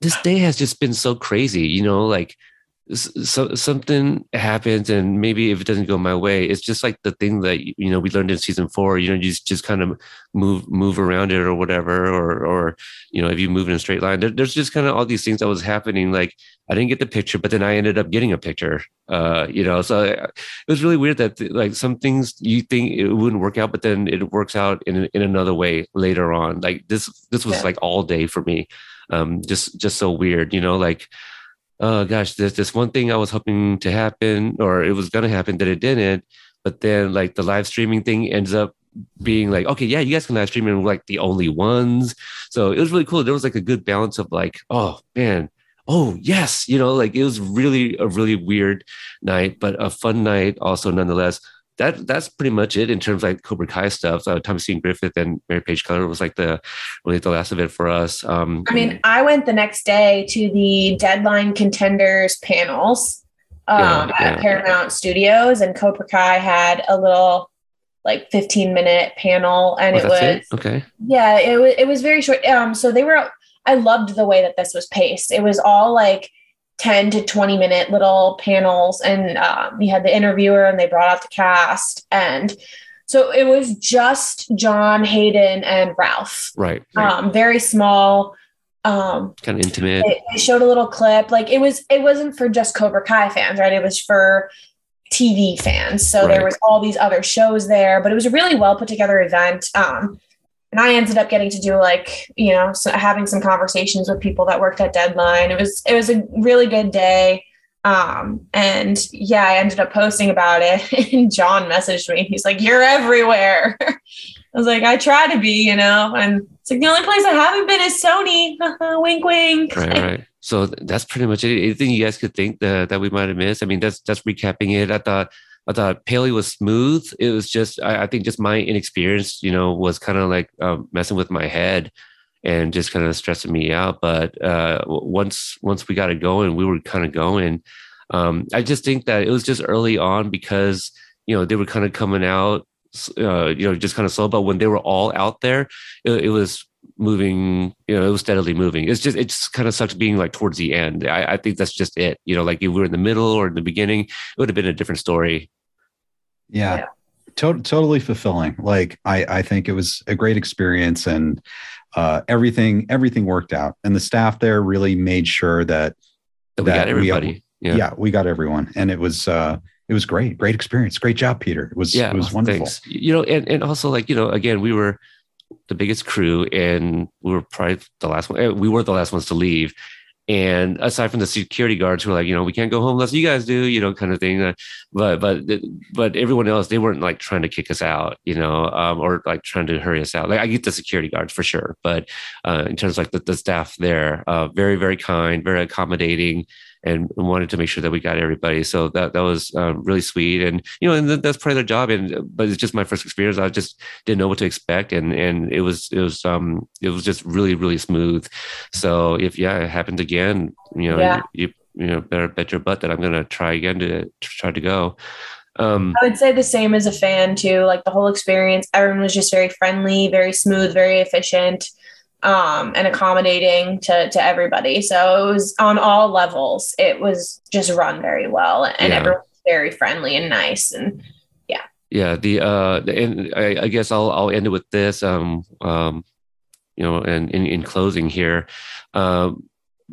this day has just been so crazy, you know, like so something happens and maybe if it doesn't go my way it's just like the thing that you know we learned in season four you know you just, just kind of move move around it or whatever or or you know if you move in a straight line there, there's just kind of all these things that was happening like i didn't get the picture but then i ended up getting a picture uh you know so it was really weird that like some things you think it wouldn't work out but then it works out in in another way later on like this this was yeah. like all day for me um just just so weird you know like oh gosh, there's this one thing I was hoping to happen or it was going to happen that it didn't. But then like the live streaming thing ends up being like, okay, yeah, you guys can live stream and we're like the only ones. So it was really cool. There was like a good balance of like, oh man, oh yes, you know, like it was really a really weird night, but a fun night also nonetheless that that's pretty much it in terms of like Cobra Kai stuff. So Thomas Ian Griffith and Mary Page Keller was like the really the last of it for us. Um, I mean, I went the next day to the Deadline Contenders panels um, yeah, yeah. at Paramount Studios, and Cobra Kai had a little like 15 minute panel, and oh, it was it? okay. Yeah, it was it was very short. Um, so they were. I loved the way that this was paced. It was all like 10 to 20 minute little panels and um, we had the interviewer and they brought out the cast and so it was just jon hayden and ralph. Right, right. Um, very small um, kind of intimate. they, they showed a little clip like it was it wasn't for just cobra kai fans right? It was for tv fans. So right. there was all these other shows there but it was a really well put together event. Um, and I ended up getting to do like you know so having some conversations with people that worked at Deadline. It was it was a really good day. Um, and yeah, I ended up posting about it, and John messaged me. He's like, "You're everywhere." I was like, "I try to be," you know, and it's like the only place I haven't been is Sony. wink, wink. Right, right. So that's pretty much it. Anything you guys could think that, that we might have missed? I mean, that's that's recapping it. I thought I thought Paley was smooth. It was just, I, I think, just my inexperience, you know, was kind of like um, messing with my head and just kind of stressing me out. But uh, once once we got it going, we were kind of going. Um, I just think that it was just early on because you know they were kind of coming out, uh, you know, just kind of slow. But when they were all out there, it, it was moving you know it was steadily moving. It's just it just kind of sucks being like towards the end. I, I think that's just it. You know like if we were in the middle or in the beginning it would have been a different story. Yeah, yeah. To- totally fulfilling. Like i i think it was a great experience and uh everything everything worked out. And the staff there really made sure that that, we got everybody we, yeah. yeah we got everyone. And it was uh it was great. Great experience. Great job peter. It was yeah, it was wonderful. Thanks. you know and, and also like you know again we were the biggest crew and we were probably the last one eh, we were the last ones to leave And aside from the security guards who are like, you know, we can't go home unless you guys do, you know, kind of thing. Uh, but but but everyone else, they weren't like trying to kick us out, you know, um, or like trying to hurry us out. Like I get the security guards for sure, but uh, in terms of like the, the staff there, uh, very very kind, very accommodating and wanted to make sure that we got everybody. So that that was um, really sweet, and you know, and that's part of their job. And but it's just my first experience. I just didn't know what to expect, and and it was it was um it was just really really smooth. So if yeah, it happens again, you know, yeah. you, you know better bet your butt that I'm gonna try again to, to try to go. Um, I would say the same as a fan too. Like the whole experience, everyone was just very friendly, very smooth, very efficient um, and accommodating to, to everybody. So it was on all levels. It was just run very well and yeah. everyone was very friendly and nice. And yeah. Yeah. The, uh, and I, I guess I'll, I'll end it with this, um, um, you know, and in, in closing here, um,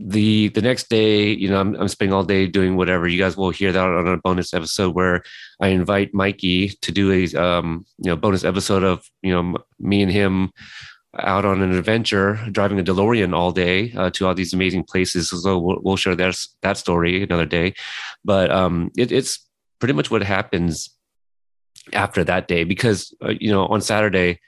the the next day, you know, I'm, I'm spending all day doing whatever. You guys will hear that on a bonus episode where I invite Mikey to do a um, you know bonus episode of you know me and him out on an adventure, driving a DeLorean all day uh, to all these amazing places. So we'll, we'll share that that story another day. But um, it, it's pretty much what happens after that day because uh, you know on Saturday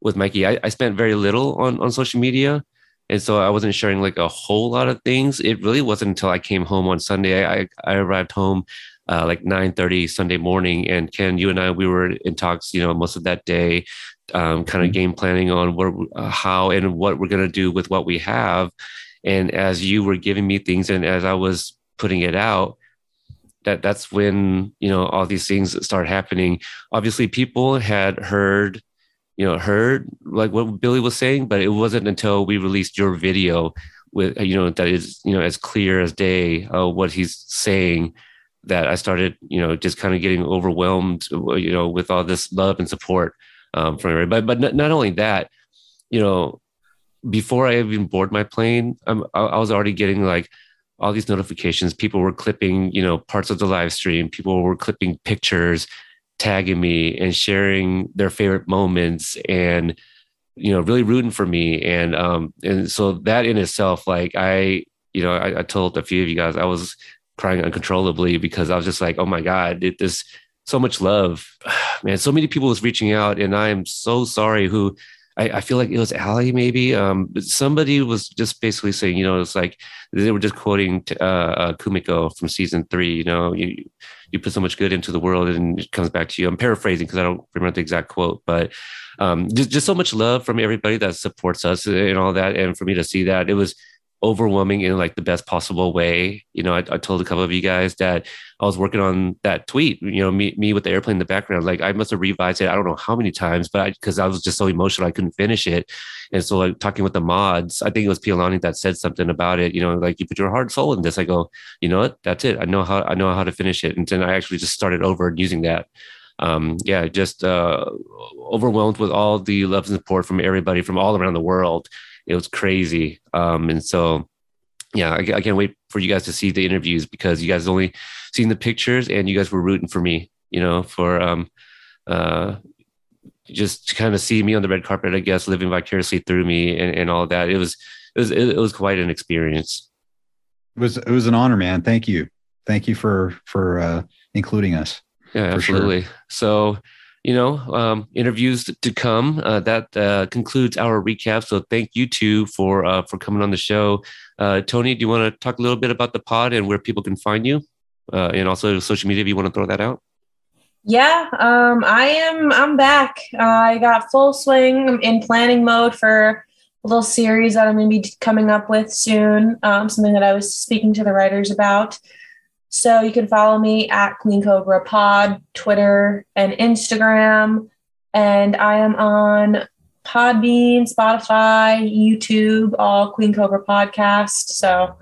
with Mikey, I, I spent very little on on social media. And so I wasn't sharing like a whole lot of things. It really wasn't until I came home on Sunday. I, I arrived home uh, like 9 30 Sunday morning. And Ken, you and I, we were in talks, you know, most of that day um, kind of mm-hmm. game planning on what, uh, how and what we're going to do with what we have. And as you were giving me things, and as I was putting it out, that that's when you know all these things start happening. Obviously, people had heard, you know, heard like what Billy was saying, but it wasn't until we released your video with you know that is you know as clear as day uh, what he's saying that I started you know just kind of getting overwhelmed you know with all this love and support um, from everybody. But but not only that, you know, before I even board my plane, I, I was already getting like all these notifications. People were clipping, you know, parts of the live stream. People were clipping pictures, tagging me, and sharing their favorite moments, and you know, really rooting for me. And um, and so that in itself, like I, you know, I, I told a few of you guys, I was crying uncontrollably because I was just like, oh my god, it, this so much love, man. So many people was reaching out, and I am so sorry. Who I, I feel like it was Ali, maybe. Um, but somebody was just basically saying, you know, it's like they were just quoting uh, uh, Kumiko from season three. You know, you you put so much good into the world, and it comes back to you. I'm paraphrasing because I don't remember the exact quote, but um, just just so much love from everybody that supports us and all that. And for me to see that, it was overwhelming in like the best possible way. You know, I, I, told a couple of you guys that I was working on that tweet, you know, me, me with the airplane in the background. Like I must have revised it. I don't know how many times, but because I, I, was just so emotional, I couldn't finish it. And so like talking with the mods, I think it was Pialani that said something about it, you know, like you put your heart soul in this. I go, you know what, that's it. I know how, I know how to finish it. And then I actually just started over and using that. Um, yeah, just uh, overwhelmed with all the love and support from everybody from all around the world it was crazy. Um, and so, yeah, I, I, can't wait for you guys to see the interviews because you guys only seen the pictures and you guys were rooting for me, you know, for um, uh, just to kind of see me on the red carpet, I guess, living vicariously through me and, and all that. It was, it was, it was quite an experience. It was, it was an honor, man. Thank you. Thank you for, for, uh, including us. Yeah, absolutely. Sure. So, you know, um, interviews to come. Uh, that uh, concludes our recap. So thank you two for uh, for coming on the show. Uh, Tony, do you want to talk a little bit about the pod and where people can find you, uh, and also social media if you want to throw that out? Yeah, um, I am. I'm back. I got full swing in planning mode for a little series that I'm going to be coming up with soon. Um, something that I was speaking to the writers about. So you can follow me at Queen Cobra Pod, Twitter and Instagram. And I am on Podbean, Spotify, YouTube, all Queen Cobra podcast. So,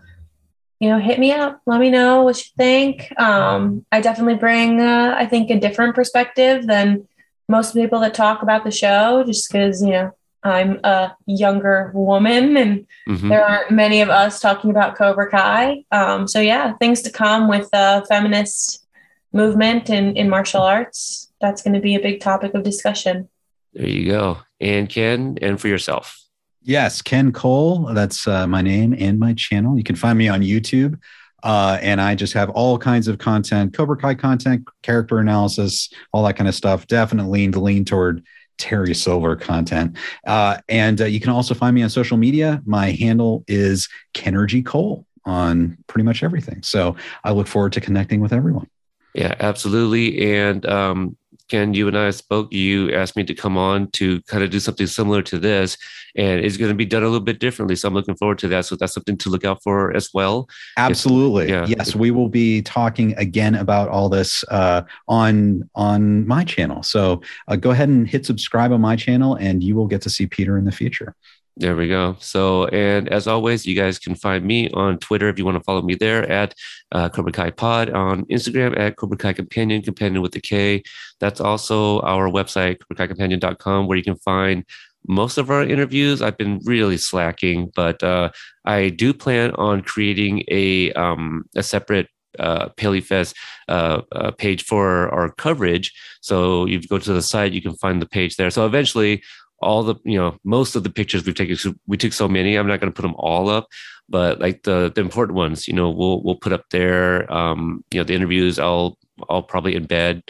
you know, hit me up. Let me know what you think. Um, I definitely bring, uh, I think, a different perspective than most people that talk about the show, just because, you know, I'm a younger woman, and mm-hmm. there aren't many of us talking about Cobra Kai. Um, so yeah, things to come with the feminist movement in, in martial arts. That's going to be a big topic of discussion. There you go. And Ken, and for yourself. Yes, Ken Cole. That's uh, my name and my channel. You can find me on YouTube. Uh, and I just have all kinds of content, Cobra Kai content, character analysis, all that kind of stuff. Definitely lean to lean toward Terry Silver content. Uh, and uh, you can also find me on social media. My handle is Kennergy Cole on pretty much everything. So I look forward to connecting with everyone. Yeah, absolutely. And um, Ken, you and I spoke. You asked me to come on to kind of do something similar to this, and it's going to be done a little bit differently. So I'm looking forward to that. So that's something to look out for as well. Absolutely. yeah. Yes, we will be talking again about all this uh, on on my channel. So uh, go ahead and hit subscribe on my channel, and you will get to see Peter in the future. There we go. So, and as always, you guys can find me on Twitter if you want to follow me there at uh, Cobra Kai Pod, on Instagram at Cobra Kai Kompanion, Kompanion with the K. That's also our website, kai CobraKaiKompanion.com, where you can find most of our interviews. I've been really slacking, but uh, I do plan on creating a um, a separate uh, PaleyFest uh, uh, page for our coverage. So you go to the site, you can find the page there. So eventually, all the you know most of the pictures we've taken we took so many i'm not going to put them all up but like the the important ones you know we'll we'll put up there um you know the interviews i'll i'll probably embed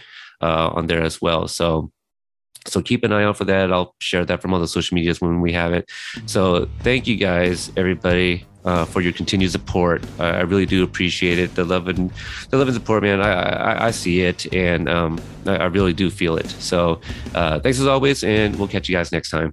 uh, on there as well. So so keep an eye out for that. I'll share that from all the social medias when we have it. So thank you guys everybody uh, for your continued support. Uh, I really do appreciate it. The love and the love and support, man. I I, I see it, and um, I, I, really do feel it. So uh, thanks as always, and we'll catch you guys next time.